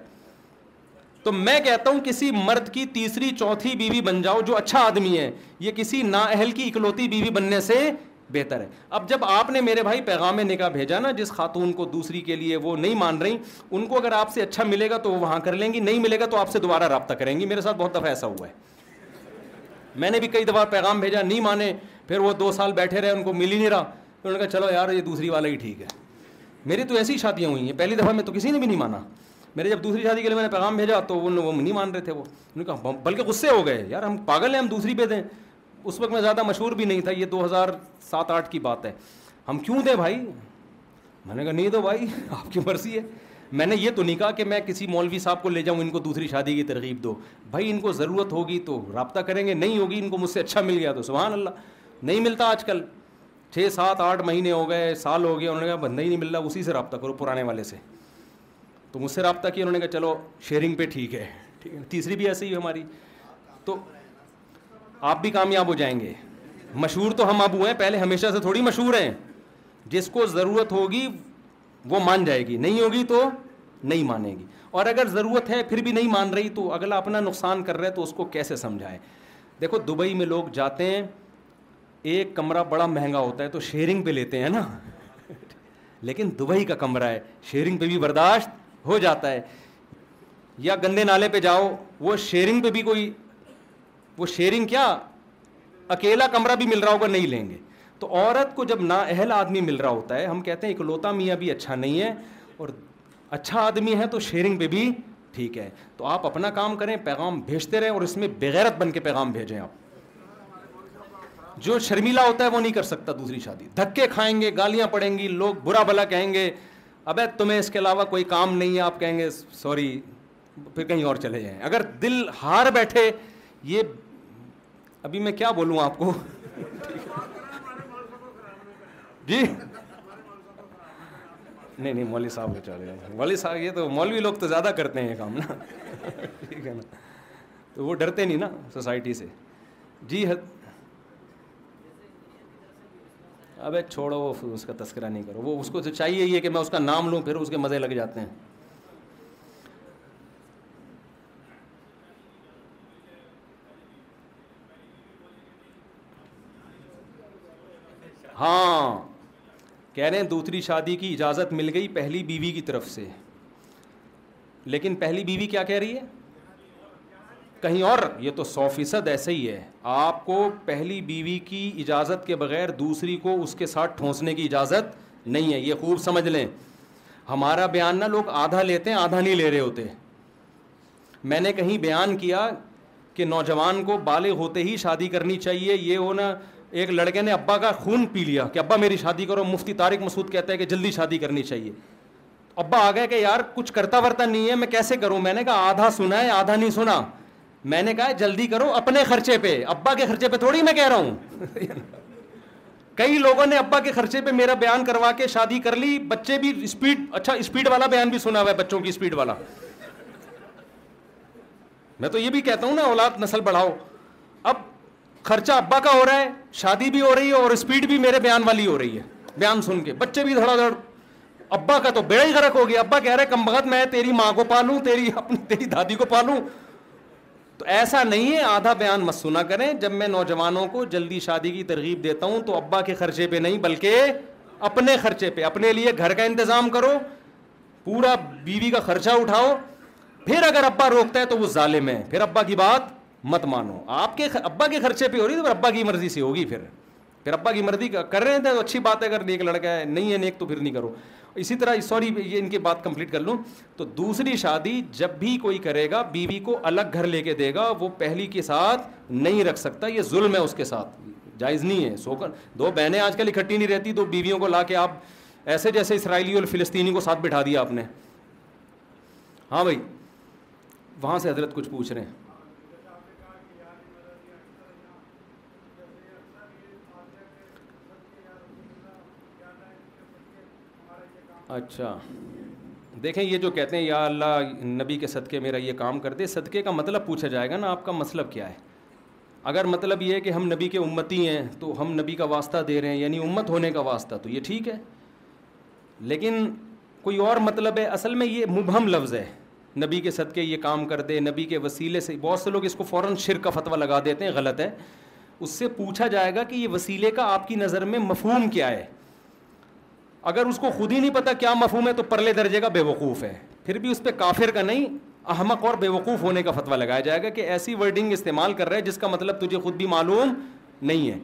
تو میں کہتا ہوں کسی مرد کی تیسری چوتھی بیوی بن جاؤ جو اچھا آدمی ہے یہ کسی نااہل کی اکلوتی بیوی بننے سے بہتر ہے اب جب آپ نے میرے بھائی پیغام نکاح بھیجا نا جس خاتون کو دوسری کے لیے وہ نہیں مان رہی ان کو اگر آپ سے اچھا ملے گا تو وہ وہاں کر لیں گی نہیں ملے گا تو آپ سے دوبارہ رابطہ کریں گی میرے ساتھ بہت دفعہ ایسا ہوا ہے میں نے بھی کئی دفعہ پیغام بھیجا نہیں مانے پھر وہ دو سال بیٹھے رہے ان کو مل ہی نہیں رہا انہوں نے کہا چلو یار یہ دوسری والا ہی ٹھیک ہے میری تو ایسی شادیاں ہوئی ہیں پہلی دفعہ میں تو کسی نے بھی نہیں مانا میرے جب دوسری شادی کے لیے میں نے پیغام بھیجا تو وہ نہیں مان رہے تھے وہ انہوں نے کہا بلکہ غصے ہو گئے یار ہم پاگل ہیں ہم دوسری پہ دیں اس وقت میں زیادہ مشہور بھی نہیں تھا یہ دو ہزار سات آٹھ کی بات ہے ہم کیوں دیں بھائی میں نے کہا نہیں دو بھائی آپ کی مرضی ہے میں نے یہ تو نہیں کہا کہ میں کسی مولوی صاحب کو لے جاؤں ان کو دوسری شادی کی ترغیب دو بھائی ان کو ضرورت ہوگی تو رابطہ کریں گے نہیں ہوگی ان کو مجھ سے اچھا مل گیا تو سبحان اللہ نہیں ملتا آج کل چھ سات آٹھ مہینے ہو گئے سال ہو گیا انہوں نے کہا بندہ ہی نہیں مل رہا اسی سے رابطہ کرو پرانے والے سے تو مجھ سے رابطہ کیا انہوں نے کہا چلو شیئرنگ پہ ٹھیک ہے تیسری بھی ایسی ہماری تو آپ بھی کامیاب ہو جائیں گے مشہور تو ہم ابو ہیں پہلے ہمیشہ سے تھوڑی مشہور ہیں جس کو ضرورت ہوگی وہ مان جائے گی نہیں ہوگی تو نہیں مانے گی اور اگر ضرورت ہے پھر بھی نہیں مان رہی تو اگلا اپنا نقصان کر رہا ہے تو اس کو کیسے سمجھائیں دیکھو دبئی میں لوگ جاتے ہیں ایک کمرہ بڑا مہنگا ہوتا ہے تو شیئرنگ پہ لیتے ہیں نا لیکن دبئی کا کمرہ ہے شیئرنگ پہ بھی برداشت ہو جاتا ہے یا گندے نالے پہ جاؤ وہ شیئرنگ پہ بھی کوئی وہ شیئرنگ کیا اکیلا کمرہ بھی مل رہا ہوگا نہیں لیں گے تو عورت کو جب نا اہل آدمی مل رہا ہوتا ہے ہم کہتے ہیں اکلوتا میاں بھی اچھا نہیں ہے اور اچھا آدمی ہے تو شیئرنگ پہ بھی ٹھیک ہے تو آپ اپنا کام کریں پیغام بھیجتے رہیں اور اس میں بغیرت بن کے پیغام بھیجیں آپ جو شرمیلا ہوتا ہے وہ نہیں کر سکتا دوسری شادی دھکے کھائیں گے گالیاں پڑیں گی لوگ برا بھلا کہیں گے اب تمہیں اس کے علاوہ کوئی کام نہیں ہے آپ کہیں گے سوری پھر کہیں اور چلے جائیں اگر دل ہار بیٹھے یہ ابھی میں کیا بولوں آپ کو جی نہیں نہیں مولوی صاحب مولوی صاحب یہ تو مولوی لوگ تو زیادہ کرتے ہیں یہ کام نا ٹھیک ہے نا تو وہ ڈرتے نہیں نا سوسائٹی سے جی ابے چھوڑو وہ پھر اس کا تذکرہ نہیں کرو وہ اس کو چاہیے یہ کہ میں اس کا نام لوں پھر اس کے مزے لگ جاتے ہیں ہاں کہہ رہے ہیں دوسری شادی کی اجازت مل گئی پہلی بیوی کی طرف سے لیکن پہلی بیوی کیا کہہ رہی ہے کہیں اور یہ تو سو فیصد ایسے ہی ہے آپ کو پہلی بیوی کی اجازت کے بغیر دوسری کو اس کے ساتھ ٹھونسنے کی اجازت نہیں ہے یہ خوب سمجھ لیں ہمارا بیان نہ لوگ آدھا لیتے ہیں آدھا نہیں لے رہے ہوتے میں نے کہیں بیان کیا کہ نوجوان کو بالغ ہوتے ہی شادی کرنی چاہیے یہ ہونا ایک لڑکے نے ابا کا خون پی لیا کہ ابا میری شادی کرو مفتی طارق مسعود کہتا ہے کہ جلدی شادی کرنی چاہیے ابا آ گئے کہ یار کچھ کرتا ورتا نہیں ہے میں کیسے کروں میں نے کہا آدھا سنا ہے آدھا نہیں سنا میں نے کہا جلدی کرو اپنے خرچے پہ ابا کے خرچے پہ تھوڑی میں کہہ رہا ہوں کئی لوگوں نے ابا کے خرچے پہ میرا بیان کروا کے شادی کر لی بچے بھی اسپیڈ اچھا اسپیڈ والا بیان بھی سنا ہوا ہے بچوں کی اسپیڈ والا میں تو یہ بھی کہتا ہوں نا اولاد نسل بڑھاؤ اب خرچہ ابا کا ہو رہا ہے شادی بھی ہو رہی ہے اور اسپیڈ بھی میرے بیان والی ہو رہی ہے بیان سن کے بچے بھی دھڑا دھڑ ابا کا تو بیڑا ہی غرق ہو گیا ابا کہہ رہا ہے کم بھگت میں تیری ماں کو پالوں تیری دادی کو پالوں تو ایسا نہیں ہے آدھا بیان مسونا کریں جب میں نوجوانوں کو جلدی شادی کی ترغیب دیتا ہوں تو ابا کے خرچے پہ نہیں بلکہ اپنے خرچے پہ اپنے لیے گھر کا انتظام کرو پورا بیوی کا خرچہ اٹھاؤ پھر اگر ابا روکتا ہے تو وہ ظالم ہے پھر ابا کی بات مت مانو آپ کے ابا کے خرچے پہ ہو رہی تو ابا کی مرضی سے ہوگی پھر پھر ابا کی مردی کر رہے تھے تو اچھی بات ہے اگر نیک لڑکا ہے نہیں ہے نیک تو پھر نہیں کرو اسی طرح سوری یہ ان کی بات کمپلیٹ کر لوں تو دوسری شادی جب بھی کوئی کرے گا بیوی کو الگ گھر لے کے دے گا وہ پہلی کے ساتھ نہیں رکھ سکتا یہ ظلم ہے اس کے ساتھ جائز نہیں ہے سو کر دو بہنیں آج کل اکٹھی نہیں رہتی دو بیویوں کو لا کے آپ ایسے جیسے اسرائیلی اور فلسطینی کو ساتھ بٹھا دیا آپ نے ہاں بھائی وہاں سے حضرت کچھ پوچھ رہے ہیں اچھا دیکھیں یہ جو کہتے ہیں یا اللہ نبی کے صدقے میرا یہ کام کر دے صدقے کا مطلب پوچھا جائے گا نا آپ کا مطلب کیا ہے اگر مطلب یہ ہے کہ ہم نبی کے امتی ہیں تو ہم نبی کا واسطہ دے رہے ہیں یعنی امت ہونے کا واسطہ تو یہ ٹھیک ہے لیکن کوئی اور مطلب ہے اصل میں یہ مبہم لفظ ہے نبی کے صدقے یہ کام کر دے نبی کے وسیلے سے بہت سے لوگ اس کو فوراً شر کا فتویٰ لگا دیتے ہیں غلط ہے اس سے پوچھا جائے گا کہ یہ وسیلے کا آپ کی نظر میں مفہوم کیا ہے اگر اس کو خود ہی نہیں پتا کیا مفہوم ہے تو پرلے درجے کا بے وقوف ہے پھر بھی اس پہ کافر کا نہیں احمق اور بے وقوف ہونے کا فتویٰ لگایا جائے گا کہ ایسی ورڈنگ استعمال کر رہے ہیں جس کا مطلب تجھے خود بھی معلوم نہیں ہے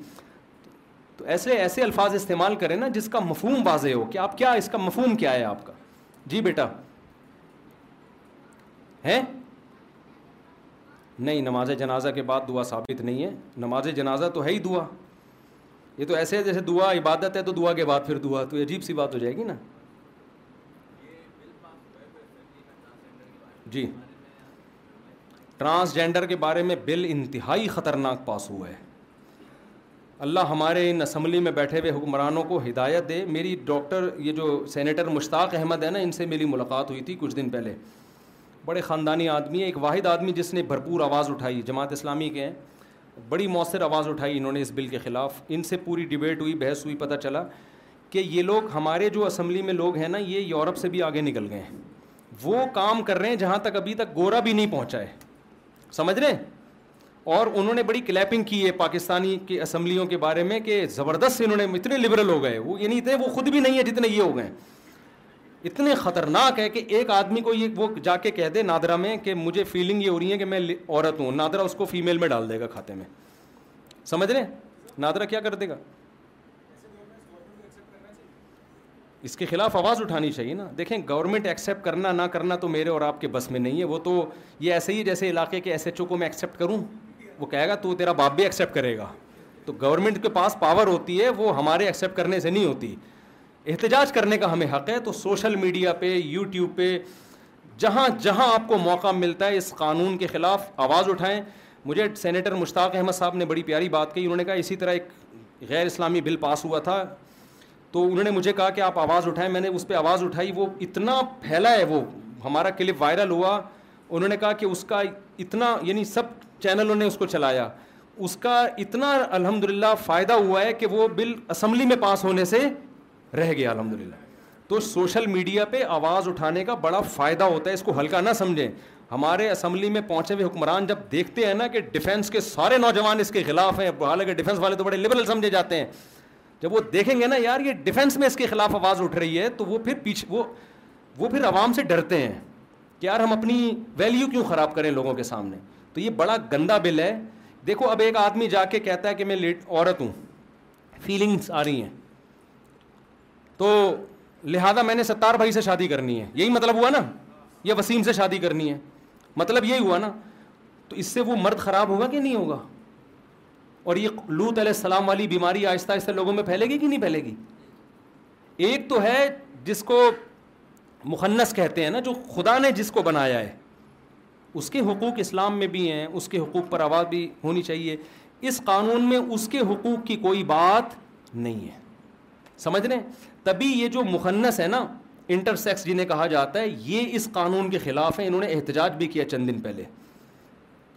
تو ایسے ایسے الفاظ استعمال کریں نا جس کا مفہوم واضح ہو کہ آپ کیا اس کا مفہوم کیا ہے آپ کا جی بیٹا ہے نہیں نماز جنازہ کے بعد دعا ثابت نہیں ہے نماز جنازہ تو ہے ہی دعا یہ تو ایسے ہے جیسے دعا عبادت ہے تو دعا کے بعد پھر دعا تو عجیب سی بات ہو جائے گی نا جی ٹرانسجینڈر کے بارے میں بل انتہائی خطرناک پاس ہوا ہے اللہ ہمارے ان اسمبلی میں بیٹھے ہوئے حکمرانوں کو ہدایت دے میری ڈاکٹر یہ جو سینیٹر مشتاق احمد ہے نا ان سے میری ملاقات ہوئی تھی کچھ دن پہلے بڑے خاندانی آدمی ہے ایک واحد آدمی جس نے بھرپور آواز اٹھائی جماعت اسلامی کے ہیں بڑی مؤثر آواز اٹھائی انہوں نے اس بل کے خلاف ان سے پوری ڈبیٹ ہوئی بحث ہوئی پتہ چلا کہ یہ لوگ ہمارے جو اسمبلی میں لوگ ہیں نا یہ یورپ سے بھی آگے نکل گئے ہیں وہ کام کر رہے ہیں جہاں تک ابھی تک گورا بھی نہیں پہنچا ہے سمجھ رہے ہیں اور انہوں نے بڑی کلیپنگ کی ہے پاکستانی کے اسمبلیوں کے بارے میں کہ زبردست انہوں نے اتنے لبرل ہو گئے وہ یہ نہیں اتنے وہ خود بھی نہیں ہے جتنے یہ ہو گئے ہیں اتنے خطرناک ہے کہ ایک آدمی کو یہ وہ جا کے کہہ دے نادرا میں کہ مجھے فیلنگ یہ ہو رہی ہے کہ میں عورت ہوں نادرا اس کو فیمیل میں ڈال دے گا کھاتے میں سمجھ رہے نادرا کیا کر دے گا اس کے خلاف آواز اٹھانی چاہیے نا دیکھیں گورنمنٹ ایکسیپٹ کرنا نہ کرنا تو میرے اور آپ کے بس میں نہیں ہے وہ تو یہ ایسے ہی جیسے علاقے کے ایس ایچ او کو میں ایکسیپٹ کروں وہ کہے گا تو تیرا باپ بھی ایکسیپٹ کرے گا تو گورنمنٹ کے پاس پاور ہوتی ہے وہ ہمارے ایکسیپٹ کرنے سے نہیں ہوتی احتجاج کرنے کا ہمیں حق ہے تو سوشل میڈیا پہ یوٹیوب پہ جہاں جہاں آپ کو موقع ملتا ہے اس قانون کے خلاف آواز اٹھائیں مجھے سینیٹر مشتاق احمد صاحب نے بڑی پیاری بات کہی انہوں نے کہا اسی طرح ایک غیر اسلامی بل پاس ہوا تھا تو انہوں نے مجھے کہا کہ آپ آواز اٹھائیں میں نے اس پہ آواز اٹھائی وہ اتنا پھیلا ہے وہ ہمارا کلپ وائرل ہوا انہوں نے کہا کہ اس کا اتنا یعنی سب چینلوں نے اس کو چلایا اس کا اتنا الحمد للہ فائدہ ہوا ہے کہ وہ بل اسمبلی میں پاس ہونے سے رہ گیا الحمد للہ تو سوشل میڈیا پہ آواز اٹھانے کا بڑا فائدہ ہوتا ہے اس کو ہلکا نہ سمجھیں ہمارے اسمبلی میں پہنچے ہوئے حکمران جب دیکھتے ہیں نا کہ ڈیفینس کے سارے نوجوان اس کے خلاف ہیں حالانکہ ڈیفینس والے تو بڑے لبرل سمجھے جاتے ہیں جب وہ دیکھیں گے نا یار یہ ڈیفینس میں اس کے خلاف آواز اٹھ رہی ہے تو وہ پھر پیچھے وہ وہ پھر عوام سے ڈرتے ہیں کہ یار ہم اپنی ویلیو کیوں خراب کریں لوگوں کے سامنے تو یہ بڑا گندا بل ہے دیکھو اب ایک آدمی جا کے کہتا ہے کہ میں لیٹ عورت ہوں فیلنگس آ رہی ہیں تو لہٰذا میں نے ستار بھائی سے شادی کرنی ہے یہی مطلب ہوا نا یا وسیم سے شادی کرنی ہے مطلب یہی ہوا نا تو اس سے وہ مرد خراب ہوگا کہ نہیں ہوگا اور یہ لوت علیہ السلام والی بیماری آہستہ آہستہ لوگوں میں پھیلے گی کہ نہیں پھیلے گی ایک تو ہے جس کو مخنس کہتے ہیں نا جو خدا نے جس کو بنایا ہے اس کے حقوق اسلام میں بھی ہیں اس کے حقوق پر آواز بھی ہونی چاہیے اس قانون میں اس کے حقوق کی کوئی بات نہیں ہے سمجھ لیں تبھی یہ جو مخنص ہے نا انٹر سیکس جنہیں کہا جاتا ہے یہ اس قانون کے خلاف ہیں انہوں نے احتجاج بھی کیا چند دن پہلے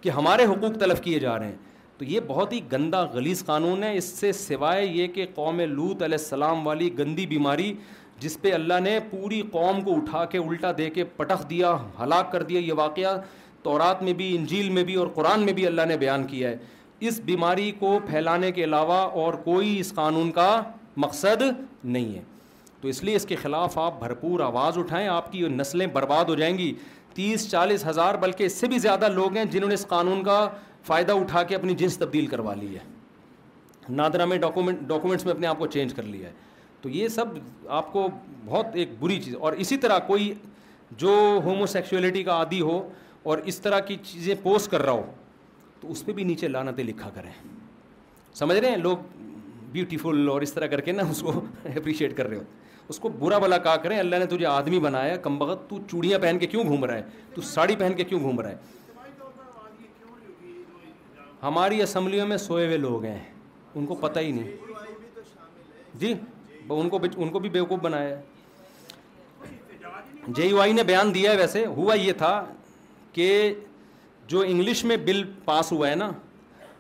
کہ ہمارے حقوق تلف کیے جا رہے ہیں تو یہ بہت ہی گندہ غلیظ قانون ہے اس سے سوائے یہ کہ قوم لوت علیہ السلام والی گندی بیماری جس پہ اللہ نے پوری قوم کو اٹھا کے الٹا دے کے پٹخ دیا ہلاک کر دیا یہ واقعہ تورات میں بھی انجیل میں بھی اور قرآن میں بھی اللہ نے بیان کیا ہے اس بیماری کو پھیلانے کے علاوہ اور کوئی اس قانون کا مقصد نہیں ہے تو اس لیے اس کے خلاف آپ بھرپور آواز اٹھائیں آپ کی نسلیں برباد ہو جائیں گی تیس چالیس ہزار بلکہ اس سے بھی زیادہ لوگ ہیں جنہوں نے اس قانون کا فائدہ اٹھا کے اپنی جنس تبدیل کروا لی ہے نادرا میں ڈاکومنٹ ڈاکومنٹس میں اپنے آپ کو چینج کر لیا ہے تو یہ سب آپ کو بہت ایک بری چیز اور اسی طرح کوئی جو ہومو سیکشولیٹی کا عادی ہو اور اس طرح کی چیزیں پوسٹ کر رہا ہو تو اس پہ بھی نیچے لانتیں لکھا کریں سمجھ رہے ہیں لوگ بیوٹیفل اور اس طرح کر کے نا اس کو اپریشیٹ کر رہے ہو اس کو برا بلا کہا کریں اللہ نے تجھے آدمی بنایا کم تو چوڑیاں پہن کے کیوں گھوم رہا ہے تو ساڑی پہن کے کیوں گھوم رہا ہے ہماری اسمبلیوں میں سوئے ہوئے لوگ ہیں ان کو پتہ ہی نہیں جی ان کو بھی بیوقوف بنایا ہے جے آئی نے بیان دیا ہے ویسے ہوا یہ تھا کہ جو انگلش میں بل پاس ہوا ہے نا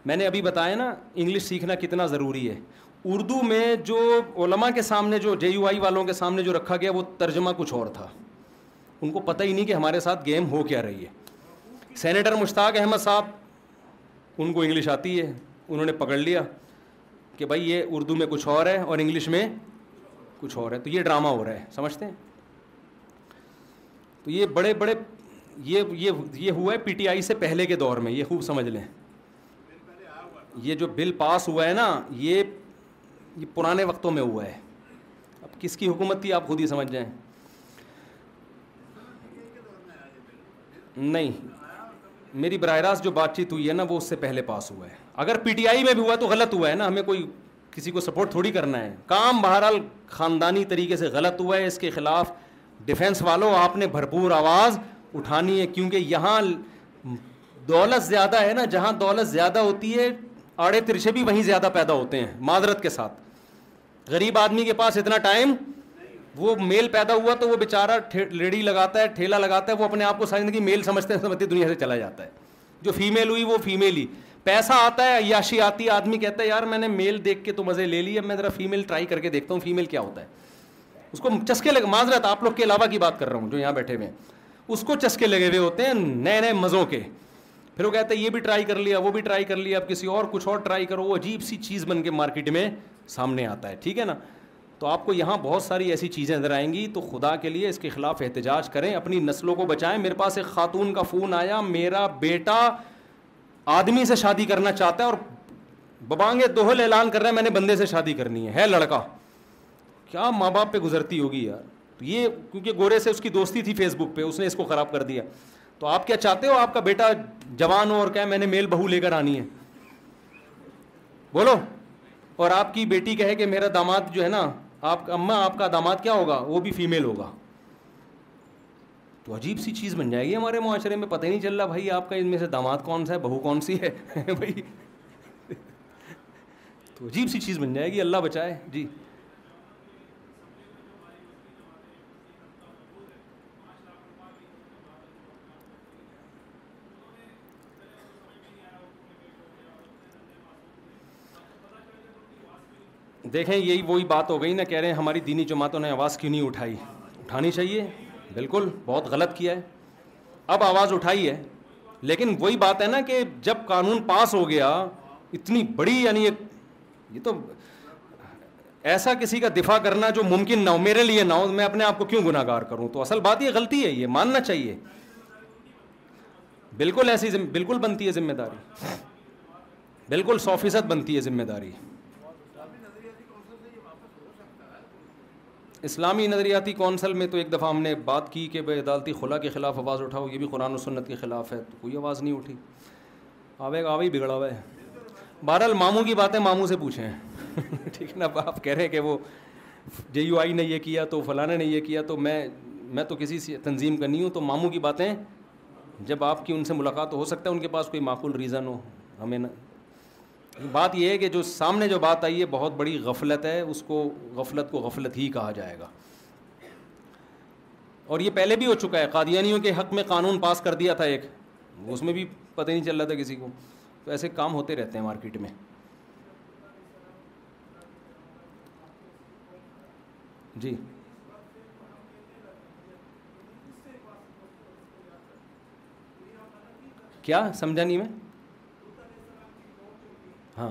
میں نے ابھی بتایا نا انگلش سیکھنا کتنا ضروری ہے اردو میں جو علماء کے سامنے جو جے یو آئی والوں کے سامنے جو رکھا گیا وہ ترجمہ کچھ اور تھا ان کو پتہ ہی نہیں کہ ہمارے ساتھ گیم ہو کیا رہی ہے سینیٹر مشتاق احمد صاحب ان کو انگلش آتی ہے انہوں نے پکڑ لیا کہ بھائی یہ اردو میں کچھ اور ہے اور انگلش میں کچھ اور ہے تو یہ ڈرامہ ہو رہا ہے سمجھتے ہیں تو یہ بڑے بڑے یہ یہ یہ ہوا ہے پی ٹی آئی سے پہلے کے دور میں یہ خوب سمجھ لیں یہ جو بل پاس ہوا ہے نا یہ یہ پرانے وقتوں میں ہوا ہے اب کس کی حکومت تھی آپ خود ہی سمجھ جائیں نہیں میری براہ راست جو بات چیت ہوئی ہے نا وہ اس سے پہلے پاس ہوا ہے اگر پی ٹی آئی میں بھی ہوا تو غلط ہوا ہے نا ہمیں کوئی کسی کو سپورٹ تھوڑی کرنا ہے کام بہرحال خاندانی طریقے سے غلط ہوا ہے اس کے خلاف ڈیفینس والوں آپ نے بھرپور آواز اٹھانی ہے کیونکہ یہاں دولت زیادہ ہے نا جہاں دولت زیادہ ہوتی ہے آڑے ترشے بھی وہیں زیادہ پیدا ہوتے ہیں معذرت کے ساتھ غریب آدمی کے پاس اتنا ٹائم وہ میل پیدا ہوا تو وہ بیچارہ لیڈی لگاتا ہے ٹھیلا لگاتا ہے وہ اپنے آپ کو سمجھنے کی میل سمجھتے ہیں سمجھتے دنیا سے چلا جاتا ہے جو فیمیل ہوئی وہ فیمیل ہی پیسہ آتا ہے عیاشی آتی ہے آدمی کہتا ہے یار میں نے میل دیکھ کے تو مزے لے لیے اب میں ذرا فیمیل ٹرائی کر کے دیکھتا ہوں فیمیل کیا ہوتا ہے اس کو چسکے معذرت آپ لوگ کے علاوہ کی بات کر رہا ہوں جو یہاں بیٹھے ہوئے ہیں اس کو چسکے لگے ہوئے ہوتے ہیں نئے نئے مزوں کے پھر وہ کہتا ہے یہ بھی ٹرائی کر لیا وہ بھی ٹرائی کر لیا اب کسی اور کچھ اور ٹرائی کرو وہ عجیب سی چیز بن کے مارکیٹ میں سامنے آتا ہے ٹھیک ہے نا تو آپ کو یہاں بہت ساری ایسی چیزیں نظر آئیں گی تو خدا کے لیے اس کے خلاف احتجاج کریں اپنی نسلوں کو بچائیں میرے پاس ایک خاتون کا فون آیا میرا بیٹا آدمی سے شادی کرنا چاہتا ہے اور ببانگے دوہل اعلان کر رہا ہے میں نے بندے سے شادی کرنی ہے ہے لڑکا کیا ماں باپ پہ گزرتی ہوگی یار یہ کیونکہ گورے سے اس کی دوستی تھی فیس بک پہ اس نے اس کو خراب کر دیا تو آپ کیا چاہتے ہو آپ کا بیٹا جوان ہو اور کہے میں نے میل بہو لے کر آنی ہے بولو اور آپ کی بیٹی کہے کہ میرا داماد جو ہے نا آپ اماں آپ کا داماد کیا ہوگا وہ بھی فیمیل ہوگا تو عجیب سی چیز بن جائے گی ہمارے معاشرے میں پتہ ہی نہیں چل رہا بھائی آپ کا ان میں سے داماد کون سا ہے بہو کون سی ہے بھائی تو عجیب سی چیز بن جائے گی اللہ بچائے جی دیکھیں یہی وہی بات ہو گئی نا کہہ رہے ہیں ہماری دینی جماعتوں نے آواز کیوں نہیں اٹھائی اٹھانی چاہیے بالکل بہت غلط کیا ہے اب آواز اٹھائی ہے لیکن وہی بات ہے نا کہ جب قانون پاس ہو گیا اتنی بڑی یعنی یہ تو ایسا کسی کا دفاع کرنا جو ممکن نہ ہو میرے لیے نہ ہو میں اپنے آپ کو کیوں گناہ گار کروں تو اصل بات یہ غلطی ہے یہ ماننا چاہیے بالکل ایسی بالکل بنتی ہے ذمہ داری بالکل سو فیصد بنتی ہے ذمہ داری اسلامی نظریاتی کونسل میں تو ایک دفعہ ہم نے بات کی کہ بھائی عدالتی خلا کے خلاف آواز اٹھاؤ یہ بھی قرآن و سنت کے خلاف ہے تو کوئی آواز نہیں اٹھی آوے آوے ہی بگڑا ہوا ہے بہرحال ماموں کی باتیں ماموں سے پوچھیں ٹھیک ہے نا آپ کہہ رہے ہیں کہ وہ جے یو آئی نے یہ کیا تو فلاں نے یہ کیا تو میں میں تو کسی سے تنظیم کا نہیں ہوں تو ماموں کی باتیں جب آپ کی ان سے ملاقات ہو سکتا ہے ان کے پاس کوئی معقول ریزن ہو ہمیں نہ بات یہ ہے کہ جو سامنے جو بات آئی ہے بہت بڑی غفلت ہے اس کو غفلت کو غفلت ہی کہا جائے گا اور یہ پہلے بھی ہو چکا ہے قادیانیوں کے حق میں قانون پاس کر دیا تھا ایک اس میں بھی پتہ نہیں چل رہا تھا کسی کو تو ایسے کام ہوتے رہتے ہیں مارکیٹ میں جی کیا سمجھا نہیں میں ہاں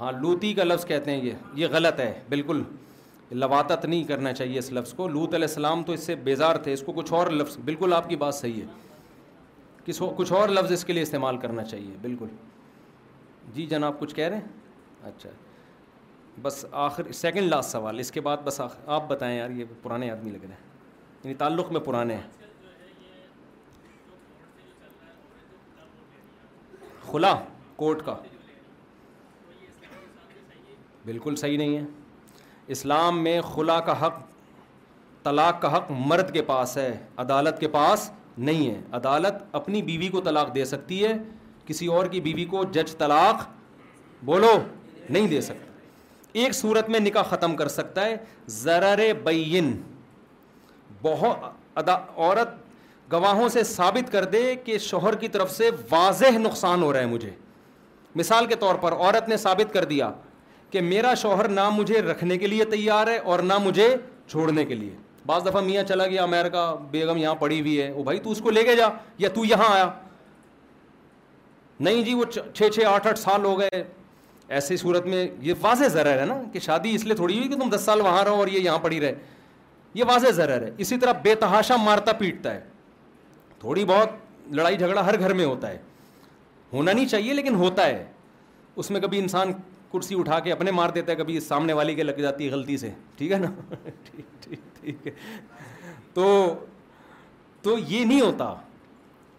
ہاں لوتی کا لفظ کہتے ہیں یہ یہ غلط ہے بالکل لواتت نہیں کرنا چاہیے اس لفظ کو لوت علیہ السلام تو اس سے بیزار تھے اس کو کچھ اور لفظ بالکل آپ کی بات صحیح ہے کس کچھ اور لفظ اس کے لیے استعمال کرنا چاہیے بالکل جی جناب کچھ کہہ رہے ہیں اچھا بس آخر سیکنڈ لاسٹ سوال اس کے بعد بس آخر آپ بتائیں یار یہ پرانے آدمی لگ رہے ہیں یعنی تعلق میں پرانے ہیں کھلا کورٹ کا بالکل صحیح نہیں ہے اسلام میں خلا کا حق طلاق کا حق مرد کے پاس ہے عدالت کے پاس نہیں ہے عدالت اپنی بیوی کو طلاق دے سکتی ہے کسی اور کی بیوی کو جج طلاق بولو نہیں دے سکتا ایک صورت میں نکاح ختم کر سکتا ہے ضرر بین بہت عورت گواہوں سے ثابت کر دے کہ شوہر کی طرف سے واضح نقصان ہو رہا ہے مجھے مثال کے طور پر عورت نے ثابت کر دیا کہ میرا شوہر نہ مجھے رکھنے کے لیے تیار ہے اور نہ مجھے چھوڑنے کے لیے بعض دفعہ میاں چلا گیا امیرکا بیگم یہاں پڑی ہوئی ہے وہ بھائی تو اس کو لے کے جا یا تو یہاں آیا نہیں جی وہ چھ چھ آٹھ آٹھ سال ہو گئے ایسی صورت میں یہ واضح ضرر ہے نا کہ شادی اس لیے تھوڑی ہوئی کہ تم دس سال وہاں رہو اور یہ یہاں پڑی رہے یہ واضح ضرر ہے اسی طرح بے تحاشا مارتا پیٹتا ہے تھوڑی بہت لڑائی جھگڑا ہر گھر میں ہوتا ہے ہونا نہیں چاہیے لیکن ہوتا ہے اس میں کبھی انسان کرسی اٹھا کے اپنے مار دیتا ہے کبھی سامنے والی کے لگ جاتی ہے غلطی سے ٹھیک ہے نا ٹھیک ٹھیک ٹھیک تو تو یہ نہیں ہوتا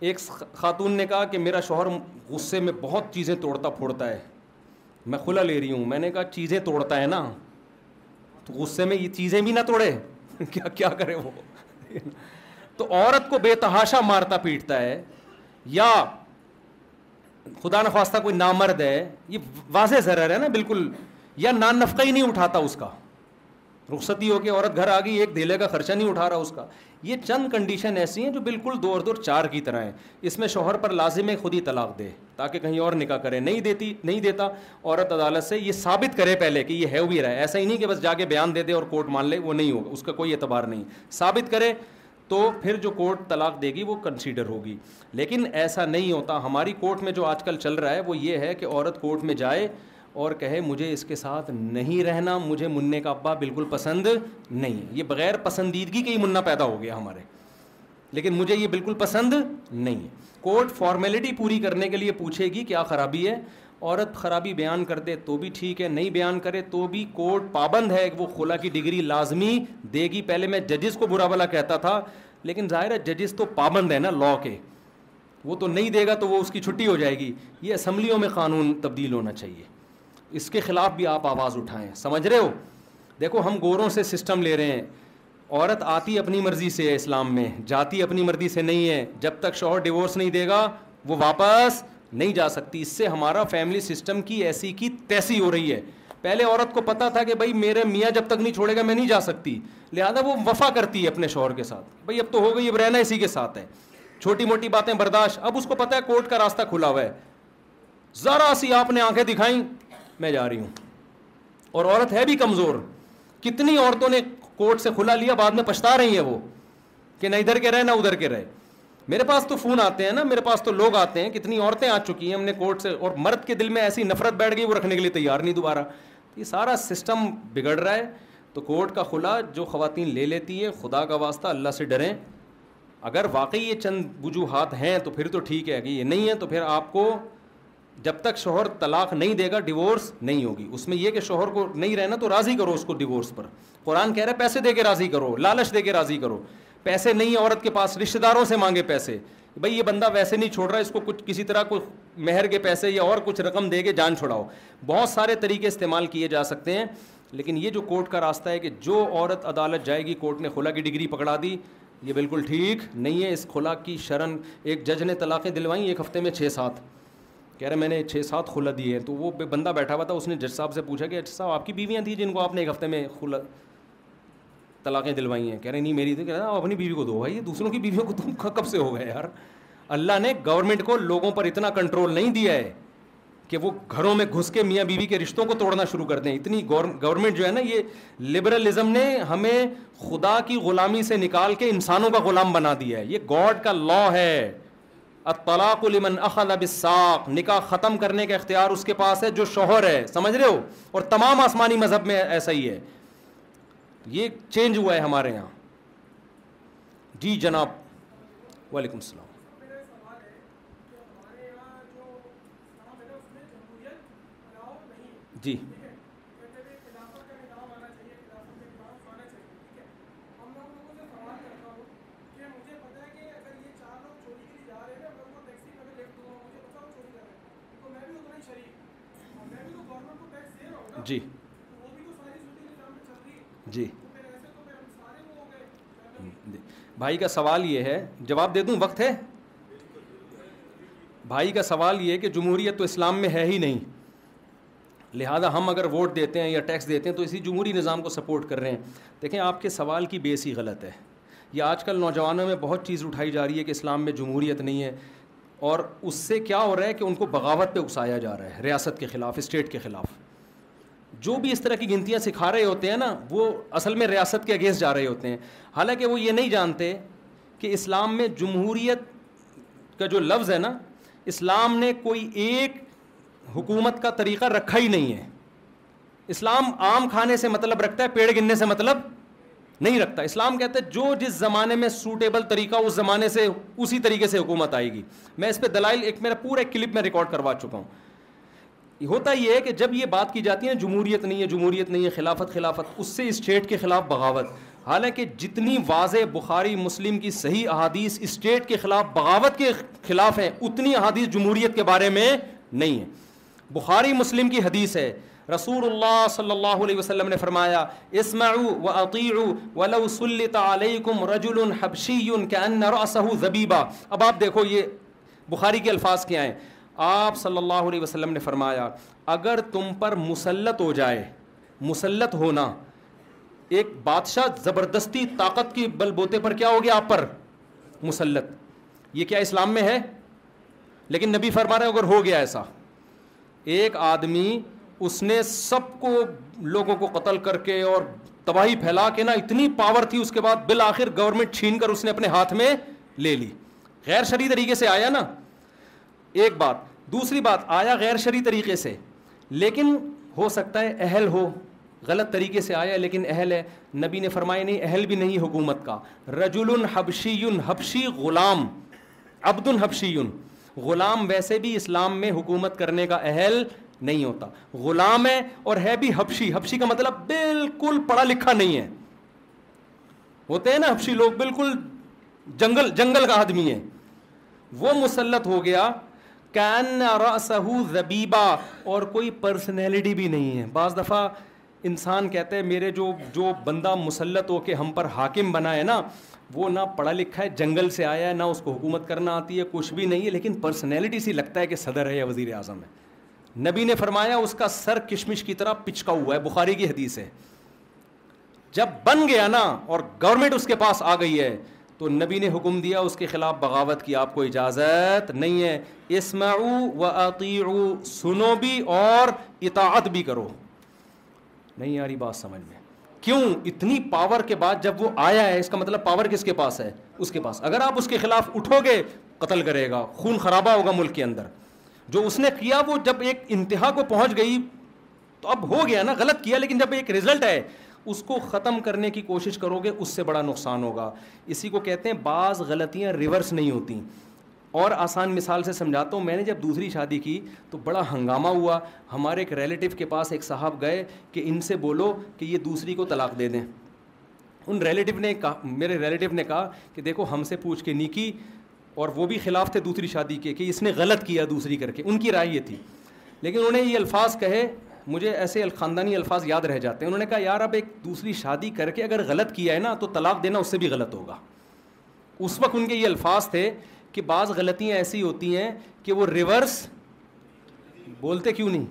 ایک خاتون نے کہا کہ میرا شوہر غصے میں بہت چیزیں توڑتا پھوڑتا ہے میں کھلا لے رہی ہوں میں نے کہا چیزیں توڑتا ہے نا تو غصے میں یہ چیزیں بھی نہ توڑے کیا کیا کرے وہ تو عورت کو بے تحاشا مارتا پیٹتا ہے یا خدا نخواستہ کوئی نامرد ہے یہ واضح ضرر ہے نا بالکل یا نان نفقہ ہی نہیں اٹھاتا اس کا رخصتی ہو کے عورت گھر آ گئی ایک دھیلے کا خرچہ نہیں اٹھا رہا اس کا یہ چند کنڈیشن ایسی ہیں جو بالکل دور دور چار کی طرح ہیں اس میں شوہر پر لازم ہے خود ہی طلاق دے تاکہ کہیں اور نکاح کرے نہیں دیتی نہیں دیتا عورت عدالت سے یہ ثابت کرے پہلے کہ یہ ہے بھی رہا ہے ایسا ہی نہیں کہ بس جا کے بیان دے دے اور کورٹ مان لے وہ نہیں ہوگا اس کا کوئی اعتبار نہیں ثابت کرے تو پھر جو کورٹ طلاق دے گی وہ کنسیڈر ہوگی لیکن ایسا نہیں ہوتا ہماری کورٹ میں جو آج کل چل رہا ہے وہ یہ ہے کہ عورت کورٹ میں جائے اور کہے مجھے اس کے ساتھ نہیں رہنا مجھے منع کا ابا بالکل پسند نہیں ہے یہ بغیر پسندیدگی کے ہی منا پیدا ہو گیا ہمارے لیکن مجھے یہ بالکل پسند نہیں ہے کورٹ فارمیلٹی پوری کرنے کے لیے پوچھے گی کیا خرابی ہے عورت خرابی بیان کر دے تو بھی ٹھیک ہے نہیں بیان کرے تو بھی کورٹ پابند ہے کہ وہ خلا کی ڈگری لازمی دے گی پہلے میں ججز کو برا بلا کہتا تھا لیکن ظاہر ہے ججز تو پابند ہے نا لاء کے وہ تو نہیں دے گا تو وہ اس کی چھٹی ہو جائے گی یہ اسمبلیوں میں قانون تبدیل ہونا چاہیے اس کے خلاف بھی آپ آواز اٹھائیں سمجھ رہے ہو دیکھو ہم گوروں سے سسٹم لے رہے ہیں عورت آتی اپنی مرضی سے ہے اسلام میں جاتی اپنی مرضی سے نہیں ہے جب تک شوہر ڈیورس نہیں دے گا وہ واپس نہیں جا سکتی اس سے ہمارا فیملی سسٹم کی ایسی کی تیسی ہو رہی ہے پہلے عورت کو پتا تھا کہ بھائی میرے میاں جب تک نہیں چھوڑے گا میں نہیں جا سکتی لہٰذا وہ وفا کرتی ہے اپنے شوہر کے ساتھ بھائی اب تو ہو گئی اب رہنا اسی کے ساتھ ہے چھوٹی موٹی باتیں برداشت اب اس کو پتا ہے کورٹ کا راستہ کھلا ہوا ہے ذرا سی آپ نے آنکھیں دکھائیں میں جا رہی ہوں اور عورت ہے بھی کمزور کتنی عورتوں نے کورٹ سے کھلا لیا بعد میں پچھتا رہی ہیں وہ کہ نہ ادھر کے رہے نہ ادھر کے رہے میرے پاس تو فون آتے ہیں نا میرے پاس تو لوگ آتے ہیں کتنی عورتیں آ چکی ہیں ہم نے کورٹ سے اور مرد کے دل میں ایسی نفرت بیٹھ گئی وہ رکھنے کے لیے تیار نہیں دوبارہ یہ سارا سسٹم بگڑ رہا ہے تو کورٹ کا خلا جو خواتین لے لیتی ہے خدا کا واسطہ اللہ سے ڈریں اگر واقعی یہ چند وجوہات ہیں تو پھر تو ٹھیک ہے کہ یہ نہیں ہے تو پھر آپ کو جب تک شوہر طلاق نہیں دے گا ڈیورس نہیں ہوگی اس میں یہ کہ شوہر کو نہیں رہنا تو راضی کرو اس کو ڈیورس پر قرآن کہہ رہا ہے پیسے دے کے راضی کرو لالچ دے کے راضی کرو پیسے نہیں عورت کے پاس رشتے داروں سے مانگے پیسے بھائی یہ بندہ ویسے نہیں چھوڑ رہا اس کو کچھ کسی طرح کو مہر کے پیسے یا اور کچھ رقم دے کے جان چھوڑاؤ بہت سارے طریقے استعمال کیے جا سکتے ہیں لیکن یہ جو کورٹ کا راستہ ہے کہ جو عورت عدالت جائے گی کورٹ نے خلا کی ڈگری پکڑا دی یہ بالکل ٹھیک نہیں ہے اس خلا کی شرن ایک جج نے طلاقیں دلوائیں ایک ہفتے میں چھ سات کہہ رہے میں نے چھ سات خلا دی ہے تو وہ بندہ بیٹھا ہوا تھا اس نے جج صاحب سے پوچھا کہ جج صاحب آپ کی بیویاں تھیں جن کو آپ نے ایک ہفتے میں خلا طلاقیں دلوائی ہیں کہہ رہے نہیں میری تو کہہ رہے آپ اپنی بیوی کو دو بھائی دوسروں کی بیویوں کو تم کب سے ہو گئے یار اللہ نے گورنمنٹ کو لوگوں پر اتنا کنٹرول نہیں دیا ہے کہ وہ گھروں میں گھس کے میاں بیوی کے رشتوں کو توڑنا شروع کر دیں اتنی گورنمنٹ جو ہے نا یہ لبرلزم نے ہمیں خدا کی غلامی سے نکال کے انسانوں کا غلام بنا دیا ہے یہ گاڈ کا لا ہے لمن اخذ بالساق نکاح ختم کرنے کا اختیار اس کے پاس ہے جو شوہر ہے سمجھ رہے ہو اور تمام آسمانی مذہب میں ایسا ہی ہے یہ چینج ہوا ہے ہمارے یہاں جی جناب وعلیکم السلام جی جی جی بھائی کا سوال یہ ہے جواب دے دوں وقت ہے بھائی کا سوال یہ ہے کہ جمہوریت تو اسلام میں ہے ہی نہیں لہذا ہم اگر ووٹ دیتے ہیں یا ٹیکس دیتے ہیں تو اسی جمہوری نظام کو سپورٹ کر رہے ہیں دیکھیں آپ کے سوال کی بیس ہی غلط ہے یہ آج کل نوجوانوں میں بہت چیز اٹھائی جا رہی ہے کہ اسلام میں جمہوریت نہیں ہے اور اس سے کیا ہو رہا ہے کہ ان کو بغاوت پہ اکسایا جا رہا ہے ریاست کے خلاف اسٹیٹ کے خلاف جو بھی اس طرح کی گنتیاں سکھا رہے ہوتے ہیں نا وہ اصل میں ریاست کے اگینسٹ جا رہے ہوتے ہیں حالانکہ وہ یہ نہیں جانتے کہ اسلام میں جمہوریت کا جو لفظ ہے نا اسلام نے کوئی ایک حکومت کا طریقہ رکھا ہی نہیں ہے اسلام عام کھانے سے مطلب رکھتا ہے پیڑ گننے سے مطلب نہیں رکھتا اسلام کہتے ہیں جو جس زمانے میں سوٹیبل طریقہ اس زمانے سے اسی طریقے سے حکومت آئے گی میں اس پہ دلائل ایک میرا پورا کلپ میں ریکارڈ کروا چکا ہوں ہوتا یہ ہے کہ جب یہ بات کی جاتی ہے جمہوریت نہیں ہے جمہوریت نہیں ہے خلافت خلافت اس سے اسٹیٹ کے خلاف بغاوت حالانکہ جتنی واضح بخاری مسلم کی صحیح احادیث اسٹیٹ کے خلاف بغاوت کے خلاف ہیں اتنی احادیث جمہوریت کے بارے میں نہیں ہے بخاری مسلم کی حدیث ہے رسول اللہ صلی اللہ علیہ وسلم نے فرمایا اسماع و سلط ولاسلی رجل رجول الحبشی انصہ زبیبہ اب آپ دیکھو یہ بخاری کے الفاظ کیا ہیں آپ صلی اللہ علیہ وسلم نے فرمایا اگر تم پر مسلط ہو جائے مسلط ہونا ایک بادشاہ زبردستی طاقت کی بل بوتے پر کیا ہو گیا آپ پر مسلط یہ کیا اسلام میں ہے لیکن نبی فرما رہے ہیں اگر ہو گیا ایسا ایک آدمی اس نے سب کو لوگوں کو قتل کر کے اور تباہی پھیلا کے نا اتنی پاور تھی اس کے بعد بالآخر گورنمنٹ چھین کر اس نے اپنے ہاتھ میں لے لی غیر شرعی طریقے سے آیا نا ایک بات دوسری بات آیا غیر شرعی طریقے سے لیکن ہو سکتا ہے اہل ہو غلط طریقے سے آیا لیکن اہل ہے نبی نے فرمایا نہیں اہل بھی نہیں حکومت کا رجل حبشی حبشی غلام عبد الحبشی غلام ویسے بھی اسلام میں حکومت کرنے کا اہل نہیں ہوتا غلام ہے اور ہے بھی حبشی حبشی کا مطلب بالکل پڑھا لکھا نہیں ہے ہوتے ہیں نا حبشی لوگ بالکل جنگل جنگل کا آدمی ہے وہ مسلط ہو گیا کین سو زبیبا اور کوئی پرسنالٹی بھی نہیں ہے بعض دفعہ انسان کہتے ہیں میرے جو جو بندہ مسلط ہو کے ہم پر حاکم بنا ہے نا وہ نہ پڑھا لکھا ہے جنگل سے آیا ہے نہ اس کو حکومت کرنا آتی ہے کچھ بھی نہیں ہے لیکن پرسنالٹی سی لگتا ہے کہ صدر ہے یا وزیر اعظم ہے نبی نے فرمایا اس کا سر کشمش کی طرح پچکا ہوا ہے بخاری کی حدیث ہے جب بن گیا نا اور گورنمنٹ اس کے پاس آ گئی ہے تو نبی نے حکم دیا اس کے خلاف بغاوت کی آپ کو اجازت نہیں ہے اسمعو و سنو بھی اور اطاعت بھی کرو نہیں یاری بات سمجھ میں کیوں اتنی پاور کے بعد جب وہ آیا ہے اس کا مطلب پاور کس کے پاس ہے اس کے پاس اگر آپ اس کے خلاف اٹھو گے قتل کرے گا خون خرابہ ہوگا ملک کے اندر جو اس نے کیا وہ جب ایک انتہا کو پہنچ گئی تو اب ہو گیا نا غلط کیا لیکن جب ایک رزلٹ ہے اس کو ختم کرنے کی کوشش کرو گے اس سے بڑا نقصان ہوگا اسی کو کہتے ہیں بعض غلطیاں ریورس نہیں ہوتی اور آسان مثال سے سمجھاتا ہوں میں نے جب دوسری شادی کی تو بڑا ہنگامہ ہوا ہمارے ایک ریلیٹیو کے پاس ایک صاحب گئے کہ ان سے بولو کہ یہ دوسری کو طلاق دے دیں ان ریلیٹیو نے کہا میرے ریلیٹو نے کہا کہ دیکھو ہم سے پوچھ کے نہیں کی اور وہ بھی خلاف تھے دوسری شادی کے کہ اس نے غلط کیا دوسری کر کے ان کی رائے یہ تھی لیکن انہیں یہ الفاظ کہے مجھے ایسے خاندانی الفاظ یاد رہ جاتے ہیں انہوں نے کہا یار اب ایک دوسری شادی کر کے اگر غلط کیا ہے نا تو طلاق دینا اس سے بھی غلط ہوگا اس وقت ان کے یہ الفاظ تھے کہ بعض غلطیاں ایسی ہوتی ہیں کہ وہ ریورس بولتے کیوں نہیں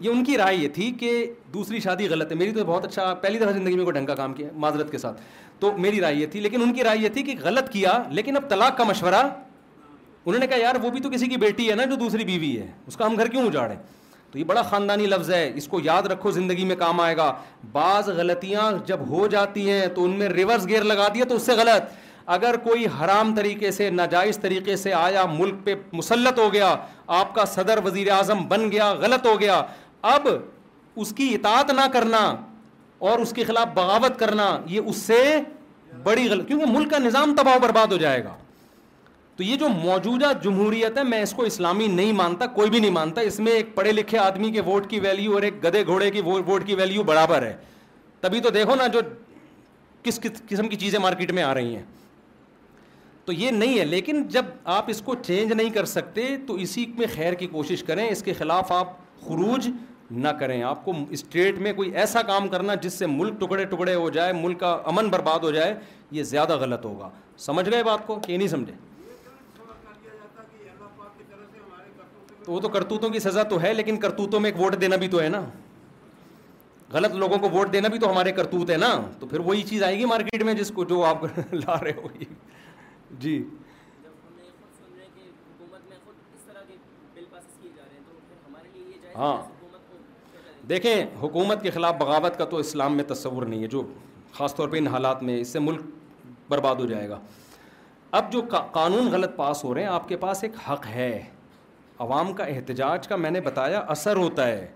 یہ ان کی رائے یہ تھی کہ دوسری شادی غلط ہے میری تو بہت اچھا پہلی دفعہ زندگی میں کوئی ڈھنگ کا کام کیا معذرت کے ساتھ تو میری رائے یہ تھی لیکن ان کی رائے یہ تھی کہ غلط کیا لیکن اب طلاق کا مشورہ انہوں نے کہا یار وہ بھی تو کسی کی بیٹی ہے نا جو دوسری بیوی ہے اس کا ہم گھر کیوں اجاڑیں تو یہ بڑا خاندانی لفظ ہے اس کو یاد رکھو زندگی میں کام آئے گا بعض غلطیاں جب ہو جاتی ہیں تو ان میں ریورس گیئر لگا دیا تو اس سے غلط اگر کوئی حرام طریقے سے ناجائز طریقے سے آیا ملک پہ مسلط ہو گیا آپ کا صدر وزیر اعظم بن گیا غلط ہو گیا اب اس کی اطاعت نہ کرنا اور اس کے خلاف بغاوت کرنا یہ اس سے بڑی غلط کیونکہ ملک کا نظام تباہ و برباد ہو جائے گا تو یہ جو موجودہ جمہوریت ہے میں اس کو اسلامی نہیں مانتا کوئی بھی نہیں مانتا اس میں ایک پڑھے لکھے آدمی کے ووٹ کی ویلیو اور ایک گدے گھوڑے کی ووٹ کی ویلیو برابر ہے تبھی تو دیکھو نا جو کس قسم کی چیزیں مارکیٹ میں آ رہی ہیں تو یہ نہیں ہے لیکن جب آپ اس کو چینج نہیں کر سکتے تو اسی میں خیر کی کوشش کریں اس کے خلاف آپ خروج نہ کریں آپ کو اسٹیٹ میں کوئی ایسا کام کرنا جس سے ملک ٹکڑے ٹکڑے ہو جائے ملک کا امن برباد ہو جائے یہ زیادہ غلط ہوگا سمجھ گئے بات کو کہ نہیں سمجھے تو وہ تو کرتوتوں کی سزا تو ہے لیکن کرتوتوں میں ایک ووٹ دینا بھی تو ہے نا غلط لوگوں کو ووٹ دینا بھی تو ہمارے کرتوت ہے نا تو پھر وہی چیز آئے گی مارکیٹ میں جس کو جو آپ لا رہے ہو جی ہاں دیکھیں حکومت کے خلاف بغاوت کا تو اسلام میں تصور نہیں ہے جو خاص طور پہ ان حالات میں اس سے ملک برباد ہو جائے گا اب جو قانون غلط پاس ہو رہے ہیں آپ کے پاس ایک حق ہے عوام کا احتجاج کا میں نے بتایا اثر ہوتا ہے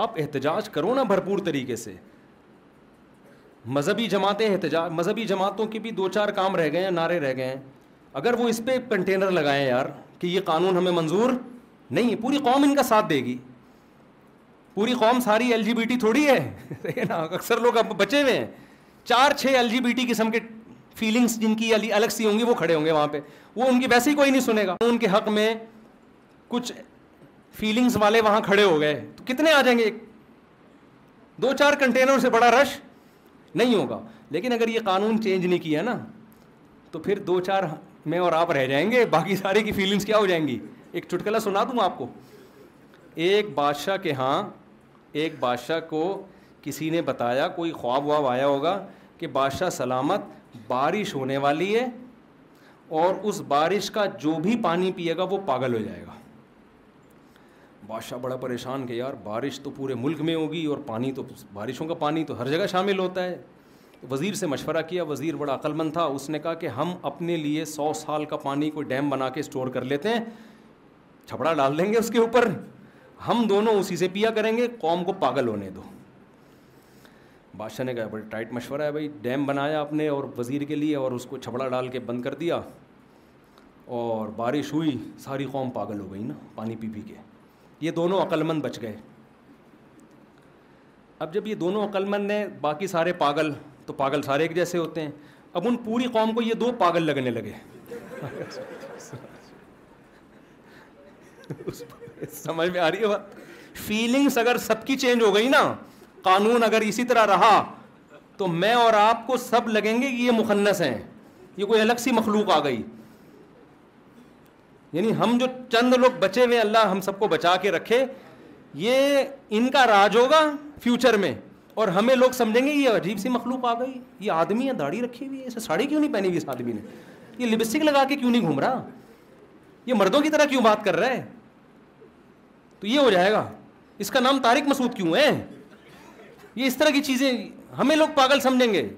آپ احتجاج کرو نا بھرپور طریقے سے مذہبی جماعتیں احتجاج مذہبی جماعتوں کے بھی دو چار کام رہ گئے ہیں نعرے رہ گئے ہیں اگر وہ اس پہ کنٹینر لگائیں یار کہ یہ قانون ہمیں منظور نہیں ہے پوری قوم ان کا ساتھ دے گی پوری قوم ساری ایل جی بی ٹی تھوڑی ہے نا اکثر لوگ اب بچے ہوئے ہیں چار چھ ایل جی بی ٹی قسم کے فیلنگس جن کی الگ سی ہوں گی وہ کھڑے ہوں گے وہاں پہ وہ ان کی ویسے ہی کوئی نہیں سنے گا ان کے حق میں کچھ فیلنگس والے وہاں کھڑے ہو گئے تو کتنے آ جائیں گے دو چار کنٹینر سے بڑا رش نہیں ہوگا لیکن اگر یہ قانون چینج نہیں کیا نا تو پھر دو چار میں اور آپ رہ جائیں گے باقی سارے کی فیلنگس کیا ہو جائیں گی ایک چٹکلا سنا دوں آپ کو ایک بادشاہ کے ہاں ایک بادشاہ کو کسی نے بتایا کوئی خواب واب آیا ہوگا کہ بادشاہ سلامت بارش ہونے والی ہے اور اس بارش کا جو بھی پانی پیے گا وہ پاگل ہو جائے گا بادشاہ بڑا پریشان کہ یار بارش تو پورے ملک میں ہوگی اور پانی تو بارشوں کا پانی تو ہر جگہ شامل ہوتا ہے وزیر سے مشورہ کیا وزیر بڑا عقل مند تھا اس نے کہا کہ ہم اپنے لیے سو سال کا پانی کو ڈیم بنا کے اسٹور کر لیتے ہیں چھپڑا ڈال دیں گے اس کے اوپر ہم دونوں اسی سے پیا کریں گے قوم کو پاگل ہونے دو بادشاہ نے کہا بڑے ٹائٹ مشورہ ہے بھائی ڈیم بنایا آپ نے اور وزیر کے لیے اور اس کو چھپڑا ڈال کے بند کر دیا اور بارش ہوئی ساری قوم پاگل ہو گئی نا پانی پی پی کے یہ دونوں عقلمند بچ گئے اب جب یہ دونوں عقلمند نے باقی سارے پاگل تو پاگل سارے ایک جیسے ہوتے ہیں اب ان پوری قوم کو یہ دو پاگل لگنے لگے سمجھ میں آ رہی ہے بات فیلنگس اگر سب کی چینج ہو گئی نا قانون اگر اسی طرح رہا تو میں اور آپ کو سب لگیں گے کہ یہ مکھنس ہیں یہ کوئی الگ سی مخلوق آ گئی یعنی ہم جو چند لوگ بچے ہوئے اللہ ہم سب کو بچا کے رکھے یہ ان کا راج ہوگا فیوچر میں اور ہمیں لوگ سمجھیں گے یہ عجیب سی مخلوق آ گئی یہ آدمی ہے داڑھی رکھی ہوئی ہے اسے ساڑی کیوں نہیں پہنی ہوئی اس آدمی نے یہ لپسٹک لگا کے کیوں نہیں گھوم رہا یہ مردوں کی طرح کیوں بات کر رہا ہے تو یہ ہو جائے گا اس کا نام طارق مسعود کیوں ہے یہ اس طرح کی چیزیں ہمیں لوگ پاگل سمجھیں گے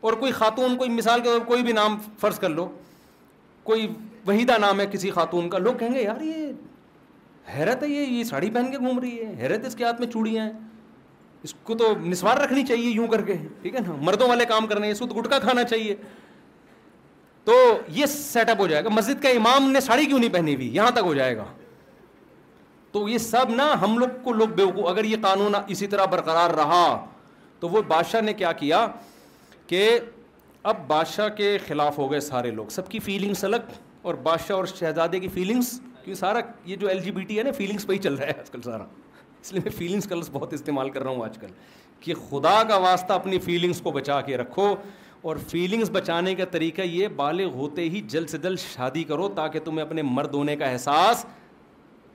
اور کوئی خاتون کوئی مثال کے طور کوئی بھی نام فرض کر لو کوئی وحیدہ نام ہے کسی خاتون کا لوگ کہیں گے یار یہ حیرت ہے یہ یہ ساڑی پہن کے گھوم رہی ہے حیرت اس کے ہاتھ میں چوڑیاں ہیں اس کو تو نسوار رکھنی چاہیے یوں کر کے ٹھیک ہے نا مردوں والے کام کرنے ہیں سود گٹکا کھانا چاہیے تو یہ سیٹ اپ ہو جائے گا مسجد کا امام نے ساڑی کیوں نہیں پہنی ہوئی یہاں تک ہو جائے گا تو یہ سب نا ہم لوگ کو لوگ بے وقوع اگر یہ قانون اسی طرح برقرار رہا تو وہ بادشاہ نے کیا کیا کہ اب بادشاہ کے خلاف ہو گئے سارے لوگ سب کی فیلنگس الگ اور بادشاہ اور شہزادے کی فیلنگس کیونکہ سارا یہ جو ایل جی بی ٹی ہے نا فیلنگس پہ ہی چل رہا ہے آج کل سارا اس لیے میں فیلنگس کلس بہت استعمال کر رہا ہوں آج کل کہ خدا کا واسطہ اپنی فیلنگس کو بچا کے رکھو اور فیلنگس بچانے کا طریقہ یہ بالغ ہوتے ہی جلد سے جلد شادی کرو تاکہ تمہیں اپنے مرد ہونے کا احساس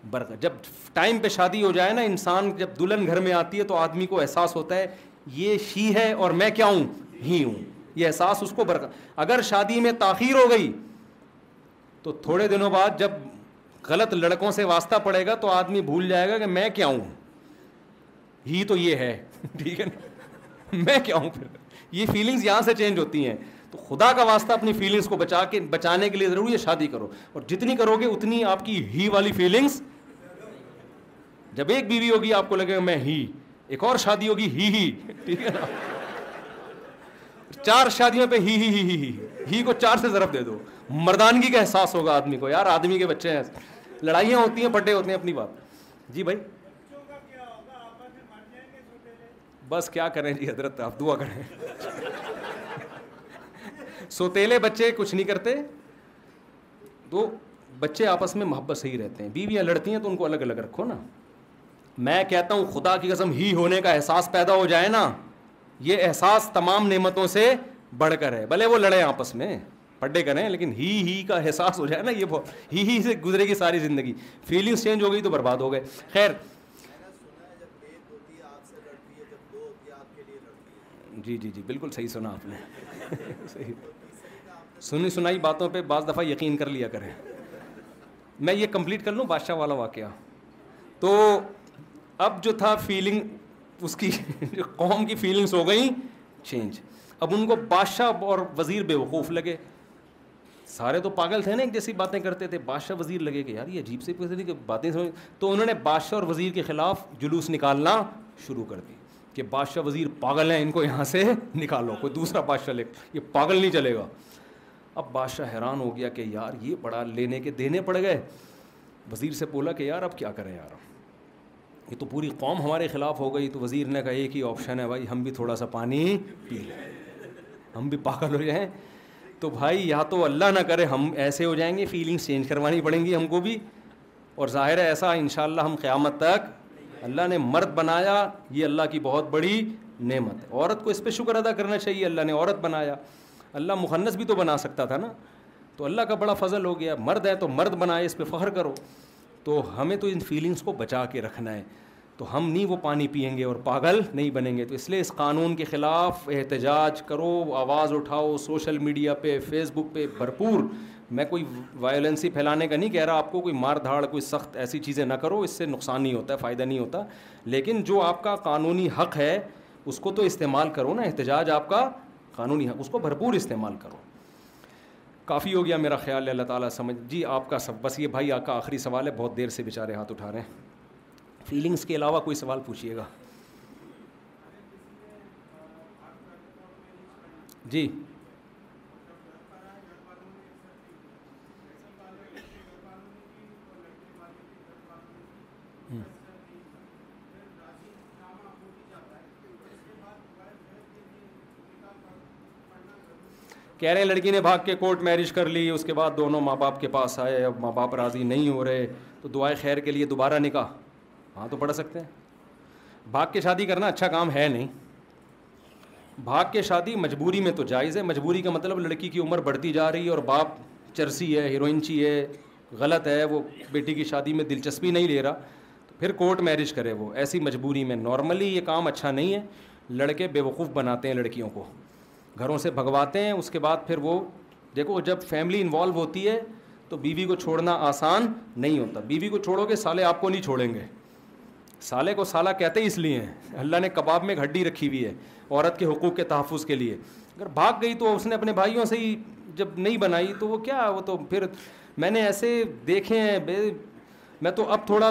برق جب ٹائم پہ شادی ہو جائے نا انسان جب دلہن گھر میں آتی ہے تو آدمی کو احساس ہوتا ہے یہ شی ہے اور میں کیا ہوں ہی ہوں یہ احساس اس کو برقرار اگر شادی میں تاخیر ہو گئی تو تھوڑے دنوں بعد جب غلط لڑکوں سے واسطہ پڑے گا تو آدمی بھول جائے گا کہ میں کیا ہوں ہی تو یہ ہے ٹھیک ہے نا میں کیا ہوں پھر یہ فیلنگس یہاں سے چینج ہوتی ہیں تو خدا کا واسطہ اپنی فیلنگس کو بچا کے بچانے کے لیے ضروری ہے شادی کرو اور جتنی کرو گے اتنی آپ کی ہی والی فیلنگس جب ایک بیوی ہوگی آپ کو لگے گا میں ہی ایک اور شادی ہوگی ہی ہی ٹھیک ہے نا چار شادیوں پہ ہی ہی ہی ہی ہی کو چار سے ضرب دے دو مردانگی کا احساس ہوگا آدمی کو یار آدمی کے بچے ہیں لڑائیاں ہوتی ہیں پٹے ہوتے ہیں اپنی بات جی بھائی بس کیا کریں جی حضرت آپ دعا کریں سوتےلے بچے کچھ نہیں کرتے تو بچے آپس میں محبت سے ہی رہتے ہیں بیویاں لڑتی ہیں تو ان کو الگ الگ رکھو نا میں کہتا ہوں خدا کی قسم ہی ہونے کا احساس پیدا ہو جائے نا یہ احساس تمام نعمتوں سے بڑھ کر ہے بھلے وہ لڑے آپس میں پڈے کریں لیکن ہی ہی کا احساس ہو جائے نا یہ ہی ہی سے گزرے گی ساری زندگی فیلنگس چینج ہو گئی تو برباد ہو گئے خیر جی جی جی بالکل صحیح سنا آپ نے سنی سنائی باتوں پہ بعض دفعہ یقین کر لیا کریں میں یہ کمپلیٹ کر لوں بادشاہ والا واقعہ تو اب جو تھا فیلنگ اس کی قوم کی فیلنگس ہو گئیں چینج اب ان کو بادشاہ اور وزیر بے وقوف لگے سارے تو پاگل تھے نا ایک جیسی باتیں کرتے تھے بادشاہ وزیر لگے کہ یار یہ عجیب سے تو انہوں نے بادشاہ اور وزیر کے خلاف جلوس نکالنا شروع کر دی کہ بادشاہ وزیر پاگل ہیں ان کو یہاں سے نکالو کوئی دوسرا بادشاہ لے یہ پاگل نہیں چلے گا اب بادشاہ حیران ہو گیا کہ یار یہ بڑا لینے کے دینے پڑ گئے وزیر سے بولا کہ یار اب کیا کریں یار یہ تو پوری قوم ہمارے خلاف ہو گئی تو وزیر نے کہا یہ کہ آپشن ہے بھائی ہم بھی تھوڑا سا پانی پی لیں ہم بھی پاگل ہو جائیں تو بھائی یا تو اللہ نہ کرے ہم ایسے ہو جائیں گے فیلنگس چینج کروانی پڑیں گی ہم کو بھی اور ظاہر ہے ایسا ان شاء اللہ ہم قیامت تک اللہ نے مرد بنایا یہ اللہ کی بہت بڑی نعمت ہے عورت کو اس پہ شکر ادا کرنا چاہیے اللہ نے عورت بنایا اللہ مخنص بھی تو بنا سکتا تھا نا تو اللہ کا بڑا فضل ہو گیا مرد ہے تو مرد بنائے اس پہ فخر کرو تو ہمیں تو ان فیلنگس کو بچا کے رکھنا ہے تو ہم نہیں وہ پانی پئیں گے اور پاگل نہیں بنیں گے تو اس لیے اس قانون کے خلاف احتجاج کرو آواز اٹھاؤ سوشل میڈیا پہ فیس بک پہ بھرپور میں کوئی وائلنسی پھیلانے کا نہیں کہہ رہا آپ کو کوئی مار دھاڑ کوئی سخت ایسی چیزیں نہ کرو اس سے نقصان نہیں ہوتا ہے فائدہ نہیں ہوتا لیکن جو آپ کا قانونی حق ہے اس کو تو استعمال کرو نا احتجاج آپ کا قانونی حق اس کو بھرپور استعمال کرو کافی ہو گیا میرا خیال ہے اللہ تعالیٰ سمجھ جی آپ کا سب بس یہ بھائی آپ کا آخری سوال ہے بہت دیر سے بیچارے ہاتھ اٹھا رہے ہیں فیلنگس کے علاوہ کوئی سوال پوچھیے گا جی کہہ رہے ہیں لڑکی نے بھاگ کے کوٹ میرج کر لی اس کے بعد دونوں ماں باپ کے پاس آئے اب ماں باپ راضی نہیں ہو رہے تو دعائیں خیر کے لیے دوبارہ نکاح ہاں تو پڑھ سکتے ہیں بھاگ کے شادی کرنا اچھا کام ہے نہیں بھاگ کے شادی مجبوری میں تو جائز ہے مجبوری کا مطلب لڑکی کی عمر بڑھتی جا رہی ہے اور باپ چرسی ہے ہیروئنچی ہے غلط ہے وہ بیٹی کی شادی میں دلچسپی نہیں لے رہا پھر کورٹ میرج کرے وہ ایسی مجبوری میں نارملی یہ کام اچھا نہیں ہے لڑکے بے وقوف بناتے ہیں لڑکیوں کو گھروں سے بھگواتے ہیں اس کے بعد پھر وہ دیکھو جب فیملی انوالو ہوتی ہے تو بیوی کو چھوڑنا آسان نہیں ہوتا بیوی کو چھوڑو گے سالے آپ کو نہیں چھوڑیں گے سالے کو سالہ کہتے اس لیے ہیں اللہ نے کباب میں ہڈی رکھی ہوئی ہے عورت کے حقوق کے تحفظ کے لیے اگر بھاگ گئی تو اس نے اپنے بھائیوں سے ہی جب نہیں بنائی تو وہ کیا وہ تو پھر میں نے ایسے دیکھے ہیں بے میں تو اب تھوڑا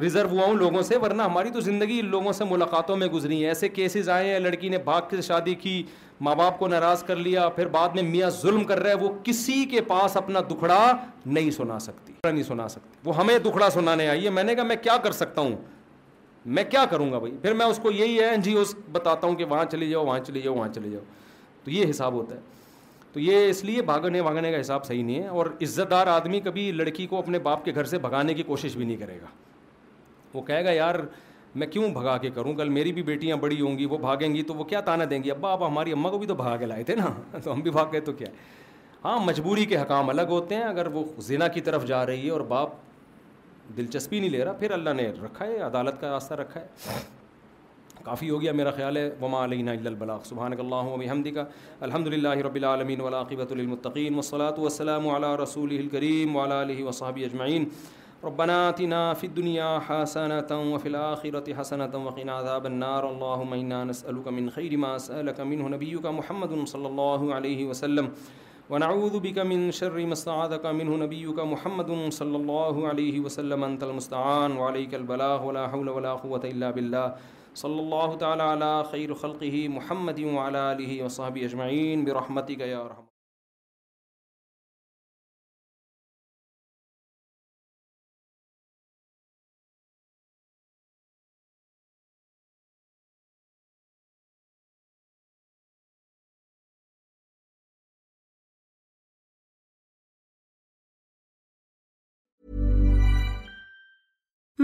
ریزرو ہوا ہوں لوگوں سے ورنہ ہماری تو زندگی لوگوں سے ملاقاتوں میں گزری ہیں ایسے کیسز آئے ہیں لڑکی نے بھاگ کے شادی کی ماں باپ کو ناراض کر لیا پھر بعد میں میاں ظلم کر رہا ہے وہ کسی کے پاس اپنا دکھڑا نہیں سنا سکتی نہیں سنا سکتی وہ ہمیں دکھڑا سنانے آئی ہے میں نے کہا میں کیا کر سکتا ہوں میں کیا کروں گا بھائی پھر میں اس کو یہی این جی اوز بتاتا ہوں کہ وہاں چلے جاؤ وہاں چلے جاؤ وہاں چلے جاؤ تو یہ حساب ہوتا ہے تو یہ اس لیے بھاگنے بھاگنے کا حساب صحیح نہیں ہے اور عزت دار آدمی کبھی لڑکی کو اپنے باپ کے گھر سے بھگانے کی کوشش بھی نہیں کرے گا وہ کہے گا یار میں کیوں بھگا کے کروں کل میری بھی بیٹیاں بڑی ہوں گی وہ بھاگیں گی تو وہ کیا تانا دیں گی ابا آپ ہماری اماں کو بھی تو بھگا کے لائے تھے نا تو ہم بھی بھاگ گئے تو کیا ہاں مجبوری کے حکام الگ ہوتے ہیں اگر وہ زنا کی طرف جا رہی ہے اور باپ دلچسپی نہیں لے رہا پھر اللہ نے رکھا ہے عدالت کا راستہ رکھا ہے کافی ہو گیا میرا خیال ہے وما البلاغ سبحان حمدی کا الحمد للہ رب العالمین ولاقبۃ المطقین وصلاۃ وسلم علیہ رسول ولا وصحب اجمعین ربنا اللہم دنیا نسألک من خیر وقین سألک نبی کا محمد الم صلی اللہ علیہ وسلم ونعوذ بك من شر ما استعاذك منه نبيك محمد صلى الله عليه وسلم المستعان وعليك البلاغ ولا ولا حول بالله صلى الله تعالى على خير خلقه محمد وعلى وصحبه برحمتك يا برحمتی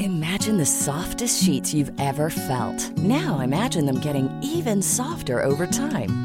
Imagine the softest sheets you've ever felt. Now imagine them getting even softer over time.